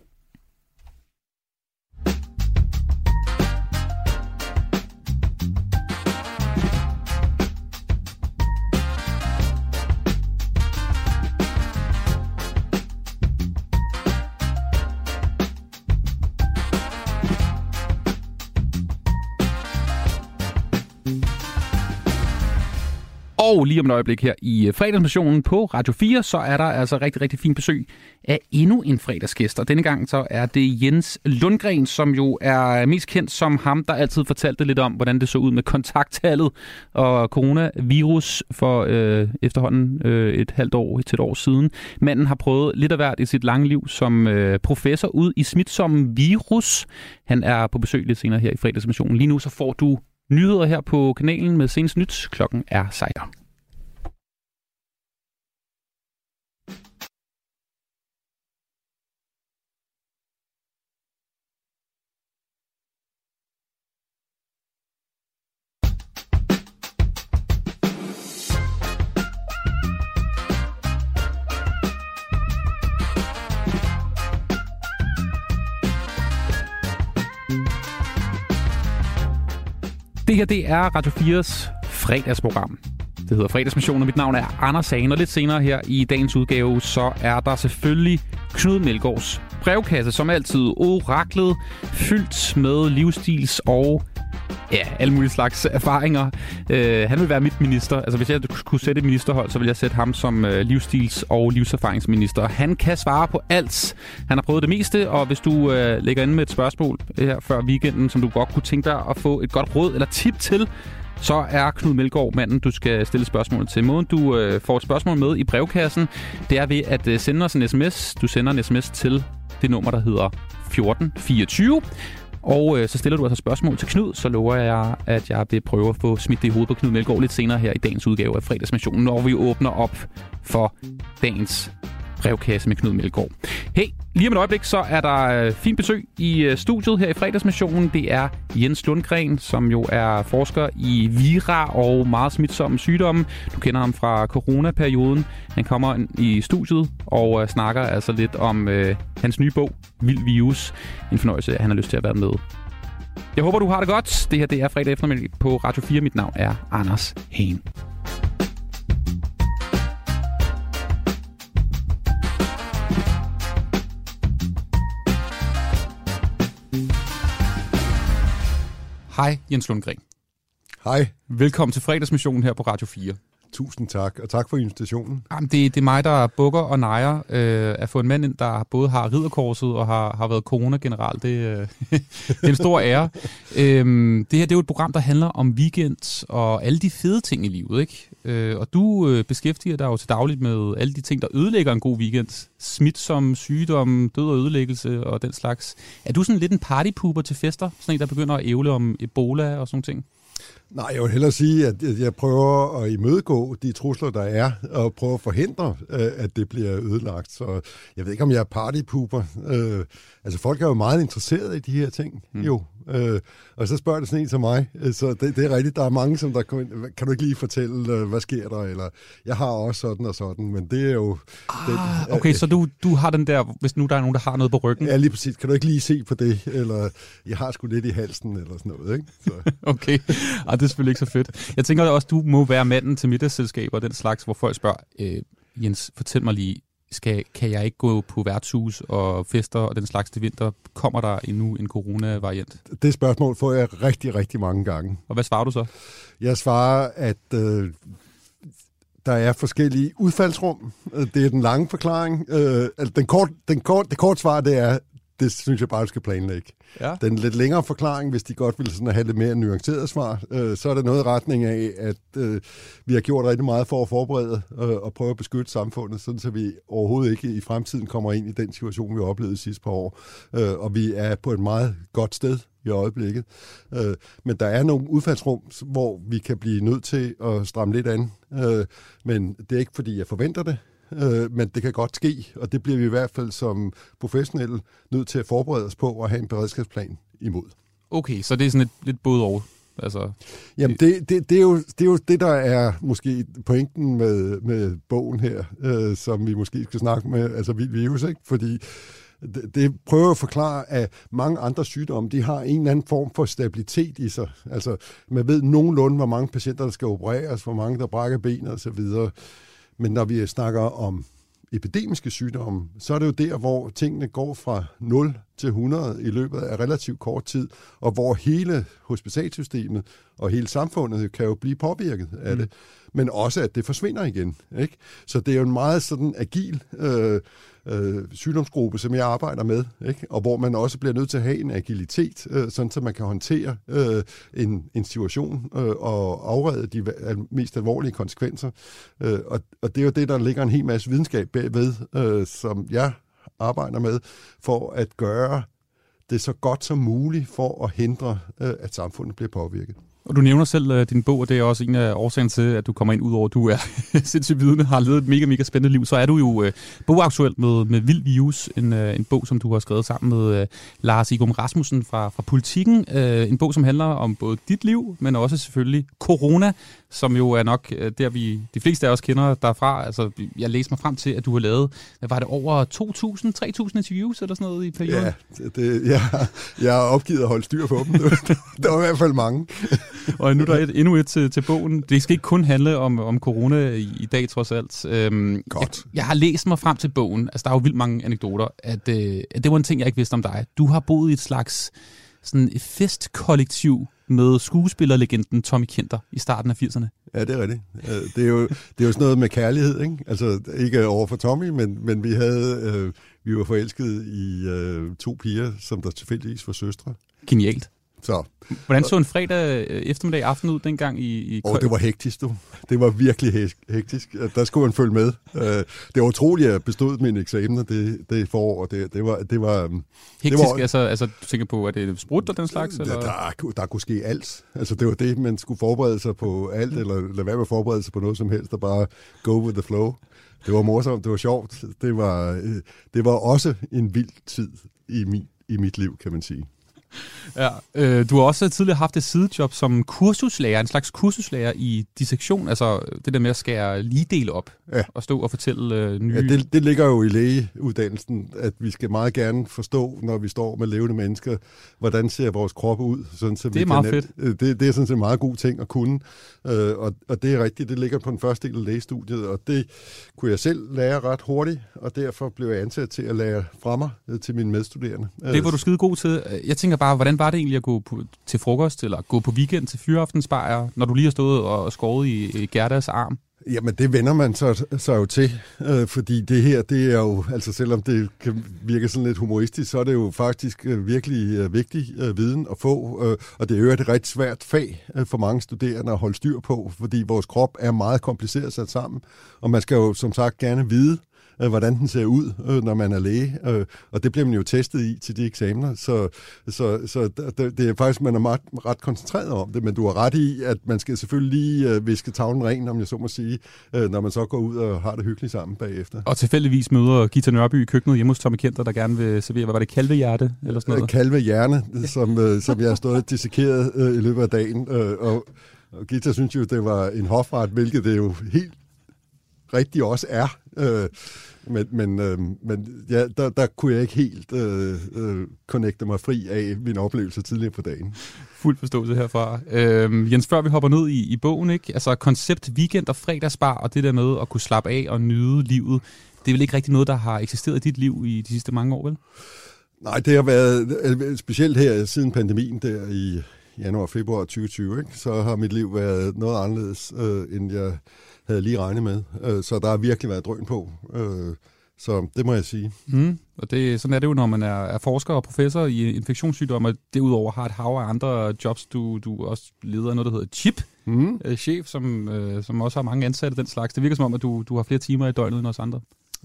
Og lige om et øjeblik her i øh, fredagsmissionen på Radio 4, så er der altså rigtig, rigtig fint besøg af endnu en fredagsgæst. Og denne gang så er det Jens Lundgren, som jo er mest kendt som ham, der altid fortalte lidt om, hvordan det så ud med kontakttallet og coronavirus for øh, efterhånden øh, et halvt år til et år siden. Manden har prøvet lidt af hvert i sit lange liv som øh, professor ud i smitsomme virus. Han er på besøg lidt senere her i fredagsmissionen. Lige nu så får du nyheder her på kanalen med senest nyt. Klokken er 16. Det her, det er Radio 4's fredagsprogram. Det hedder Fredagsmission, og mit navn er Anders Sagen. Og lidt senere her i dagens udgave, så er der selvfølgelig Knud Melgaards brevkasse, som altid oraklet, fyldt med livsstils og ja, alle mulige slags erfaringer. Øh, han vil være mit minister. Altså, hvis jeg kunne sætte et ministerhold, så vil jeg sætte ham som øh, livsstils- og livserfaringsminister. Han kan svare på alt. Han har prøvet det meste, og hvis du øh, lægger ind med et spørgsmål her før weekenden, som du godt kunne tænke dig at få et godt råd eller tip til, så er Knud Melgaard manden, du skal stille spørgsmål til. Måden, du øh, får et spørgsmål med i brevkassen, det er ved at øh, sende os en sms. Du sender en sms til det nummer, der hedder 1424. Og øh, så stiller du altså spørgsmål til Knud, så lover jeg, at jeg vil prøve at få smidt det i hovedet på Knud Melgaard lidt senere her i dagens udgave af fredagsmissionen, når vi åbner op for dagens brevkasse med Knud Melgaard. Hey, lige om et øjeblik, så er der øh, fint besøg i øh, studiet her i fredagsmissionen. Det er Jens Lundgren, som jo er forsker i vira og meget smitsomme sygdomme. Du kender ham fra coronaperioden. Han kommer i studiet og øh, snakker altså lidt om øh, hans nye bog, Vild Virus. En fornøjelse, at han har lyst til at være med. Jeg håber, du har det godt. Det her det er fredag eftermiddag på Radio 4. Mit navn er Anders Hagen. Hej, Jens Lundgren. Hej, Velkommen til fredagsmissionen her på Radio 4 tusind tak, og tak for invitationen. Jamen, det, det er mig, der bukker og nejer øh, at få en mand ind, der både har ridderkorset og har, har været corona generelt. Det, øh, det er en stor ære. øhm, det her det er jo et program, der handler om weekend og alle de fede ting i livet. ikke? Øh, og du øh, beskæftiger dig jo til dagligt med alle de ting, der ødelægger en god weekend. Smitsom, sygdom, død og ødelæggelse og den slags. Er du sådan lidt en partypooper til fester? Sådan en, der begynder at ævle om Ebola og sådan ting? Nej, jeg vil hellere sige, at jeg prøver at imødegå de trusler, der er, og prøve at forhindre, øh, at det bliver ødelagt. Så jeg ved ikke, om jeg er partypooper. Øh, altså, folk er jo meget interesserede i de her ting, mm. jo. Øh, og så spørger det sådan en som mig. Øh, Så det, det er rigtigt, der er mange, som der kommer ind, kan du ikke lige fortælle, øh, hvad sker der? Eller, jeg har også sådan og sådan, men det er jo... Ah, den, okay, så du, du har den der, hvis nu der er nogen, der har noget på ryggen. Ja, lige præcis. Kan du ikke lige se på det? Eller, jeg har sgu lidt i halsen, eller sådan noget, ikke? Så. Okay, Ej, det er selvfølgelig ikke så fedt. Jeg tænker også, du må være manden til middagsselskaber og den slags, hvor folk spørger, øh, Jens, fortæl mig lige, skal, kan jeg ikke gå på værtshus og fester og den slags til vinter? Kommer der endnu en corona-variant? Det spørgsmål får jeg rigtig, rigtig mange gange. Og hvad svarer du så? Jeg svarer, at øh, der er forskellige udfaldsrum. Øh, Det er den lange forklaring. Øh, altså den kort, den kort, det kort svar, det er, det synes jeg bare, du skal planlægge. Ja. Den lidt længere forklaring, hvis de godt vil sådan have lidt mere nuanceret svar, øh, så er det noget i retning af, at øh, vi har gjort rigtig meget for at forberede øh, og prøve at beskytte samfundet, sådan så vi overhovedet ikke i fremtiden kommer ind i den situation, vi har oplevet de sidste par år. Øh, og vi er på et meget godt sted i øjeblikket. Øh, men der er nogle udfaldsrum, hvor vi kan blive nødt til at stramme lidt an. Øh, men det er ikke, fordi jeg forventer det. Øh, men det kan godt ske, og det bliver vi i hvert fald som professionelle nødt til at forberede os på og have en beredskabsplan imod. Okay, så det er sådan lidt, lidt både og. Altså, Jamen, det, det, det, er jo, det er jo det, der er måske pointen med, med bogen her, øh, som vi måske skal snakke med, altså Vild Virus, ikke? Fordi det, det prøver at forklare, at mange andre sygdomme, de har en eller anden form for stabilitet i sig. Altså, man ved nogenlunde, hvor mange patienter, der skal opereres, hvor mange, der brækker ben og så videre. Men når vi snakker om epidemiske sygdomme, så er det jo der, hvor tingene går fra 0 til 100 i løbet af relativt kort tid, og hvor hele hospitalsystemet og hele samfundet kan jo blive påvirket af det. Men også, at det forsvinder igen. Ikke? Så det er jo en meget sådan agil øh, øh, sygdomsgruppe, som jeg arbejder med, ikke? og hvor man også bliver nødt til at have en agilitet, øh, sådan så man kan håndtere øh, en, en situation øh, og afrede de al- mest alvorlige konsekvenser. Øh, og, og det er jo det, der ligger en hel masse videnskab bagved, øh, som jeg arbejder med, for at gøre det så godt som muligt for at hindre, øh, at samfundet bliver påvirket. Og du nævner selv uh, din bog, og det er også en af årsagen til, at du kommer ind ud over, at du er sindssygt vidne, har levet et mega, mega spændende liv. Så er du jo øh, uh, bogaktuel med, med Vild Views, en, uh, en bog, som du har skrevet sammen med uh, Lars Igum Rasmussen fra, fra Politiken. Uh, en bog, som handler om både dit liv, men også selvfølgelig corona, som jo er nok uh, der, vi de fleste af os kender derfra. Altså, jeg læste mig frem til, at du har lavet, hvad var det, over 2.000-3.000 interviews eller sådan noget i perioden? Ja, det, jeg, jeg har opgivet at holde styr på dem. der var i hvert fald mange. Og nu er der et, endnu et til, til bogen. Det skal ikke kun handle om, om corona i, i dag, trods alt. Øhm, Godt. Jeg, jeg har læst mig frem til bogen. Altså, der er jo vildt mange anekdoter. At, øh, at det var en ting, jeg ikke vidste om dig. Du har boet i et slags sådan et festkollektiv med skuespillerlegenden Tommy Kenter i starten af 80'erne. Ja, det er rigtigt. Det er jo, det er jo sådan noget med kærlighed, ikke? Altså, ikke over for Tommy, men, men vi havde, øh, vi var forelskede i øh, to piger, som der tilfældigvis var søstre. Genialt. Så, Hvordan så en fredag øh, eftermiddag aften ud dengang i, i og det var hektisk, du. Det var virkelig hek- hektisk. Der skulle man følge med. Øh, Det var utroligt, at jeg bestod mine eksamener det, det forår. Det, det var, det var, øhm, Hektisk, det var- altså, altså du tænker på, er det sprut og den slags? Eller? Der, der, der kunne ske alt. Altså, det var det, man skulle forberede sig på alt, eller lade være med at forberede sig på noget som helst, og bare go with the flow. Det var morsomt, det var sjovt. Det var, øh, det var også en vild tid i, min, i mit liv, kan man sige. Ja, øh, du har også tidligere haft et sidejob som kursuslærer, en slags kursuslærer i dissektion, altså det der med at skære ligedele op Ja. og stå og fortælle øh, nye... Ja, det, det ligger jo i lægeuddannelsen, at vi skal meget gerne forstå, når vi står med levende mennesker, hvordan ser vores krop ud. Sådan, så Det vi er kan meget nemt- øh, Det, det er sådan set en meget god ting at kunne, øh, og, og det er rigtigt, det ligger på den første del af lægestudiet, og det kunne jeg selv lære ret hurtigt, og derfor blev jeg ansat til at lære fra mig øh, til mine medstuderende. Det var du skide god til. Jeg tænker bare, hvordan var det egentlig at gå på, til frokost, eller gå på weekend til fyraftensbajer, når du lige har stået og skåret i, i Gerdas arm? Jamen, det vender man så, så jo til, øh, fordi det her, det er jo, altså selvom det kan virke sådan lidt humoristisk, så er det jo faktisk øh, virkelig øh, vigtig øh, viden at få, øh, og det er jo et ret svært fag øh, for mange studerende at holde styr på, fordi vores krop er meget kompliceret sat sammen, og man skal jo som sagt gerne vide, øh, hvordan den ser ud, øh, når man er læge, øh, og det bliver man jo testet i til de eksamener, så, så, så det, det er faktisk, man er meget, ret koncentreret om det, men du har ret i, at man skal selvfølgelig lige øh, viske tavlen ren, om jeg så må sige, øh, når man så går ud og har det hyggeligt sammen bagefter. Og tilfældigvis møder Gita Nørby i køkkenet hjemme hos Tommy Kenter, der gerne vil servere, hvad var det, kalvehjerte eller sådan Øh, noget? Kalve hjerne, som, øh, som jeg har stået og dissekeret øh, i løbet af dagen, øh, og, og Gita synes jo, det var en hofret, hvilket det jo helt rigtigt også er. Øh, men men, øh, men ja, der, der kunne jeg ikke helt øh, øh, connecte mig fri af min oplevelse tidligere på dagen. Fuld forståelse herfra. Øhm, Jens, før vi hopper ned i, i bogen, ikke? altså koncept weekend og fredagsbar, og det der med at kunne slappe af og nyde livet, det er vel ikke rigtig noget, der har eksisteret i dit liv i de sidste mange år, vel? Nej, det har været øh, specielt her siden pandemien der i januar-februar 2020, ikke? så har mit liv været noget anderledes, øh, end jeg havde lige regnet med. Øh, så der har virkelig været drøn på. Øh, så det må jeg sige. Mm. Og det, sådan er det jo, når man er, er forsker og professor i infektionssygdomme, og derudover har et hav af andre jobs. Du, du også leder af noget, der hedder CHIP, Mm. øh, chef, som, øh, som også har mange ansatte den slags. Det virker som om, at du, du har flere timer i døgnet end os andre.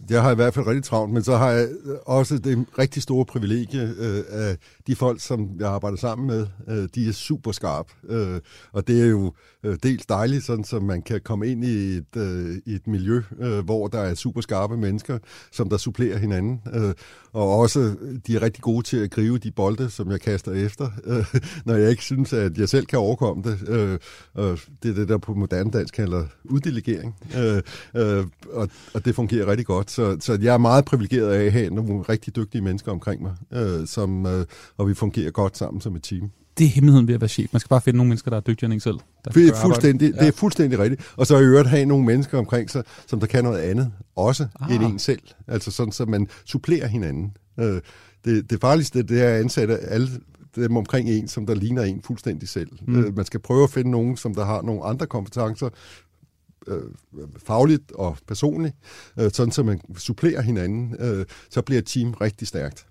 Jeg har i hvert fald rigtig travlt, men så har jeg øh, også det rigtig store privilegie øh, af de folk, som jeg arbejder sammen med. Øh, de er super skarp, øh, og det er jo øh, dels dejligt, sådan, så man kan komme ind i et, øh, et miljø, øh, hvor der er super skarpe mennesker, som der supplerer hinanden. Øh, og også, de er rigtig gode til at gribe de bolde, som jeg kaster efter, øh, når jeg ikke synes, at jeg selv kan overkomme det. Øh, og det er det, der på moderne dansk kalder uddelegering. Øh, øh, og, og det fungerer rigtig godt. Så, så jeg er meget privilegeret af at have nogle rigtig dygtige mennesker omkring mig, øh, som, øh, og vi fungerer godt sammen som et team. Det er hemmeligheden ved at være chef. Man skal bare finde nogle mennesker, der er dygtigere end en selv. Der Det er, fuldstændig, arbejdet. det er fuldstændig rigtigt. Og så i øvrigt have nogle mennesker omkring sig, som der kan noget andet, også Ah. ah. end en selv. Altså sådan, så man supplerer hinanden. Øh, det, det farligste, det er at ansætte alle dem omkring en, som der ligner en fuldstændig selv. Mm. Øh, man skal prøve at finde nogen, som der har nogle andre kompetencer, øh, fagligt og personligt, øh, sådan så man supplerer hinanden, øh, så bliver et team rigtig stærkt.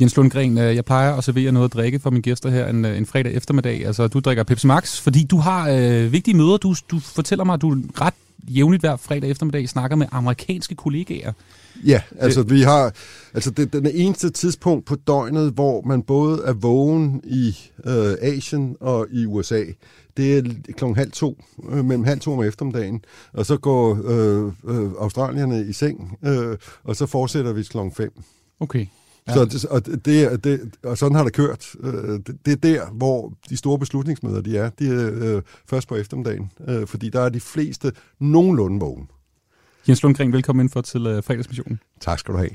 Jens Lundgren, øh, jeg plejer at servere noget at drikke for mine gæster her en, øh, en fredag eftermiddag. Altså, du drikker Pepsi Max, fordi du har øh, vigtige møder. Du, du fortæller mig, at du ret jævnligt hver fredag eftermiddag snakker med amerikanske kollegaer. Ja, altså vi har, altså det, er det eneste tidspunkt på døgnet, hvor man både er vågen i øh, Asien og i USA. Det er klokken halv to, øh, mellem halv to om eftermiddagen, og så går øh, øh, australierne i seng, øh, og så fortsætter vi klokken fem. Okay. Ja. Så og, det, det, og sådan har det kørt. Øh, Det, det er der, hvor de store beslutningsmøder de er. De er øh, først på eftermiddagen, øh, fordi der er de fleste nogenlunde vågen. Jens Lundgren, velkommen ind for til øh, fredagsmissionen. Tak skal du have.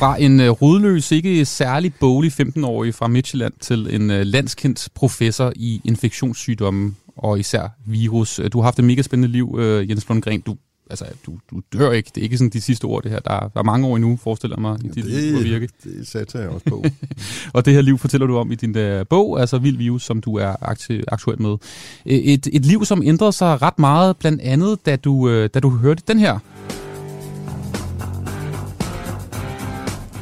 Fra en øh, rodløs, ikke særlig boglig 15-årig fra Midtjylland til en øh, landskendt professor i infektionssygdomme og især virus. Øh, Du har haft et mega spændende liv, øh, Jens Lundgren. Du, altså, du, du dør ikke. Det er ikke sådan de sidste år, det her. Der er, der er mange år endnu, forestiller jeg mig, i dit liv at virke. det satser jeg også på. Og det her liv fortæller du om i din der bog, altså Vild Virus, som du er aktuel med. Øh, Et, et liv, som ændrede sig ret meget, blandt andet, da du, øh, da du hørte den her.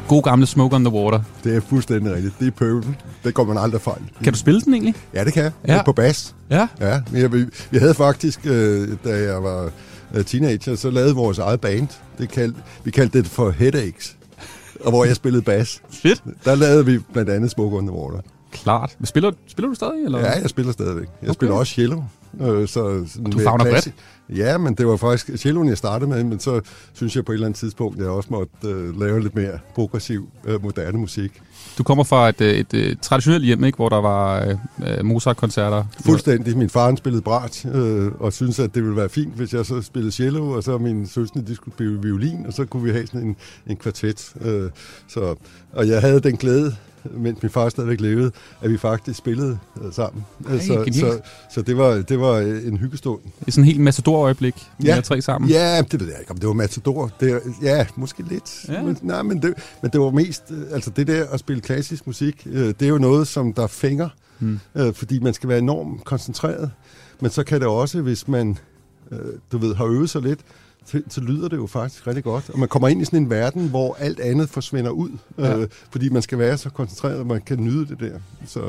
God gamle Smoke on the Water. Det er fuldstændig rigtigt. Det er Purple. Det går man aldrig fejl. Kan du spille den egentlig? Ja, det kan jeg. Ja. På bas. Ja. Ja, vi, vi, vi havde faktisk, øh, da jeg var øh, teenager, så lavede vores eget band. Det kaldte, vi kaldte det for Headaches. Og hvor jeg spillede bas. Fedt. Der lavede vi blandt andet Smoke on the Water. Klart. Men Spiller, spiller du stadig? Eller? Ja, jeg spiller stadigvæk. Jeg Okay. spiller også cello. Øh, så sådan Du mere favner bredt. Ja, men det var faktisk celloen, jeg startede med, men så synes jeg på et eller andet tidspunkt, at jeg også måtte øh, lave lidt mere progressiv, øh, moderne musik. Du kommer fra et, øh, et, et traditionelt hjem, ikke, hvor der var øh, øh, Mozart-koncerter. Fuldstændig. Min far spillede brat, øh, og syntes, at det ville være fint, hvis jeg så spillede cello, og så min søstre, de skulle spille violin, og så kunne vi have sådan en, en kvartet. Øh, så, og jeg havde den glæde, mens min far stadigvæk levede, at vi faktisk spillede øh, sammen. Ej, så, så, genialt. så det var, det var en hyggestund. Det er sådan en helt matador-øjeblik, ja. Jer tre sammen. Ja, det ved jeg ikke, om det var Matador. Det, ja, måske lidt. Ja. Men, nej, men det, men det var mest, øh, altså det der at spille klassisk musik, øh, det er jo noget, som der fænger, Hmm. øh, fordi man skal være enormt koncentreret. Men så kan det også, hvis man, øh, du ved, har øvet sig lidt, så, så lyder det jo faktisk rigtig godt. Og man kommer ind i sådan en verden, hvor alt andet forsvinder ud, Ja. øh, fordi man skal være så koncentreret, at man kan nyde det der. Så,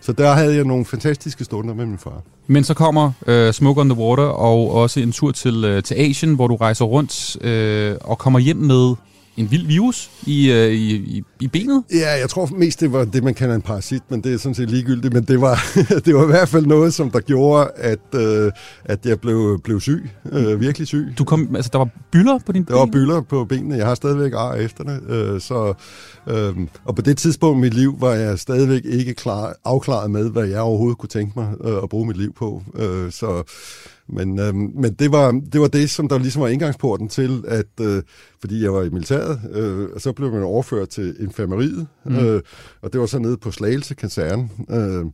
så der havde jeg nogle fantastiske stunder med min far. Men så kommer øh, Smoke on the Water og også en tur til, øh, til Asien, hvor du rejser rundt øh, og kommer hjem med en vild virus i, øh, i, i, i benet. Ja, jeg tror mest, det var det, man kalder en parasit, men det er sådan set ligegyldigt. Men det var, det var i hvert fald noget, som der gjorde, at, øh, at jeg blev, blev syg. Øh, virkelig syg. Du kom, altså, der var byller på din Der var ben. byller på benene. Jeg har stadigvæk ar efter det. Øh, så, øh, og på det tidspunkt i mit liv var jeg stadigvæk ikke klar, afklaret med, hvad jeg overhovedet kunne tænke mig øh, at bruge mit liv på. Øh, så, men øh, men det, var, det var det, som der ligesom var indgangsporten til, at øh, fordi jeg var i militæret, øh, og så blev man overført til infirmeriet, Mm. øh, og det var så nede på Slagelse kaserne. Øh,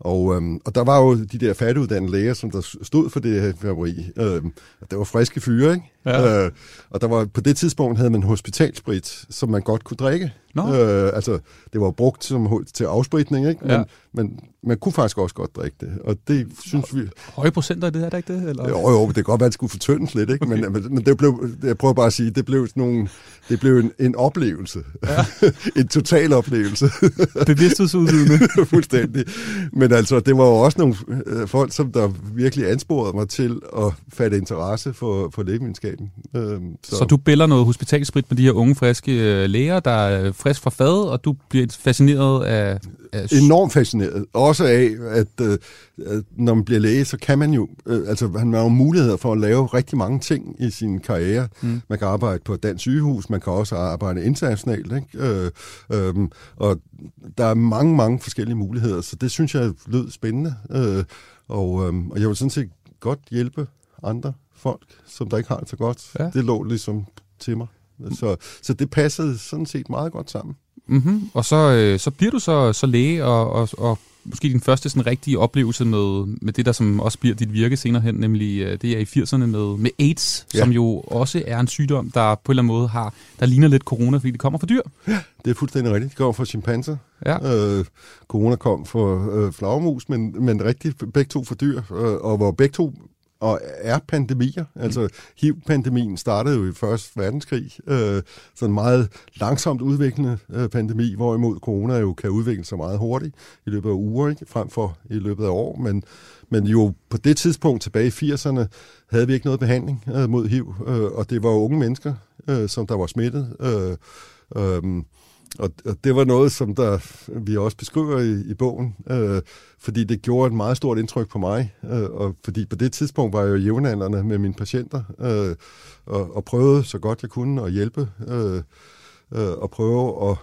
og, øh, og der var jo de der færdiguddannede læger, som der stod for det her infirmeri. Øh, og det var friske fyre, ikke? Ja. Øh, og der var, på det tidspunkt havde man hospitalsprit, som man godt kunne drikke. Nå. Øh, altså, det var brugt som, til afspritning, ikke? Men, Ja. men man kunne faktisk også godt drikke det. Og det synes vi... Høje procenter det er det ikke det? Eller? Jo, jo, det kan godt være, at det skulle fortyndes lidt, ikke? Okay. Men, men, men det blev, jeg prøver bare at sige, det blev, sådan nogle, det blev en, en oplevelse. Ja. en total oplevelse. Bevidsthedsudvidende. Fuldstændig. Men altså, det var jo også nogle øh, folk, som der virkelig ansporede mig til at fatte interesse for, for lægevidenskaben. Øh, Så du bæller noget hospitalsprit med de her unge, friske øh, læger, der er frisk fra fad, og du bliver fascineret af... af enormt fascineret. Også af, at, øh, at når man bliver læge, så kan man jo, øh, altså man har jo muligheder for at lave rigtig mange ting i sin karriere. Mm. Man kan arbejde på et dansk sygehus, man kan også arbejde internationalt, ikke? Øh, øh, og der er mange, mange forskellige muligheder, så det synes jeg lød spændende. Øh, og, øh, og jeg vil sådan set godt hjælpe andre folk, som der ikke har det så godt. Ja. Det lå ligesom til mig. Så, så det passede sådan set meget godt sammen. Mm-hmm. Og så, øh, så bliver du så, så læge, og, og, og måske din første sådan rigtige oplevelse med, med det, der som også bliver dit virke senere hen, nemlig øh, det er i 80'erne med, med AIDS, ja. Ja. som jo også er en sygdom, der på en eller anden måde har, der ligner lidt corona, fordi det kommer fra dyr. Det er fuldstændig rigtigt. Det kommer fra chimpanser. Ja. Øh, corona kom for øh, flagermus, men, men rigtigt begge to for dyr, øh, og hvor begge to og er pandemier. Altså HIV-pandemien startede jo i Første Verdenskrig, øh, sådan en meget langsomt udviklende øh, pandemi, hvorimod corona jo kan udvikle sig meget hurtigt i løbet af uger, ikke? frem for i løbet af år. Men, men jo på det tidspunkt tilbage i 80'erne havde vi ikke noget behandling øh, mod HIV, øh, og det var unge mennesker, øh, som der var smittet. Øh, øh, og, og det var noget, som der, vi også beskriver i, i bogen, øh, fordi det gjorde et meget stort indtryk på mig, øh, og fordi på det tidspunkt var jeg jo jævnaldrende med mine patienter, øh, og, og prøvede så godt jeg kunne at hjælpe, øh, øh, og prøve at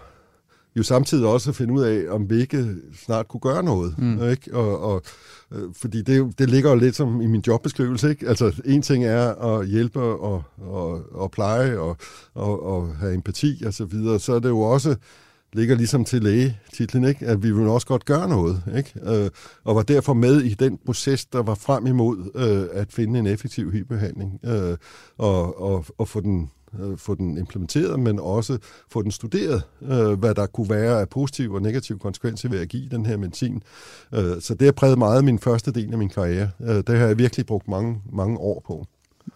jo samtidig også at finde ud af, om vi ikke snart kunne gøre noget. Mm. Ikke? Og, og, øh, fordi det, det ligger jo lidt som i min jobbeskrivelse. Ikke? Altså, en ting er at hjælpe og, og, og pleje og, og, og have empati og så videre. Så er det jo også ligger ligesom til lægetitlen, ikke? at vi vil også godt gøre noget, ikke? Øh, og var derfor med i den proces, der var frem imod øh, at finde en effektiv HIV-behandling, øh, og, og, og få den øh, få den implementeret, men også få den studeret, øh, hvad der kunne være af positive og negative konsekvenser ved at give den her medicin. Øh, så det har præget meget min første del af min karriere. Øh, det har jeg virkelig brugt mange, mange år på.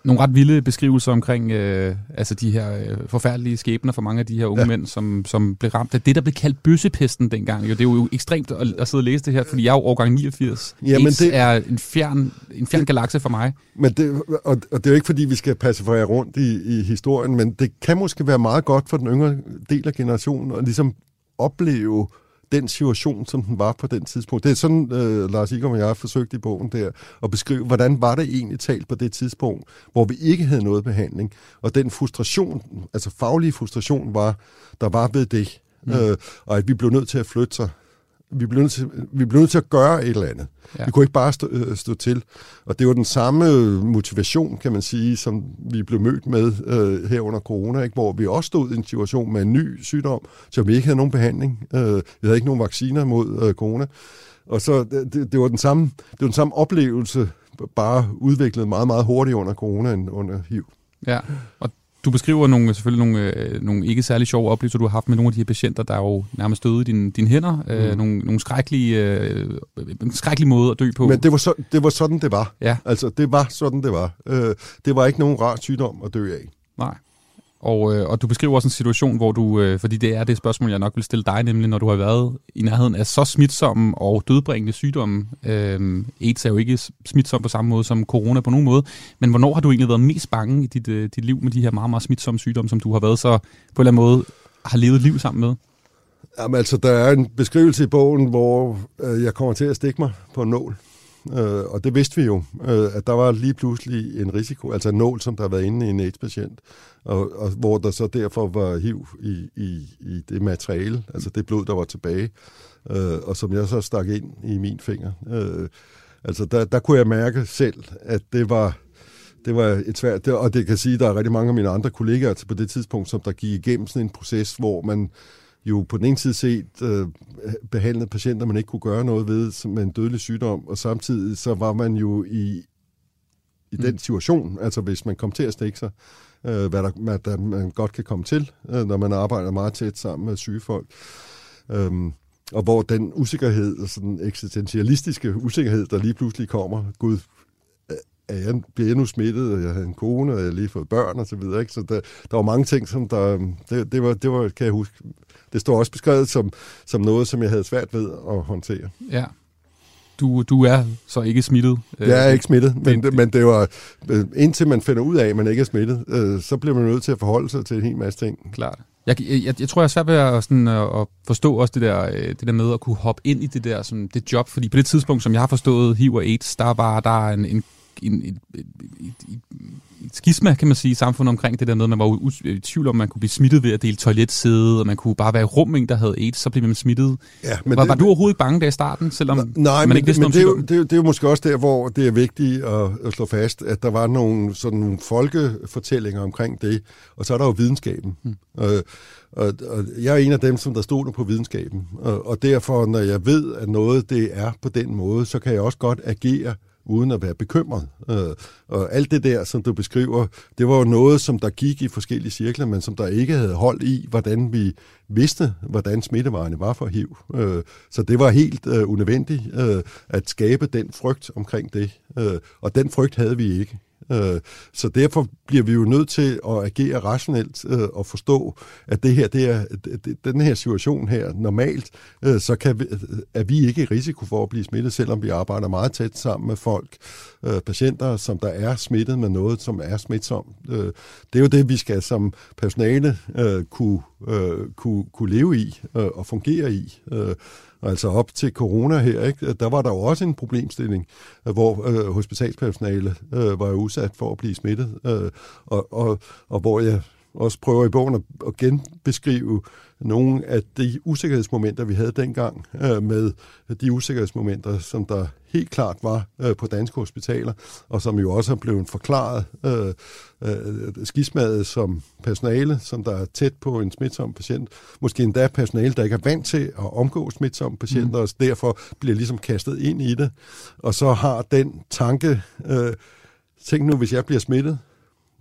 Nogle ret vilde beskrivelser omkring øh, altså de her øh, forfærdelige skæbner for mange af de her unge ja. Ja. mænd, som, som blev ramt af det, der blev kaldt bøssepesten dengang. Jo, det er jo ekstremt at, at sidde og læse det her, fordi jeg er jo årgang 89. Jamen, AIDS det- er en fjern, en fjern galakse for mig. Men det, og, og det er jo ikke, fordi vi skal passe for jer rundt i, i historien, men det kan måske være meget godt for den yngre del af generationen at ligesom opleve den situation, som den var på den tidspunkt. Det er sådan, øh, Lars Igor og jeg har forsøgt i bogen der, at beskrive, hvordan var det egentlig talt på det tidspunkt, hvor vi ikke havde noget behandling. Og den frustration, altså faglige frustration, var, der var ved det. Mm. Øh, og at vi blev nødt til at flytte sig. Vi blev nødt til, vi blev nødt til at gøre et eller andet. Ja. Vi kunne ikke bare stå, øh, stå til. Og det var den samme motivation, kan man sige, som vi blev mødt med øh, her under corona, ikke? hvor vi også stod i en situation med en ny sygdom, som vi ikke havde nogen behandling. Øh, vi havde ikke nogen vacciner mod øh, corona. Og så det, det, det, var den samme, det var den samme oplevelse, bare udviklet meget, meget hurtigt under corona end under HIV. Ja, og du beskriver nogle, selvfølgelig nogle, øh, nogle ikke særlig sjove oplevelser, du har haft med nogle af de her patienter, der er jo nærmest døde i dine, dine hænder. Mm. Øh, nogle, nogle skrækkelige, øh, en skrækkelig måde at dø på. Men det var, så, det var sådan, det var. Ja. Altså, det var sådan, det var. Øh, det var ikke nogen rar sygdom at dø af. Nej. Og, øh, og du beskriver også en situation, hvor du, øh, fordi det er det spørgsmål, jeg nok vil stille dig, nemlig når du har været i nærheden af så smitsomme og dødbringende sygdomme. Øh, AIDS er jo ikke smitsom på samme måde som corona på nogen måde, men hvornår har du egentlig været mest bange i dit, øh, dit liv med de her meget, meget smitsomme sygdomme, som du har været så på en eller anden måde har levet liv sammen med? Jamen altså, der er en beskrivelse i bogen, hvor øh, jeg kommer til at stikke mig på en nål. Øh, og det vidste vi jo, øh, at der var lige pludselig en risiko, altså en nål, som der har været inde i en AIDS-patient, og, og hvor der så derfor var HIV i, i, i det materiale, altså det blod, der var tilbage, øh, og som jeg så stak ind i min finger. Øh, altså der, der kunne jeg mærke selv, at det var det var et svært, det, og det kan sige, at der er rigtig mange af mine andre kollegaer på det tidspunkt, som der gik igennem sådan en proces, hvor man jo på den ene side set øh, behandlede patienter, man ikke kunne gøre noget ved som med en dødelig sygdom, og samtidig så var man jo i, i den situation, altså hvis man kom til at stikke sig, øh, hvad, der, hvad der man godt kan komme til, øh, når man arbejder meget tæt sammen med syge folk. Øhm, og hvor den usikkerhed, sådan eksistentialistiske usikkerhed, der lige pludselig kommer, gud, øh, er jeg, bliver jeg nu smittet, og jeg havde en kone, og jeg har lige fået børn og så videre. Ikke? Så der, der var mange ting, som der, øhm, det, det, var, det var, kan jeg huske, det står også beskrevet som, som noget, som jeg havde svært ved at håndtere. Ja. Du, du er så ikke smittet. Jeg er ikke smittet, men, det- men det var, øh, indtil man finder ud af, at man ikke er smittet, øh, så bliver man nødt til at forholde sig til en hel masse ting. Klart. Jeg, jeg, jeg tror, jeg er svært ved at, sådan, at, at forstå også det der, øh, det der med at kunne hoppe ind i det der sådan, det job, fordi på det tidspunkt, som jeg har forstået HIV og AIDS, der var der er en, en en, et, et, et, et, skisma, kan man sige, i samfundet omkring det der med, at man var u- i tvivl om, man kunne blive smittet ved at dele toiletsæde, og man kunne bare være i rum en, der havde AIDS, så blev man smittet. Ja, Men var, det- var du overhovedet ikke bange der i starten, selvom Nej, man men, ikke vidste men om det, er jo, det, er jo, det er jo måske også der, hvor det er vigtigt at, at slå fast, at der var nogle, sådan nogle folkefortællinger omkring det, og så er der jo videnskaben. Mm. Øh, og, og jeg er en af dem, som der stoler på videnskaben, og, og derfor, når jeg ved, at noget det er på den måde, så kan jeg også godt agere uden at være bekymret. Øh, og alt det der, som du beskriver, det var jo noget, som der gik i forskellige cirkler, men som der ikke havde hold i, hvordan vi vidste, hvordan smittevejene var for HIV. Øh, så det var helt øh, unødvendigt øh, at skabe den frygt omkring det. Øh, og den frygt havde vi ikke. Øh, Så derfor bliver vi jo nødt til at agere rationelt øh, og forstå, at det her, det er, den her situation her, normalt, øh, så kan vi, er vi ikke i risiko for at blive smittet, selvom vi arbejder meget tæt sammen med folk, øh, patienter, som der er smittet med noget, som er smitsomt. Det er jo det, vi skal som personale kunne, kunne, kunne leve i og fungere i. Altså op til corona her, ikke? der var der jo også en problemstilling, hvor øh, hospitalspersonale øh, var udsat for at blive smittet, øh, og, og, og hvor jeg også prøver i bogen at, at genbeskrive nogle af de usikkerhedsmomenter, vi havde dengang, øh, med de usikkerhedsmomenter, som der helt klart var øh, på danske hospitaler, og som jo også er blevet forklaret øh, øh, skismadet som personale, som der er tæt på en smitsom patient. Måske endda personale, der ikke er vant til at omgå smitsomme patienter, mm. og derfor bliver ligesom kastet ind i det. Og så har den tanke, øh, tænk nu, hvis jeg bliver smittet,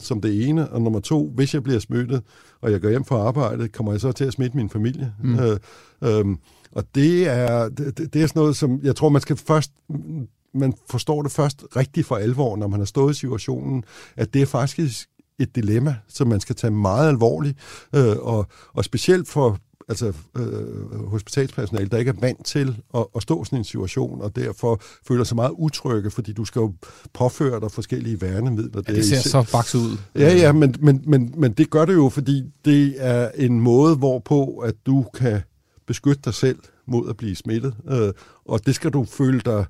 som det ene, og nummer to, hvis jeg bliver smittet, og jeg går hjem fra arbejde, kommer jeg så til at smitte min familie. Mm. Øh, øhm, og det er, det, det er sådan noget, som jeg tror, man skal først, man forstår det først rigtig for alvor, når man har stået i situationen, at det er faktisk et dilemma, som man skal tage meget alvorligt, øh, og, og specielt for altså øh, hospitalspersonale, der ikke er vant til at, at stå i sådan en situation, og derfor føler sig meget utrygge, fordi du skal jo påføre dig forskellige værnemidler. Ja, det ser er- så bakset ud. Ja, ja, men, men, men, men det gør det jo, fordi det er en måde, hvorpå at du kan beskytte dig selv mod at blive smittet. Øh, og det skal du føle dig øh,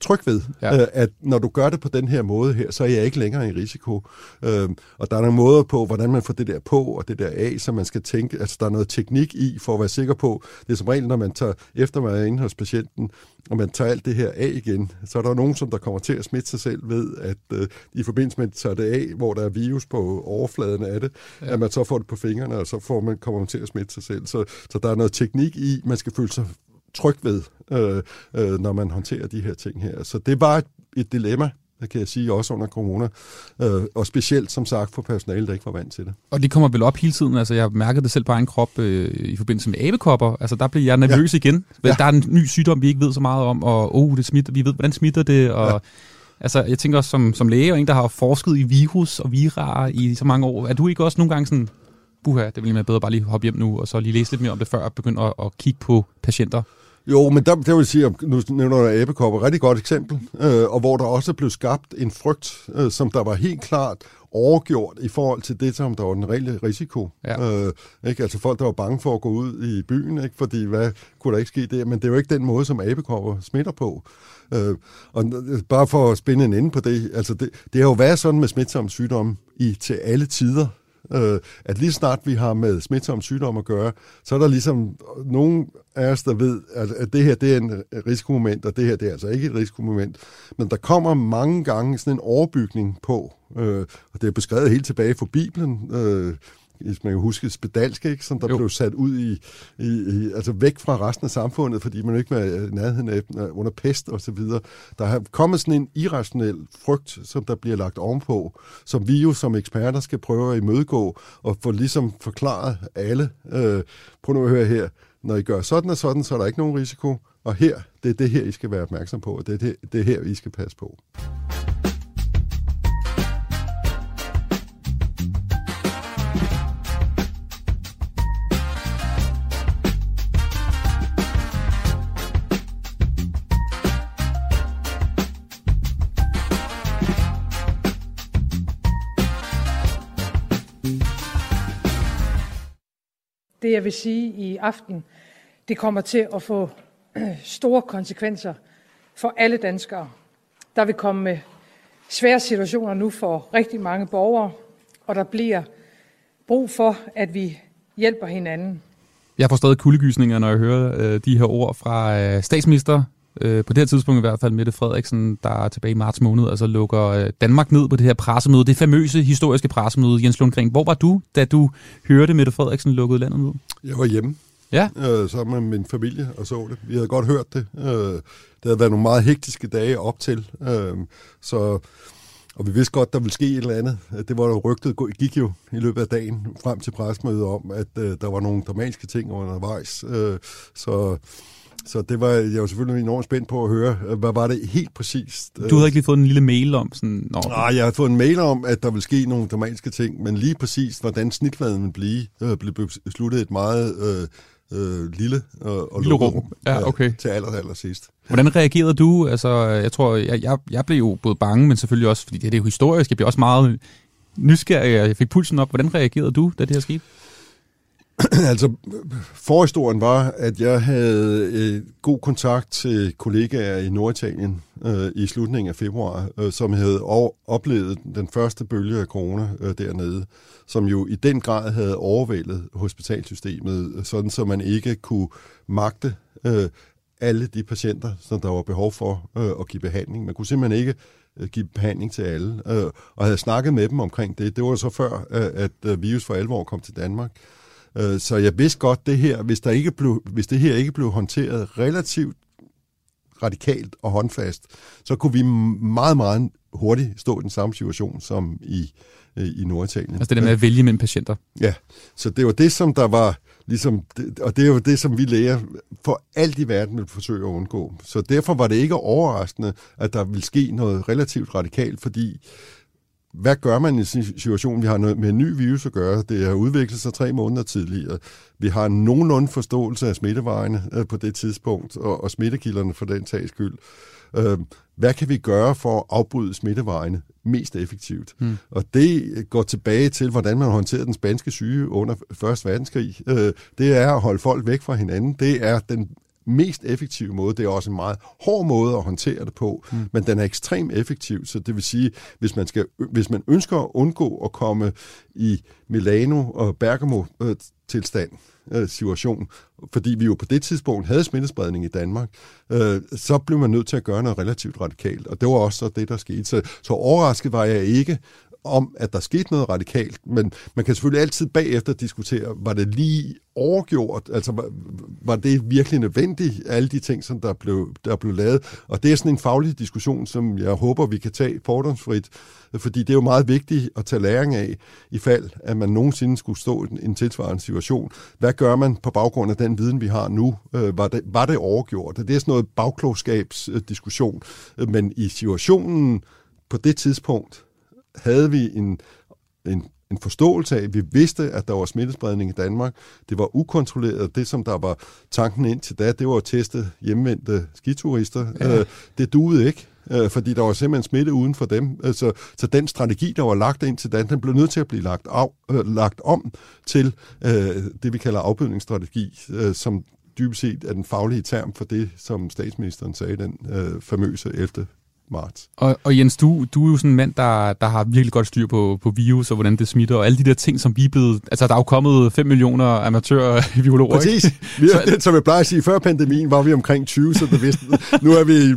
tryg ved, ja. øh, at når du gør det på den her måde her, så er jeg ikke længere i risiko. Øh, og der er nogle måder på, hvordan man får det der på og det der af, så man skal tænke, altså der er noget teknik i, for at være sikker på, det er som regel, når man tager, efter man er inde hos patienten, og man tager alt det her af igen, så er der nogen, som der kommer til at smitte sig selv ved, at øh, i forbindelse med, at tager det af, hvor der er virus på overfladen af det, ja. at man så får det på fingrene, og så får man, kommer man til at smitte sig selv. Så, så der er noget teknik i, man skal føle sig tryg ved, øh, øh, når man håndterer de her ting her. Så det var et, et dilemma, det kan jeg sige, også under corona, øh, og specielt som sagt for personale, der ikke var vant til det. Og det kommer vel op hele tiden. Altså, jeg mærkede det selv på egen krop øh, i forbindelse med abekopper. Altså, der blev jeg nervøs ja. igen. Ja. Der er en ny sygdom, vi ikke ved så meget om, og oh, det smitter, vi ved, hvordan smitter det, og... Ja. Altså, jeg tænker også som, som læge, og en, der har forsket i virus og virarer i så mange år, er du ikke også nogle gange sådan, buha, det vil jeg bedre bare lige hoppe hjem nu, og så lige læse lidt mere om det, før jeg begynder at, at kigge på patienter? Jo, men der, der vil sige, at nu nævner du æbekopper, rigtig godt eksempel, øh, og hvor der også blev skabt en frygt, øh, som der var helt klart overgjort i forhold til det, som der var den reelle risiko. Ja. Øh, ikke? Altså folk, der var bange for at gå ud i byen, ikke? fordi hvad kunne der ikke ske der? Men det er jo ikke den måde, som abekopper smitter på. Øh, og bare for at spænde en ende på det, altså det, det har jo været sådan med smitsomme sygdomme i til alle tider, øh, at lige snart vi har med smitsomme sygdomme at gøre, så er der ligesom øh, nogen af os, der ved, at, at det her det er en øh, risikomoment, og det her det er altså ikke et risikomoment. Men der kommer mange gange sådan en overbygning på, øh, og det er beskrevet helt tilbage fra Bibelen, øh, hvis man kan huske spedalsk, ikke, som der Jo. blev sat ud i, i, i, altså væk fra resten af samfundet, fordi man ikke var i nærheden af under pest og så videre. Der har kommet sådan en irrationel frygt, som der bliver lagt ovenpå, som vi jo som eksperter skal prøve at imødegå og få ligesom forklaret alle. Øh, prøv nu at høre her. Når I gør sådan og sådan, så er der ikke nogen risiko. Og her, det er det her, I skal være opmærksom på, og det er det, det er her, I skal passe på. Det jeg vil sige i aften, det kommer til at få store konsekvenser for alle danskere. Der vil komme øh, svære situationer nu for rigtig mange borgere, og der bliver brug for, at vi hjælper hinanden. Jeg får stadig kuldegysninger, når jeg hører øh, de her ord fra øh, statsminister, øh, på det her tidspunkt i hvert fald Mette Frederiksen, der er tilbage i marts måned, altså lukker øh, Danmark ned på det her pressemøde, det famøse historiske pressemøde. Jens Lundgren, hvor var du, da du hørte Mette Frederiksen lukkede landet ned? Jeg var hjemme Ja, øh, sammen med min familie og så det. Vi havde godt hørt det. Øh, det havde været nogle meget hektiske dage op til. Øh, så, og vi vidste godt, der ville ske et eller andet. Det var jo rygtet gik jo i løbet af dagen frem til pressemødet om, at øh, der var nogle dramatiske ting undervejs. Øh, så, så det var jeg var selvfølgelig enormt spændt på at høre. Hvad var det helt præcist? du havde ikke lige fået en lille mail om sådan... Nå, Nej, jeg har fået en mail om, at der vil ske nogle dramatiske ting, men lige præcis, hvordan snitfladen vil blive, øh, blev besluttet et meget øh, øh, lille og, og Lille rum. Ja, okay. til aller, aller sidst. Hvordan reagerede du? Altså, jeg tror, jeg, jeg, jeg blev jo både bange, men selvfølgelig også, fordi det, det er jo historisk, jeg blev også meget nysgerrig, jeg fik pulsen op. Hvordan reagerede du, da det her skete? altså, forhistorien var, at jeg havde øh, god kontakt til kollegaer i Norditalien øh, i slutningen af februar, øh, som havde oplevet den første bølge af corona øh, dernede, som jo i den grad havde overvældet hospitalsystemet, øh, sådan så man ikke kunne magte øh, alle de patienter, som der var behov for øh, at give behandling. Man kunne simpelthen ikke øh, give behandling til alle, øh, og havde snakket med dem omkring det. Det var så før, øh, at øh, virus for alvor kom til Danmark. Øh, Så jeg vidste godt, det her, hvis, der ikke blev, hvis det her ikke blev håndteret relativt radikalt og håndfast, så kunne vi meget, meget hurtigt stå i den samme situation som i, øh, i Norditalien. Altså det der med at vælge mellem patienter. Ja, så det var det, som der var, ligesom, og det er jo det, som vi læger for alt i verden vil forsøge at undgå. Så derfor var det ikke overraskende, at der ville ske noget relativt radikalt, fordi hvad gør man i sådan en situation? Vi har noget med en ny virus at gøre. Det har udviklet sig tre måneder tidligere. Vi har en nogenlunde forståelse af smittevejene øh, på det tidspunkt, og, og smittekilderne for den sags skyld. Øh, hvad kan vi gøre for at afbryde smittevejene mest effektivt? Mm. Og det går tilbage til, hvordan man håndterede den spanske syge under 1. verdenskrig. Øh, det er at holde folk væk fra hinanden. Det er den mest effektive måde. Det er også en meget hård måde at håndtere det på, mm. men den er ekstremt effektiv, så det vil sige, hvis man, skal, hvis man ønsker at undgå at komme i Milano og Bergamo øh, tilstand, øh, situation, fordi vi jo på det tidspunkt havde smittespredning i Danmark, øh, så blev man nødt til at gøre noget relativt radikalt, og det var også så det, der skete. Så, så overrasket var jeg ikke om, at der skete noget radikalt, men man kan selvfølgelig altid bagefter diskutere, var det lige overgjort, altså var, var det virkelig nødvendigt, alle de ting, som der blev, der blev lavet, og det er sådan en faglig diskussion, som jeg håber, vi kan tage fordomsfrit, fordi det er jo meget vigtigt at tage læring af, i fald at man nogensinde skulle stå i en, tilsvarende situation. Hvad gør man på baggrund af den viden, vi har nu? Øh, var, det, var det overgjort? Det er sådan noget bagklogskabsdiskussion, øh, men i situationen på det tidspunkt, havde vi en, en, en forståelse af, vi vidste, at der var smittespredning i Danmark. Det var ukontrolleret. Det, som der var tanken ind til da, det var at teste hjemvendte skiturister. Ja. Øh, det duede ikke øh, fordi der var simpelthen smitte uden for dem. Øh, Så, den strategi, der var lagt ind til da, den blev nødt til at blive lagt, af, øh, lagt om til øh, det, vi kalder afbødningsstrategi, øh, som dybest set er den faglige term for det, som statsministeren sagde den øh, famøse 11. marts. Og, og Jens, du, du er jo sådan en mand, der, der har virkelig godt styr på, på virus og hvordan det smitter, og alle de der ting, som vi er blevet... Altså, der er jo kommet 5 millioner amatør-biologer, Præcis. ikke? Vi er, som jeg plejer at sige, før pandemien var vi omkring 20, så det vidste, nu er vi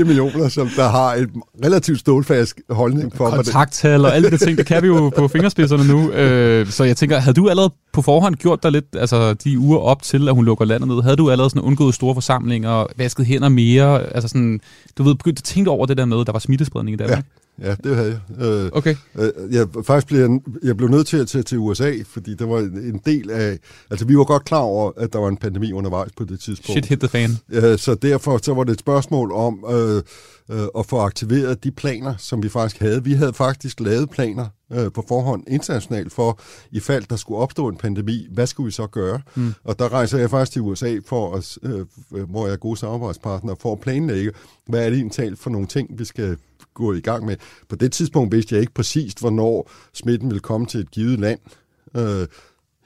3-4 millioner, som der har et relativt stålfast holdning for, kontakttal og alle de der ting, det kan vi jo på fingerspidserne nu. Øh, så jeg tænker, havde du allerede på forhånd gjort dig lidt, altså de uger op til, at hun lukker landet ned, havde du allerede sådan undgået store forsamlinger, vasket hænder mere, altså sådan, du ved, begyndt at tænke over det der med, at der var smittespredning i Danmark? ja, det havde jeg. Øh, Okay. Øh, jeg, faktisk blev jeg, jeg blev nødt til at tage til USA, fordi der var en del af... Altså, vi var godt klar over, at der var en pandemi undervejs på det tidspunkt. Shit hit the fan. Øh, Så derfor så var det et spørgsmål om øh, øh, at få aktiveret de planer, som vi faktisk havde. Vi havde faktisk lavet planer øh, på forhånd internationalt for, i fald der skulle opstå en pandemi, hvad skulle vi så gøre? Mm. Og der rejser jeg faktisk til USA, for at, øh, hvor jeg er gode samarbejdspartnere, for at planlægge, hvad er det egentlig for nogle ting, vi skal gå i gang med. På det tidspunkt vidste jeg ikke præcist, hvornår smitten ville komme til et givet land. Øh,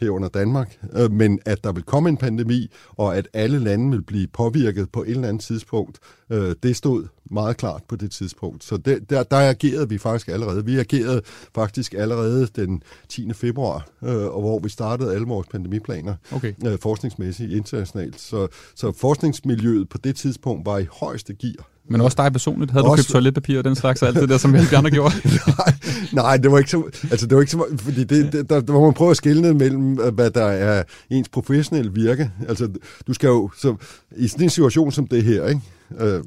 herunder Danmark, øh, men at der vil komme en pandemi, og at alle lande vil blive påvirket på et eller andet tidspunkt, øh, det stod meget klart på det tidspunkt. Så det, der, der agerede vi faktisk allerede. Vi agerede faktisk allerede den 10. februar, øh, og hvor vi startede alle vores pandemiplaner Okay. øh, forskningsmæssigt internationalt. Så, så forskningsmiljøet på det tidspunkt var i højeste gear. Men også dig personligt. Havde du Også- købt toiletpapir og den slags og alt det der, som alle andre gjorde? nej, nej, det var ikke så, altså det var ikke så, fordi det, det, der, der må man prøve at skelne mellem, øh, hvad der er ens professionelle virke. Altså, du skal jo, så, i sådan en situation som det her, ikke? Øh,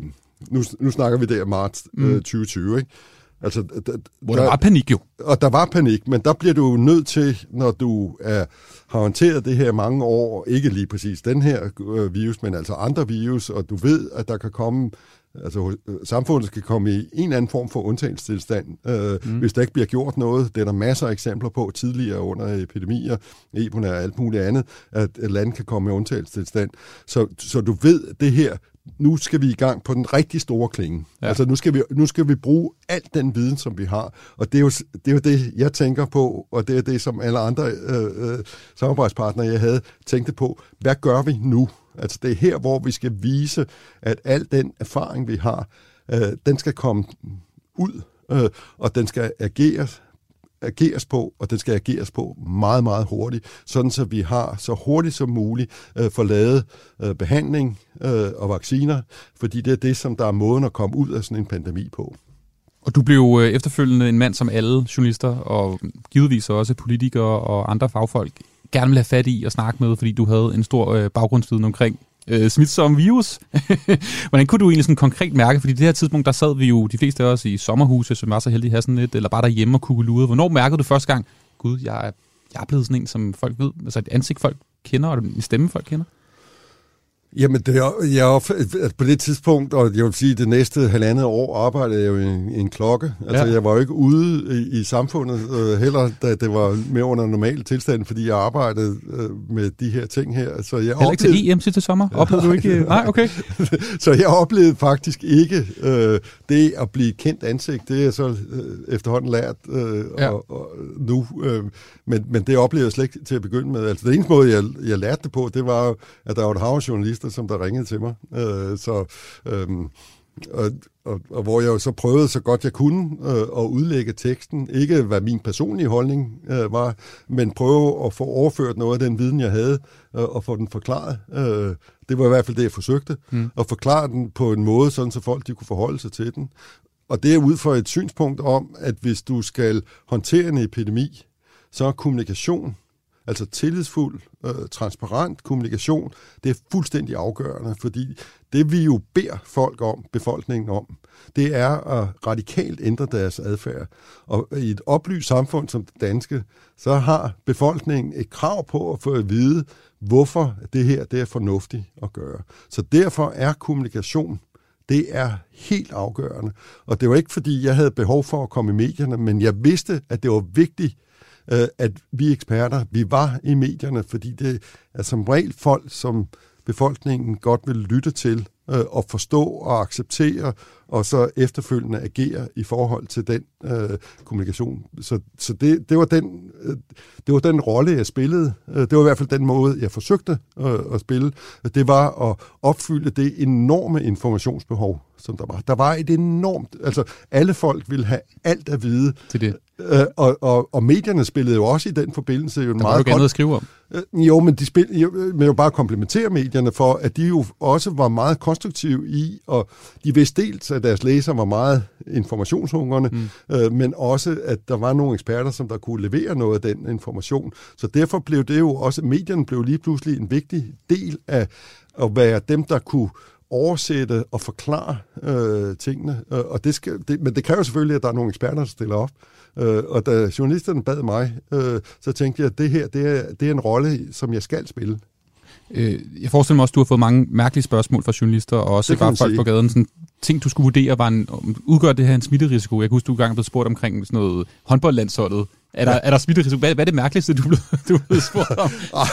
nu, nu snakker vi der marts øh, Mm. 2020, ikke? Altså, d- d- Hvor der var panik jo. Og der var panik, men der bliver du nødt til, når du er, har håndteret det her mange år, ikke lige præcis den her øh, virus, men altså andre virus, og du ved, at der kan komme, altså øh, samfundet skal komme i en eller anden form for undtagelsestilstand, øh, mm. hvis der ikke bliver gjort noget. Det er der masser af eksempler på tidligere under epidemier, Ebola og alt muligt andet, at et land kan komme i undtagelsestilstand. Så, så du ved det her, nu skal vi i gang på den rigtig store klinge. Ja. Altså nu skal, vi, nu skal vi bruge alt den viden, som vi har. Og det er jo det, er jo det jeg tænker på, og det er det, som alle andre øh, øh, samarbejdspartnere, jeg havde, tænkte på. Hvad gør vi nu? Altså det er her, hvor vi skal vise, at al den erfaring, vi har, øh, den skal komme ud, øh, og den skal ageres ageres på, og den skal ageres på meget, meget hurtigt, sådan så vi har så hurtigt som muligt øh, for lavet øh, behandling øh, og vacciner, fordi det er det, som der er måden at komme ud af sådan en pandemi på. Og du blev øh, efterfølgende en mand, som alle journalister og givetvis også politikere og andre fagfolk gerne ville have fat i og snakke med, fordi du havde en stor øh, baggrundsviden omkring øh, smitsom virus. Hvordan kunne du egentlig sådan konkret mærke, fordi det her tidspunkt, der sad vi jo de fleste af os i sommerhuse, som var så heldige at have sådan et, eller bare derhjemme og kugelude. Hvornår mærkede du første gang, gud, jeg er, jeg er blevet sådan en, som folk ved, altså et ansigt folk kender, og en stemme folk kender? Jamen, det er, jeg, på det tidspunkt, og jeg vil sige, det næste halvandet år arbejdede jeg jo i en, i en klokke. Altså, Ja. ja. jeg var jo ikke ude i, i samfundet øh, heller, da det var mere under normal tilstand, fordi jeg arbejdede øh, med de her ting her. Så jeg Heller ikke til EM sidste sommer? Oplevede du ikke? Nej, okay. så jeg oplevede faktisk ikke øh, det at blive kendt ansigt. Det er så øh, efterhånden lært øh, Ja. og, og nu. Øh, men, men det oplevede jeg slet ikke til at begynde med. Altså, den eneste måde, jeg, jeg lærte det på, det var at der var et hav af journalister, som der ringede til mig. Øh, så... Øh, og, og, og hvor jeg jo så prøvede så godt jeg kunne øh, at udlægge teksten. Ikke hvad min personlige holdning øh, var, men prøve at få overført noget af den viden, jeg havde, øh, og få den forklaret. Øh, det var i hvert fald det, jeg forsøgte. Mm. At forklare den på en måde, sådan så folk de kunne forholde sig til den. Og det er ud fra et synspunkt om, at hvis du skal håndtere en epidemi, så er kommunikation, altså tillidsfuld, øh, transparent kommunikation, det er fuldstændig afgørende, fordi det vi jo beder folk om, befolkningen om, det er at radikalt ændre deres adfærd. Og i et oplyst samfund som det danske, så har befolkningen et krav på at få at vide, hvorfor det her det er fornuftigt at gøre. Så derfor er kommunikation det er helt afgørende. Og det var ikke, fordi jeg havde behov for at komme i medierne, men jeg vidste, at det var vigtigt, øh, at vi eksperter, vi var i medierne, fordi det er som regel folk, som befolkningen godt vil lytte til øh, og forstå og acceptere, og så efterfølgende agere i forhold til den øh, kommunikation. Så, så det, det, var den, øh, det var den rolle, jeg spillede. Øh, det var i hvert fald den måde, jeg forsøgte øh, at spille. Det var at opfylde det enorme informationsbehov, som der var. Der var et enormt... Altså, alle folk ville have alt at vide. Til det. Øh, og, og, og medierne spillede jo også i den forbindelse jo Der var jo meget ikke andet at skrive om. Øh, Jo, men de spil, jo, men jo bare komplementere medierne for, at de jo også var meget konstruktive i, og de vidste dels, at deres læser var meget informationshungrende, mm. øh, men også, at der var nogle eksperter, som der kunne levere noget af den information. Så derfor blev det jo også, medierne blev lige pludselig en vigtig del af at være dem, der kunne oversætte og forklare øh, tingene. Øh, og det skal, det, men det kræver selvfølgelig, at der er nogle eksperter, der stiller op. Øh, og da journalisterne bad mig, øh, så tænkte jeg, at det her det er, det er en rolle, som jeg skal spille. Øh, jeg forestiller mig også, at du har fået mange mærkelige spørgsmål fra journalister, og også bare folk sige. på gaden. Sådan, ting, du skulle vurdere, var en, om- udgør det her en smitterisiko? Jeg kan huske, du engang blev spurgt omkring sådan noget håndboldlandsholdet. Er der, er der smitterisiko? Hvad, hvad er det mærkeligste, du blev, du blev spurgt om? Ah,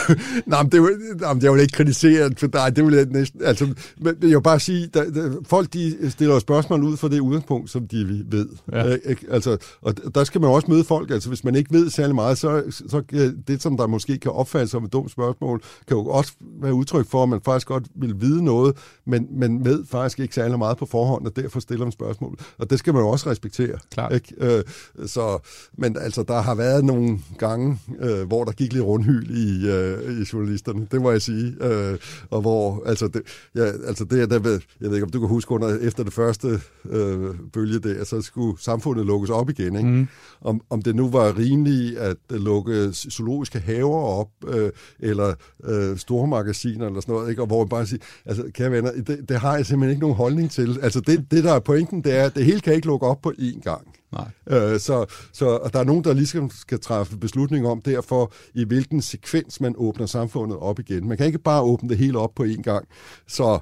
Nej, men det, nej, men jeg vil ikke kritisere for dig. Det vil jeg næsten... Altså, men jeg vil bare sige, der, der, folk de stiller spørgsmål ud fra det udgangspunkt, som de ved. Ja. Ja. ikke? Altså, og der skal man også møde folk. Altså, hvis man ikke ved særlig meget, så, så det, som der måske kan opfattes som et dumt spørgsmål, kan jo også være udtryk for, at man faktisk godt vil vide noget, men, men ved faktisk ikke særlig meget på forhånd, og derfor stiller man spørgsmål. Og det skal man jo også respektere. Klart. Ikke? Øh, så, men altså, der har været nogle gange, øh, hvor der gik lidt rundhyl i, øh, i journalisterne, det må jeg sige. Øh, og hvor, altså, det, ja, altså det, der, ved- jeg ved ikke, om du kan huske, under, efter det første øh, bølge der, så skulle samfundet lukkes op igen. Ikke? Mm. Om, om det nu var rimeligt at lukke zoologiske haver op, øh, eller øh, store magasiner, eller sådan noget, ikke? og hvor man bare siger, altså, kære venner, det, det har jeg simpelthen ikke nogen holdning til. Altså, det, det der er pointen, det er, at det hele kan ikke lukke op på én gang. Nej. Øh, så, så og der er nogen, der ligesom skal træffe beslutning om derfor, i hvilken sekvens man åbner samfundet op igen. Man kan ikke bare åbne det hele op på én gang. Så,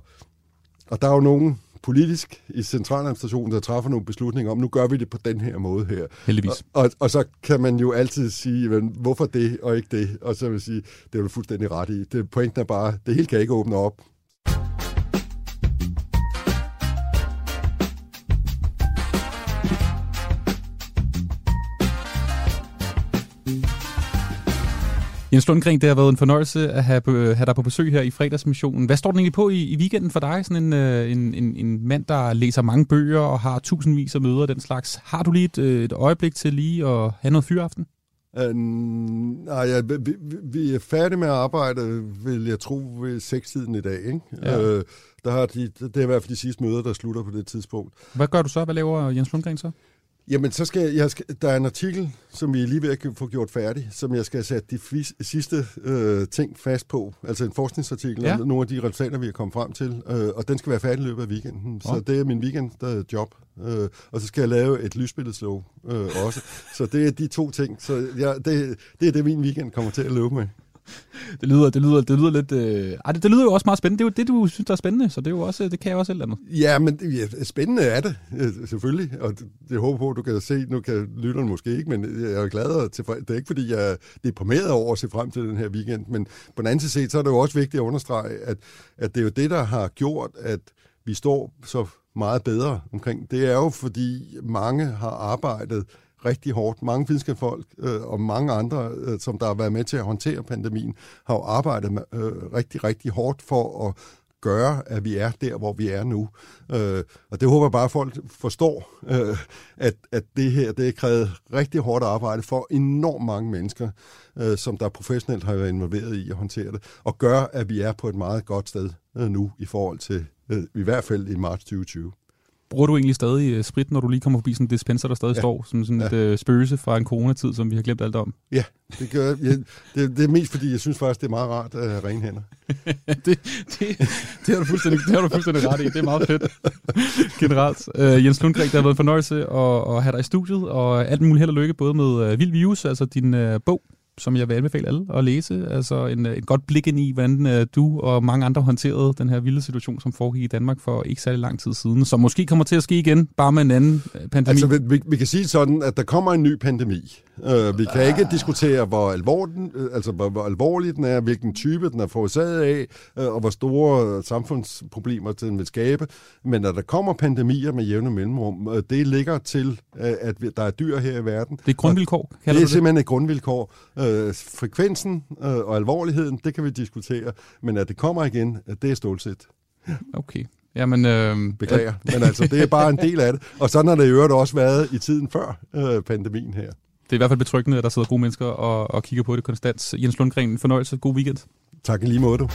og der er jo nogen politisk i centraladministrationen, der træffer nogle beslutninger om, nu gør vi det på den her måde her. Heldigvis. Og, og, og så kan man jo altid sige, men hvorfor det og ikke det? Og så vil jeg sige, det er du fuldstændig ret i. Det, pointen er bare, det hele kan ikke åbne op. Jens Lundgren, det har været en fornøjelse at have, have dig på besøg her i fredagsmissionen. Hvad står den egentlig på i, i weekenden for dig? Sådan en, øh, en, en, en mand, der læser mange bøger og har tusindvis af møder og den slags. Har du lige et, øh, et øjeblik til lige at have noget fyraften? Uh, nej, ja, vi, vi, er færdige med at arbejde, vil jeg tro, ved sekstiden i dag. Ikke? Ja. Øh, der har de, det er i hvert fald de sidste møder, der slutter på det tidspunkt. Hvad gør du så? Hvad laver Jens Lundgren så? Jamen, så skal jeg, skal, der er en artikel, som vi er lige ved at få gjort færdig, som jeg skal sætte de fis, sidste øh, ting fast på. Altså en forskningsartikel Ja. om nogle af de resultater, vi er kommet frem til. Øh, og den skal være færdig i løbet af weekenden. Så Nå. det er min weekend der job. Øh, og så skal jeg lave et lysbilledslov øh, også. så det er de to ting. Så ja, det, det er det, min weekend kommer til at løbe med. Det lyder, det lyder, det lyder lidt... Øh... Ej, det, det, lyder jo også meget spændende. Det er jo det, du synes, der er spændende, så det, er jo også, det kan jeg også et eller andet. Ja, men ja, spændende er det, øh, selvfølgelig. Og det, jeg håber på, at du kan se. Nu kan lytterne måske ikke, men jeg er glad og tilfreds. Det er ikke, fordi jeg er deprimeret over at se frem til den her weekend. Men på den anden side set, så er det jo også vigtigt at understrege, at, at det er jo det, der har gjort, at vi står så meget bedre omkring. Det er jo, fordi mange har arbejdet rigtig hårdt. Mange videnskabsfolk øh, og mange andre, øh, som der har været med til at håndtere pandemien, har jo arbejdet med, øh, rigtig, rigtig hårdt for at gøre, at vi er der, hvor vi er nu. Øh, og det håber jeg bare, at folk forstår, øh, at, at det her, det er krævet rigtig hårdt arbejde for enormt mange mennesker, øh, som der professionelt har været involveret i at håndtere det, og gør, at vi er på et meget godt sted øh, nu, i forhold til, øh, i hvert fald i marts 2020. Bruger du egentlig stadig øh, sprit, når du lige kommer forbi sådan en dispenser, der stadig ja. Står som sådan Ja. et øh, spøgelse fra en coronatid, som vi har glemt alt om? Ja, det gør jeg. det, det er mest, fordi jeg synes faktisk, det er meget rart at have rene hænder. det, det, det, har du fuldstændig, det har du fuldstændig ret i. Det er meget fedt. Generelt. Uh, Jens Lundgren, det har været en fornøjelse at, at have dig i studiet, og alt muligt held og lykke, både med uh, Vild Virus, altså din uh, bog, som jeg vil anbefale alle at læse. Altså en, øh, et godt blik ind i, hvordan øh, du og mange andre håndterede den her vilde situation, som foregik i Danmark for ikke særlig lang tid siden, som måske kommer til at ske igen, bare med en anden øh, pandemi. Altså, vi, vi kan sige sådan, at der kommer en ny pandemi. Uh, vi kan ikke diskutere, hvor, alvorlig, den, øh, altså, hvor, hvor alvorlig den er, hvilken type den er forårsaget af, uh, og hvor store øh, samfundsproblemer den vil skabe. Men når der kommer pandemier med jævne mellemrum, uh, det ligger til, uh, at der er dyr her i verden. det er grundvilkår, Det kalder er du det? simpelthen et grundvilkår. Øh, frekvensen øh, og alvorligheden, det kan vi diskutere. Men at det kommer igen, det er stålsæt. Okay. Jamen, øh, Beklager. Men altså, det er bare en del af det. Og sådan har det i øvrigt også været i tiden før øh, pandemien her. Det er i hvert fald betryggende, at der sidder gode mennesker og, og kigger på det konstant. Jens Lundgren, fornøjelse. God weekend. Tak i lige måde,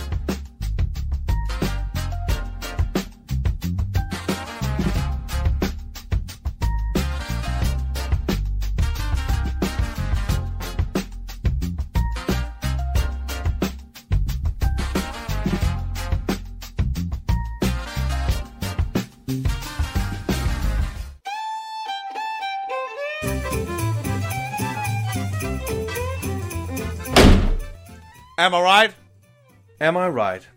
Am I right? Am I right?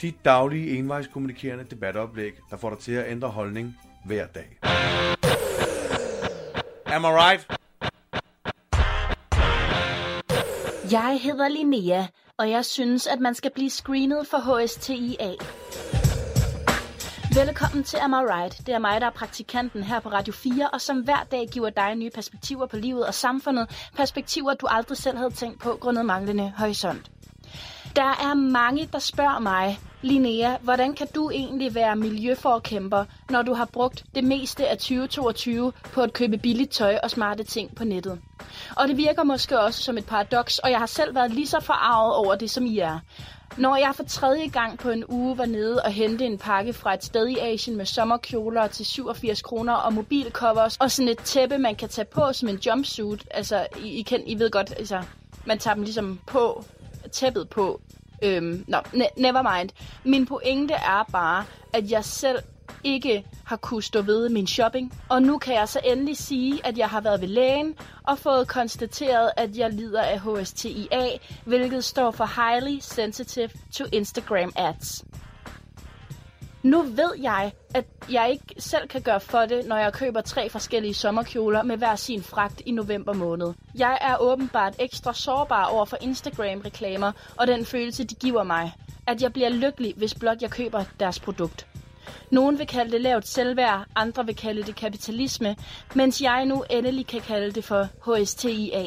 Dit daglige envejskommunikerende debatoplæg, der får dig til at ændre holdning hver dag. Am I right? Jeg hedder Linnea, og jeg synes, at man skal blive screenet for HSTIA. Velkommen til Am I Right. Det er mig, der er praktikanten her på Radio 4, og som hver dag giver dig nye perspektiver på livet og samfundet. Perspektiver, du aldrig selv havde tænkt på, grundet manglende horisont. Der er mange, der spørger mig, Linnea, hvordan kan du egentlig være miljøforkæmper, når du har brugt det meste af 2022 på at købe billigt tøj og smarte ting på nettet? Og det virker måske også som et paradoks, og jeg har selv været lige så forarvet over det, som I er. Når jeg for tredje gang på en uge var nede og hente en pakke fra et sted i Asien med sommerkjoler til 87 kroner og mobilcovers og sådan et tæppe, man kan tage på som en jumpsuit. Altså, I, I, kan, I ved godt, altså, man tager dem ligesom på, tæppet på. Øhm, nå, ne- never mind. Min pointe er bare, at jeg selv ikke har kunnet stå ved min shopping. Og nu kan jeg så endelig sige, at jeg har været ved lægen og fået konstateret, at jeg lider af HSTIA, hvilket står for Highly Sensitive to Instagram Ads. Nu ved jeg, at jeg ikke selv kan gøre for det, når jeg køber tre forskellige sommerkjoler med hver sin fragt i november måned. Jeg er åbenbart ekstra sårbar over for Instagram-reklamer og den følelse, de giver mig. At jeg bliver lykkelig, hvis blot jeg køber deres produkt. Nogen vil kalde det lavt selvværd, andre vil kalde det kapitalisme, mens jeg nu endelig kan kalde det for HSTIA.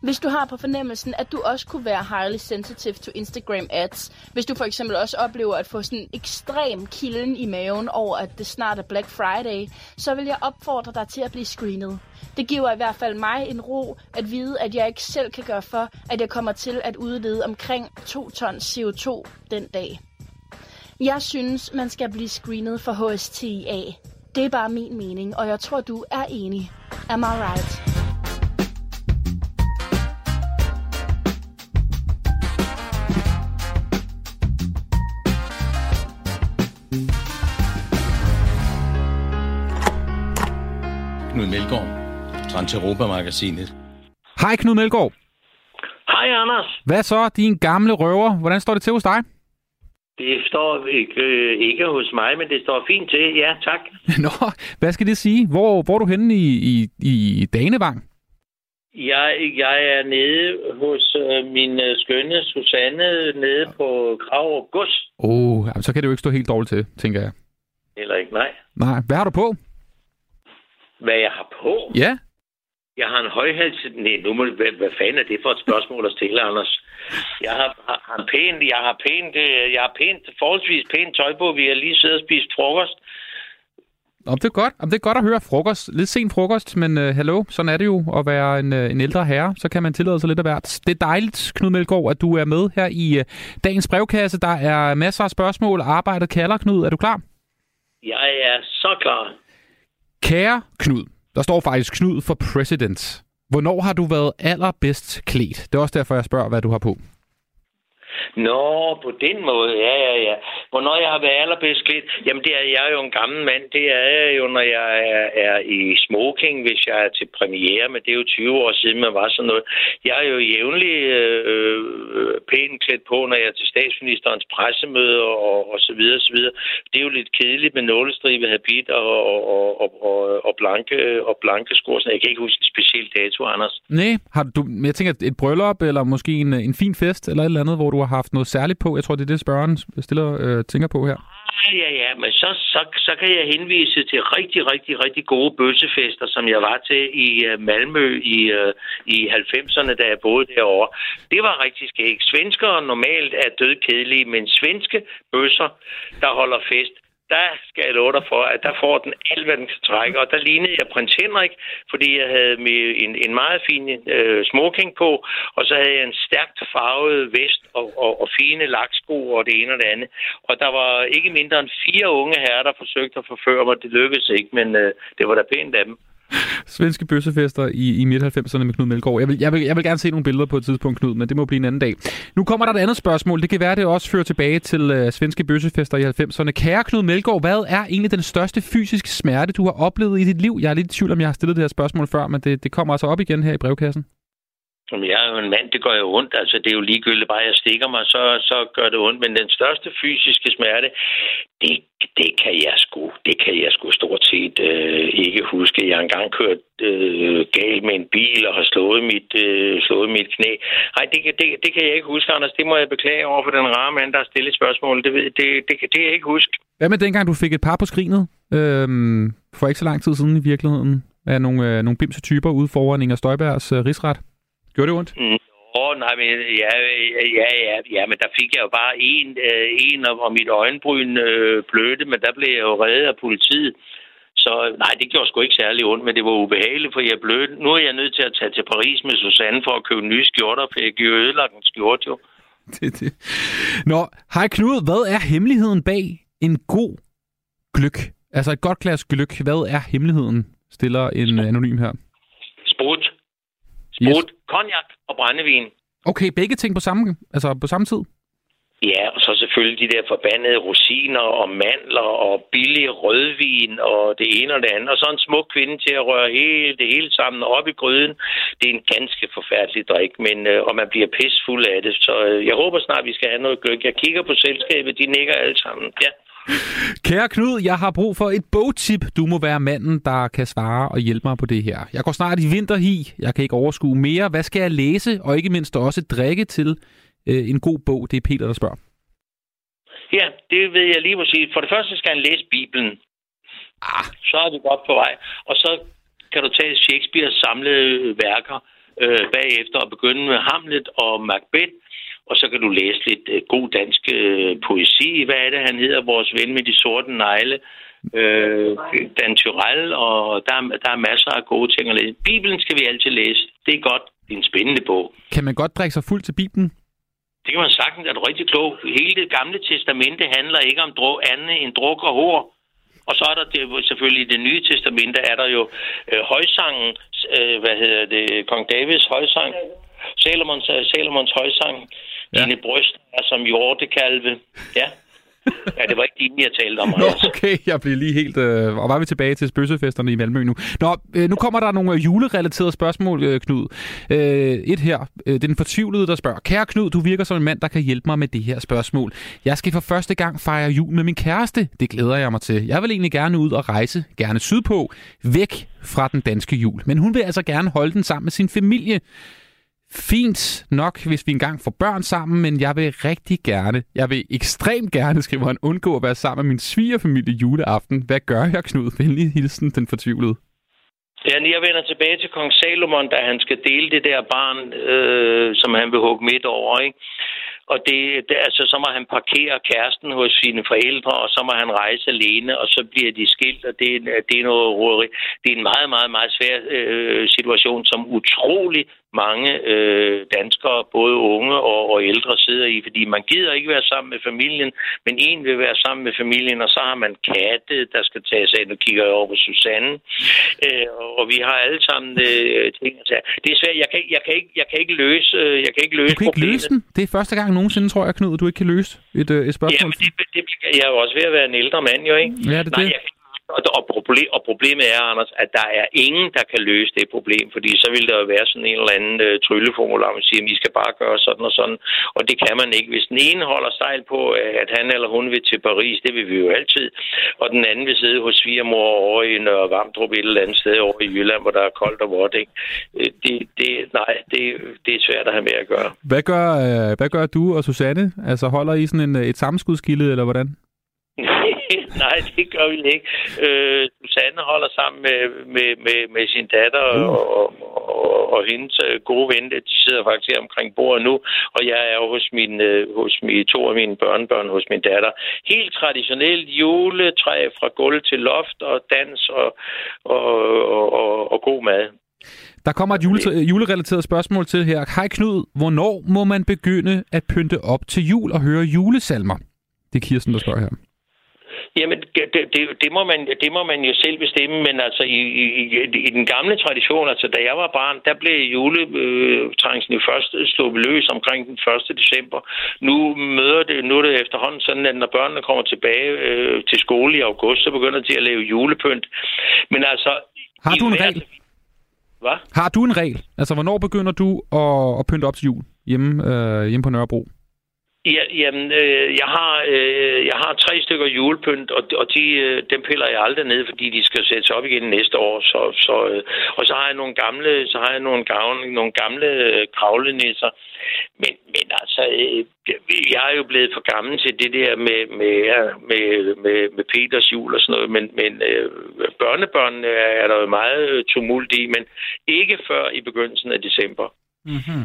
Hvis du har på fornemmelsen, at du også kunne være highly sensitive to Instagram ads, hvis du for eksempel også oplever at få sådan en ekstrem kilden i maven over, at det snart er Black Friday, så vil jeg opfordre dig til at blive screenet. Det giver i hvert fald mig en ro at vide, at jeg ikke selv kan gøre for, at jeg kommer til at udlede omkring 2 tons CO2 den dag. Jeg synes, man skal blive screenet for HSTA. Det er bare min mening, og jeg tror, du er enig. Am I right? Knud Melgaard, Transeuropa-magasinet. Hej Knud Melgaard. Hej, Anders. Hvad så, din gamle røver? Hvordan står det til hos dig? Det står ikke, øh, ikke hos mig, men det står fint til. Ja, tak. Nå, hvad skal det sige? Hvor, hvor er du henne i, i, i Danevang? Jeg, jeg er nede hos øh, min øh, skønne Susanne nede på Grav Gods. Åh, oh, så kan det jo ikke stå helt dårligt til, tænker jeg. Eller ikke, nej. Nej, hvad har du på? Hvad jeg har på? Ja, Jeg har en højhals... Nej, nu må... Hvad, hvad fanden er det for et spørgsmål at stille, Anders? Jeg har, har, har pænt... Jeg har pænt... øh, Jeg har pænt... Forholdsvis pænt tøj på. Vi har lige siddet og spist frokost. Om det er godt. Om det er godt at høre frokost. Lidt sen frokost, men uh, hallo, sådan er det jo at være en, uh, en ældre herre. Så kan man tillade sig lidt af hvert. Det er dejligt, Knud Melgaard, at du er med her i uh, dagens brevkasse. Der er masser af spørgsmål. Arbejdet kalder, Knud. Er du klar? Jeg er så klar. Kære Knud, der står faktisk Knud for president. Hvornår har du været allerbedst klædt? Det er også derfor, jeg spørger, hvad du har på. Nå, på den måde, ja, ja, ja. Hvornår jeg har været allerbedst klædt? Jamen, det er jeg er jo en gammel mand. Det er jeg jo, når jeg er, er i smoking, hvis jeg er til premiere, men det er jo 20 år siden, man var sådan noget. Jeg er jo jævnlig øh, øh pænt klædt på, når jeg er til statsministerens pressemøde og, og så videre, så videre. Det er jo lidt kedeligt med nålestribe, habit og, og, og, og, og, blanke, og blanke skor. Jeg kan ikke huske en speciel dato, Anders. Nej, har du, men jeg tænker, et bryllup eller måske en, en fin fest eller et eller andet, hvor du har haft noget særligt på. Jeg tror, det er det, spørgeren stiller øh, tænker på her. Ja, ja, men så, så, så kan jeg henvise til rigtig, rigtig, rigtig gode bøssefester, som jeg var til i øh, Malmø i, øh, i 90'erne, da jeg boede derovre. Det var rigtig skægt. Svenskere normalt er dødkedelige, men svenske bøsser, der holder fest, der skal jeg love dig for, at der får den alt, hvad den kan trække. Og der lignede jeg prins Henrik, fordi jeg havde en, en meget fin øh, smoking på, og så havde jeg en stærkt farvet vest og, og, og fine laksko og det ene og det andet. Og der var ikke mindre end fire unge herrer, der forsøgte at forføre mig. Det lykkedes ikke, men øh, det var da pænt af dem. Svenske bøssefester i, i midt-90'erne med Knud Melgaard. Jeg vil, jeg, vil, jeg vil gerne se nogle billeder på et tidspunkt, Knud, men det må blive en anden dag. Nu kommer der et andet spørgsmål. Det kan være, det også fører tilbage til øh, svenske bøssefester i 90'erne. Kære Knud Melgaard, hvad er egentlig den største fysiske smerte, du har oplevet i dit liv? Jeg er lidt i tvivl, om jeg har stillet det her spørgsmål før, men det, det kommer altså op igen her i brevkassen. Jamen, jeg er jo en mand, det gør jo ondt. Altså, det er jo ligegyldigt, bare jeg stikker mig, så, så gør det ondt. Men den største fysiske smerte, det, det kan jeg sgu, det kan jeg sgu stort set øh, ikke huske. Jeg har engang kørt øh, galt med en bil og har slået mit, øh, slået mit knæ. Nej, det, det, det kan jeg ikke huske, Anders. Det må jeg beklage over for den rare mand, der har stillet spørgsmål. Det, ved- det, det, det kan jeg ikke huske. Hvad med dengang, du fik et par på skrinet? Øhm, for ikke så lang tid siden i virkeligheden. Af nogle, øh, nogle bimse typer ude foran Inger Støjbergs øh, rigsret. Gjorde det ondt? Mm. Åh, oh, nej, men ja, ja, ja, ja, men der fik jeg jo bare en, øh, en og, og mit øjenbryn øh, blødte, men der blev jeg jo reddet af politiet. Så nej, det gjorde sgu ikke særlig ondt, men det var ubehageligt, for jeg blødte. Nu er jeg nødt til at tage til Paris med Susanne for at købe nye skjorter, for jeg jo ødelagt en skjorte jo. det, det. Nå, hej Knud, hvad er hemmeligheden bag en god gløk? Altså et godt glas gløk. Hvad er hemmeligheden? Stiller en anonym her. Sprut, yes. cognac og brændevin. Okay, begge ting på samme, altså på samme tid? Ja, og så selvfølgelig de der forbandede rosiner og mandler og billig rødvin og det ene og det andet. Og så en smuk kvinde til at røre hele, det hele sammen op i gryden. Det er en ganske forfærdelig drik, men, øh, og man bliver pissfuld af det. Så øh, jeg håber snart, vi skal have noget gløk. Jeg kigger på selskabet, de nikker alle sammen. Ja. Kære Knud, jeg har brug for et bogtip. Du må være manden, der kan svare og hjælpe mig på det her. Jeg går snart i vinterhi. Jeg kan ikke overskue mere. Hvad skal jeg læse? Og ikke mindst også drikke til øh, en god bog. Det er Peter, der spørger. Ja, det ved jeg lige præcis. For det første skal han læse Bibelen. Ah. Så er vi godt på vej. Og så kan du tage Shakespeares samlede værker øh, bagefter og begynde med Hamlet og Macbeth. Og så kan du læse lidt øh, god dansk øh, poesi. Hvad er det, han hedder? Vores ven med de sorte negle. Øh, Dan Tyrell, og der, er- der er masser af gode ting at læse. Bibelen skal vi altid læse. Det er godt. Det er en spændende bog. Kan man godt drikke sig fuld til Bibelen? Det kan man sagtens, er du rigtig klog. Hele det gamle testamente handler ikke om druk, andet end druk og hår. Og så er der det, selvfølgelig i det nye testamente, er der jo øh, højsangen, øh, hvad hedder det, Kong Davids højsang, Salomons, øh, Salomons højsang, ja. dine bryster er som hjortekalve. Ja. ja, det var ikke dine, jeg talte om. Nå, Altså. okay, jeg bliver lige helt... Øh, og var vi tilbage til spøssefesterne i Malmø nu. Nå, øh, nu kommer der nogle øh, julerelaterede spørgsmål, øh, Knud. Øh, et her. Øh, den fortvivlede, der spørger. Kære Knud, du virker som en mand, der kan hjælpe mig med det her spørgsmål. Jeg skal for første gang fejre jul med min kæreste. Det glæder jeg mig til. Jeg vil egentlig gerne ud og rejse, gerne sydpå, væk fra den danske jul. Men hun vil altså gerne holde den sammen med sin familie. Fint nok, hvis vi engang får børn sammen, men jeg vil rigtig gerne, jeg vil ekstremt gerne, skriver han, undgå at være sammen med min svigerfamilie juleaften. Hvad gør jeg, Knud? Venlig hilsen, den fortvivlede. Ja, jeg vender tilbage til kong Salomon, da han skal dele det der barn, øh, som han vil hugge midt over, ikke? Og det, det, altså, så må han parkere kæresten hos sine forældre, og så må han rejse alene, og så bliver de skilt, og det, det er noget roderi. Det er en meget, meget, meget svær øh, situation, som utrolig mange øh, danskere, både unge og, og ældre, sidder i, fordi man gider ikke være sammen med familien, men en vil være sammen med familien, og så har man katte, der skal tages af. Nu kigger jeg over på Susanne. Øh, og vi har alle sammen øh, ting at tage. Det er svært. Jeg kan, ikke- jeg kan, ikke, jeg kan ikke løse, øh, jeg kan ikke løse Du kan ikke problemet. løse den. Det er første gang nogensinde, tror jeg, Knud, at du ikke kan løse et, øh, et spørgsmål. Jamen, det, det, jeg er jo også ved at være en ældre mand, jo, ikke? Ja, det Nej, det. jeg, og, og, problem, og problemet er, Anders, at der er ingen, der kan løse det problem, fordi så vil der jo være sådan en eller anden øh, trylleformular, man siger, at vi skal bare gøre sådan og sådan, og det kan man ikke. Hvis den ene holder stejl på, øh, at han eller hun vil til Paris, det vil vi jo altid, og den anden vil sidde hos svigermor over i Nørre Vamdrup et eller andet sted over i Jylland, hvor der er koldt og vådt, ikke? Øh, det, det, nej, det, det er svært at have med at gøre. Hvad gør, øh, hvad gør du og Susanne? Altså holder I sådan en, et samskudskilde, eller hvordan? Nej, det gør vi ikke. Øh, Susanne holder sammen med, med, med, med sin datter og, og, og, og hendes øh, gode ven. De sidder faktisk her omkring bordet nu, og jeg er jo hos, min, øh, hos min, to af mine børnebørn hos min datter. Helt traditionelt juletræ fra gulv til loft og dans og, og, og, og, og god mad. Der kommer et jule, julerelateret spørgsmål til her. Hej Knud, hvornår må man begynde at pynte op til jul og høre julesalmer? Det er Kirsten, der spørger her. Jamen, det, det, det, må man, det må man jo selv bestemme, men altså i, i, i- den gamle tradition, altså da jeg var barn, der blev juletrængslen jo først sluppet løs omkring den 1. december. Nu møder det, nu er det efterhånden sådan, at når børnene kommer tilbage øh, til skole i august, så begynder de at lave julepynt. Men altså... Har du en regel? Hvad? Har du en regel? Altså, hvornår begynder du at, at pynte op til jul hjemme, øh, hjemme på Nørrebro? Ja, jamen, øh, jeg, har, øh, jeg har tre stykker julepynt, og, og de, øh, dem piller jeg aldrig ned, fordi de skal sættes op igen næste år. Så, så, øh, og så har jeg nogle gamle, så har jeg nogle, gavne, nogle gamle øh, kravlenisser. Men, men altså, øh, jeg er jo blevet for gammel til det der med, med, med, med, med Peters jul og sådan noget, men, men øh, børnebørnene er der jo meget øh, tumult i, men ikke før i begyndelsen af december. Mm-hmm.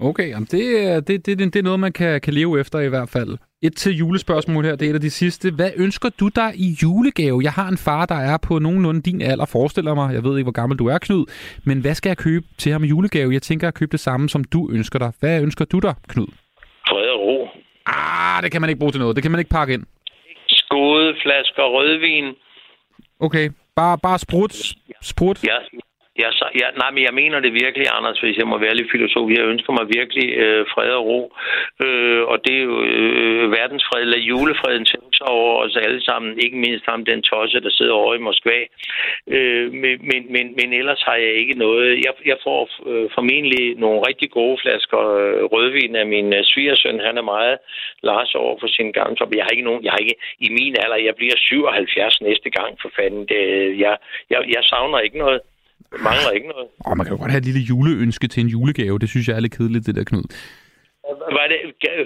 Okay, jamen det, er- det, det, det, det er noget, man kan, kan leve efter i hvert fald. Et til julespørgsmål her, det er et af de sidste. Hvad ønsker du dig i julegave? Jeg har en far, der er på nogenlunde din alder, forestiller mig. Jeg ved ikke, hvor gammel du er, Knud. Men hvad skal jeg købe til ham i julegave? Jeg tænker at købe det samme, som du ønsker dig. Hvad ønsker du dig, Knud? Fred og ro. Ah, det kan man ikke bruge til noget. Det kan man ikke pakke ind. Skåde flasker rødvin. Okay, bare, bare sprut. Sprut. Ja, ja, så, ja, nej, men jeg mener det virkelig, Anders, hvis jeg må være lidt filosof. Jeg ønsker mig virkelig øh, fred og ro. Øh, og det er jo øh, verdensfred, eller julefreden tænke sig over os alle sammen. Ikke mindst ham, den tosse, der sidder over i Moskva. Øh, men, men, men, men ellers har jeg ikke noget. Jeg, jeg får øh, formentlig nogle rigtig gode flasker øh, rødvin af min øh, svigersøn. Han er meget Lars over for sin gamle Så Jeg har ikke nogen, jeg har ikke, i min alder, jeg bliver 77 næste gang for fanden. Det, jeg, jeg, jeg savner ikke noget. Jeg mangler ikke noget. Åh, man kan jo godt have et lille juleønske til en julegave. Det synes jeg er lidt kedeligt, det der, Knud. Var det,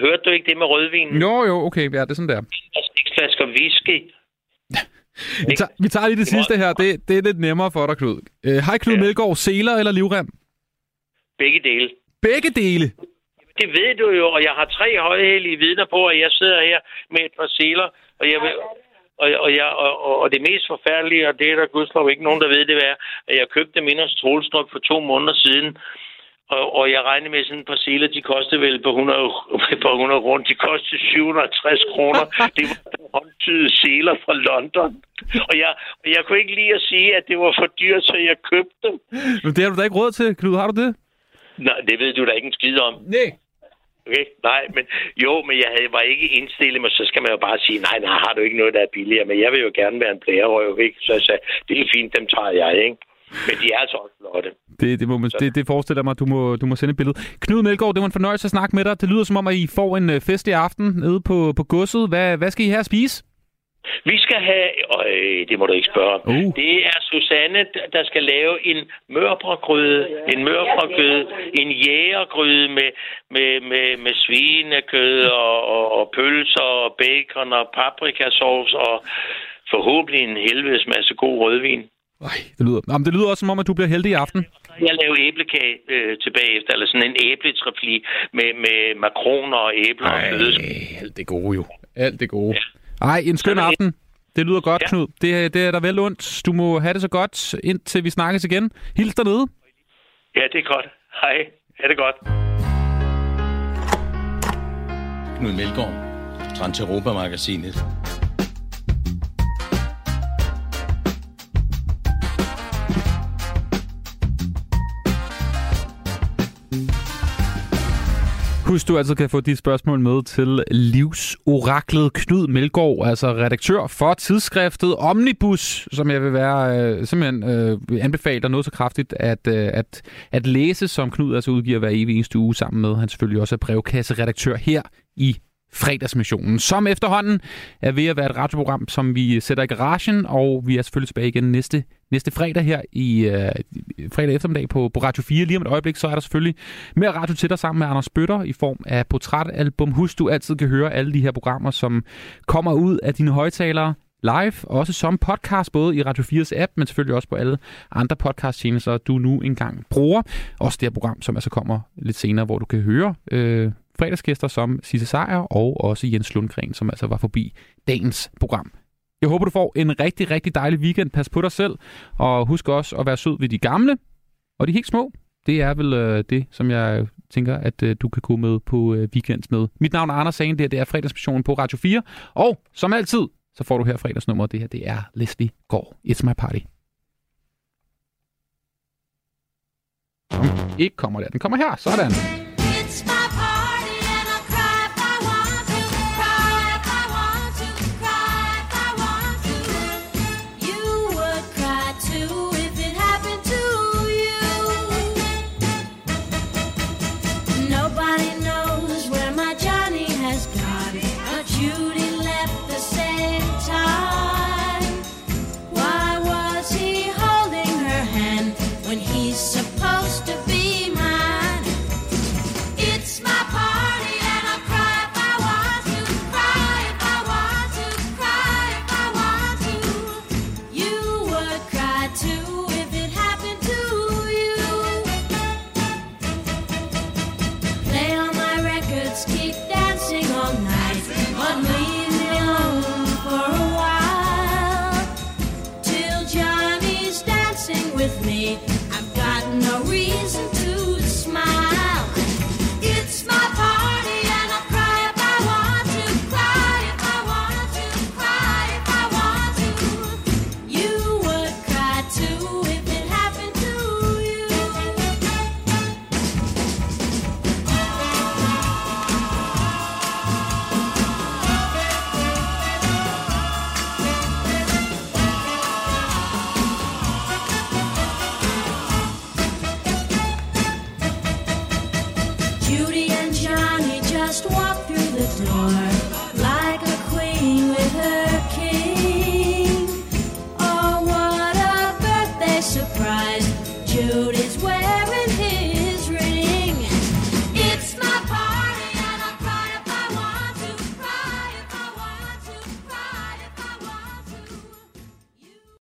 hørte du ikke det med rødvin? Jo, jo, okay. Ja, det er sådan der. Seks flasker whisky. Vi tager, vi tager lige det sidste her. Det, det er lidt nemmere for dig, Knud. Øh, Hej, Knud ja. Melgaard. Seler eller livrem? Begge dele. Begge dele? Det ved du jo, og jeg har tre højhældige vidner på, at jeg sidder her med et par seler, og jeg vil, og, og, jeg, og, og, det mest forfærdelige, og det er der gudslov ikke nogen, der ved det, er, at jeg købte dem inden Strålstrup for to måneder siden, og, og jeg regner med sådan et par seler, de kostede vel på 100, på 100 kroner. De kostede 760 kroner. Det var håndtyde seler fra London. Og jeg, og jeg kunne ikke lide at sige, at det var for dyrt, så jeg købte dem. Men det har du da ikke råd til, Knud. Har du det? Nej, det ved du da ikke en skid om. Nej. Okay, nej, men jo, men jeg havde, var ikke indstillet mig, så skal man jo bare sige, nej, nej, har du ikke noget, der er billigere, men jeg vil jo gerne være en blærerøv, ikke? Så jeg sagde, det er fint, dem tager jeg, ikke? Men de er altså også flotte. Det, det, må man, det, det forestiller mig, du må, du må sende et billede. Knud Melgaard, det var en fornøjelse at snakke med dig. Det lyder som om, at I får en øh, festlig aften nede på, på godset. Hvad, hvad skal I have at spise? Vi skal have, øh, det må du ikke spørge uh. det er Susanne, der skal lave en mørbrødgryde, en mørbrødgryde, en jægergryde med, med, med, med svinekød og, og, og pølser og bacon og paprikasauce og forhåbentlig en helvedes masse god rødvin. Ej, det lyder, jamen, det lyder også som om, at du bliver heldig i aften. Jeg laver æblekage øh, tilbage efter, eller sådan en æbletrepli med, med makroner og æbler Ej, og flødeskum. alt det gode jo. Alt det gode. Ej, en skøn aften. Det lyder godt, ja. Knud. Det, det er der vel ondt. Du må have det så godt, indtil vi snakkes igen. Hils dernede. Ja, det er godt. Hej. Ha' det godt. Knud Melgaard, Transeuropa-magasinet. Husk, du altid kan få dit spørgsmål med til livsoraklet Knud Melgaard, altså redaktør for tidsskriftet Omnibus, som jeg vil være øh, simpelthen øh, anbefaler noget så kraftigt at, øh, at, at læse, som Knud altså udgiver hver evig eneste uge sammen med. Han selvfølgelig også er brevkasseredaktør her i fredagsmissionen, som efterhånden er ved at være et radioprogram, som vi sætter i garagen, og vi er selvfølgelig tilbage igen næste, næste fredag her i øh, fredag eftermiddag på, på Radio 4. Lige om et øjeblik, så er der selvfølgelig mere radio til dig sammen med Anders Bøtter i form af portrætalbum. Husk, du altid kan høre alle de her programmer, som kommer ud af dine højtalere live, også som podcast, både i Radio 4's app, men selvfølgelig også på alle andre podcast-tjenester, du nu engang bruger. Også det her program, som altså kommer lidt senere, hvor du kan høre øh, fredagsgæster som Sisse Sejer og også Jens Lundgren, som altså var forbi dagens program. Jeg håber, du får en rigtig, rigtig dejlig weekend. Pas på dig selv, og husk også at være sød ved de gamle og de helt små. Det er vel øh, det, som jeg tænker, at øh, du kan gå med på øh, weekend med. Mit navn er Anders Sagen, det, her, det er fredagsmissionen på Radio 4. Og som altid, så får du her fredagsnummer. Det her, det er Leslie Gård. It's my party. Som ikke kommer der. Den kommer her. Sådan.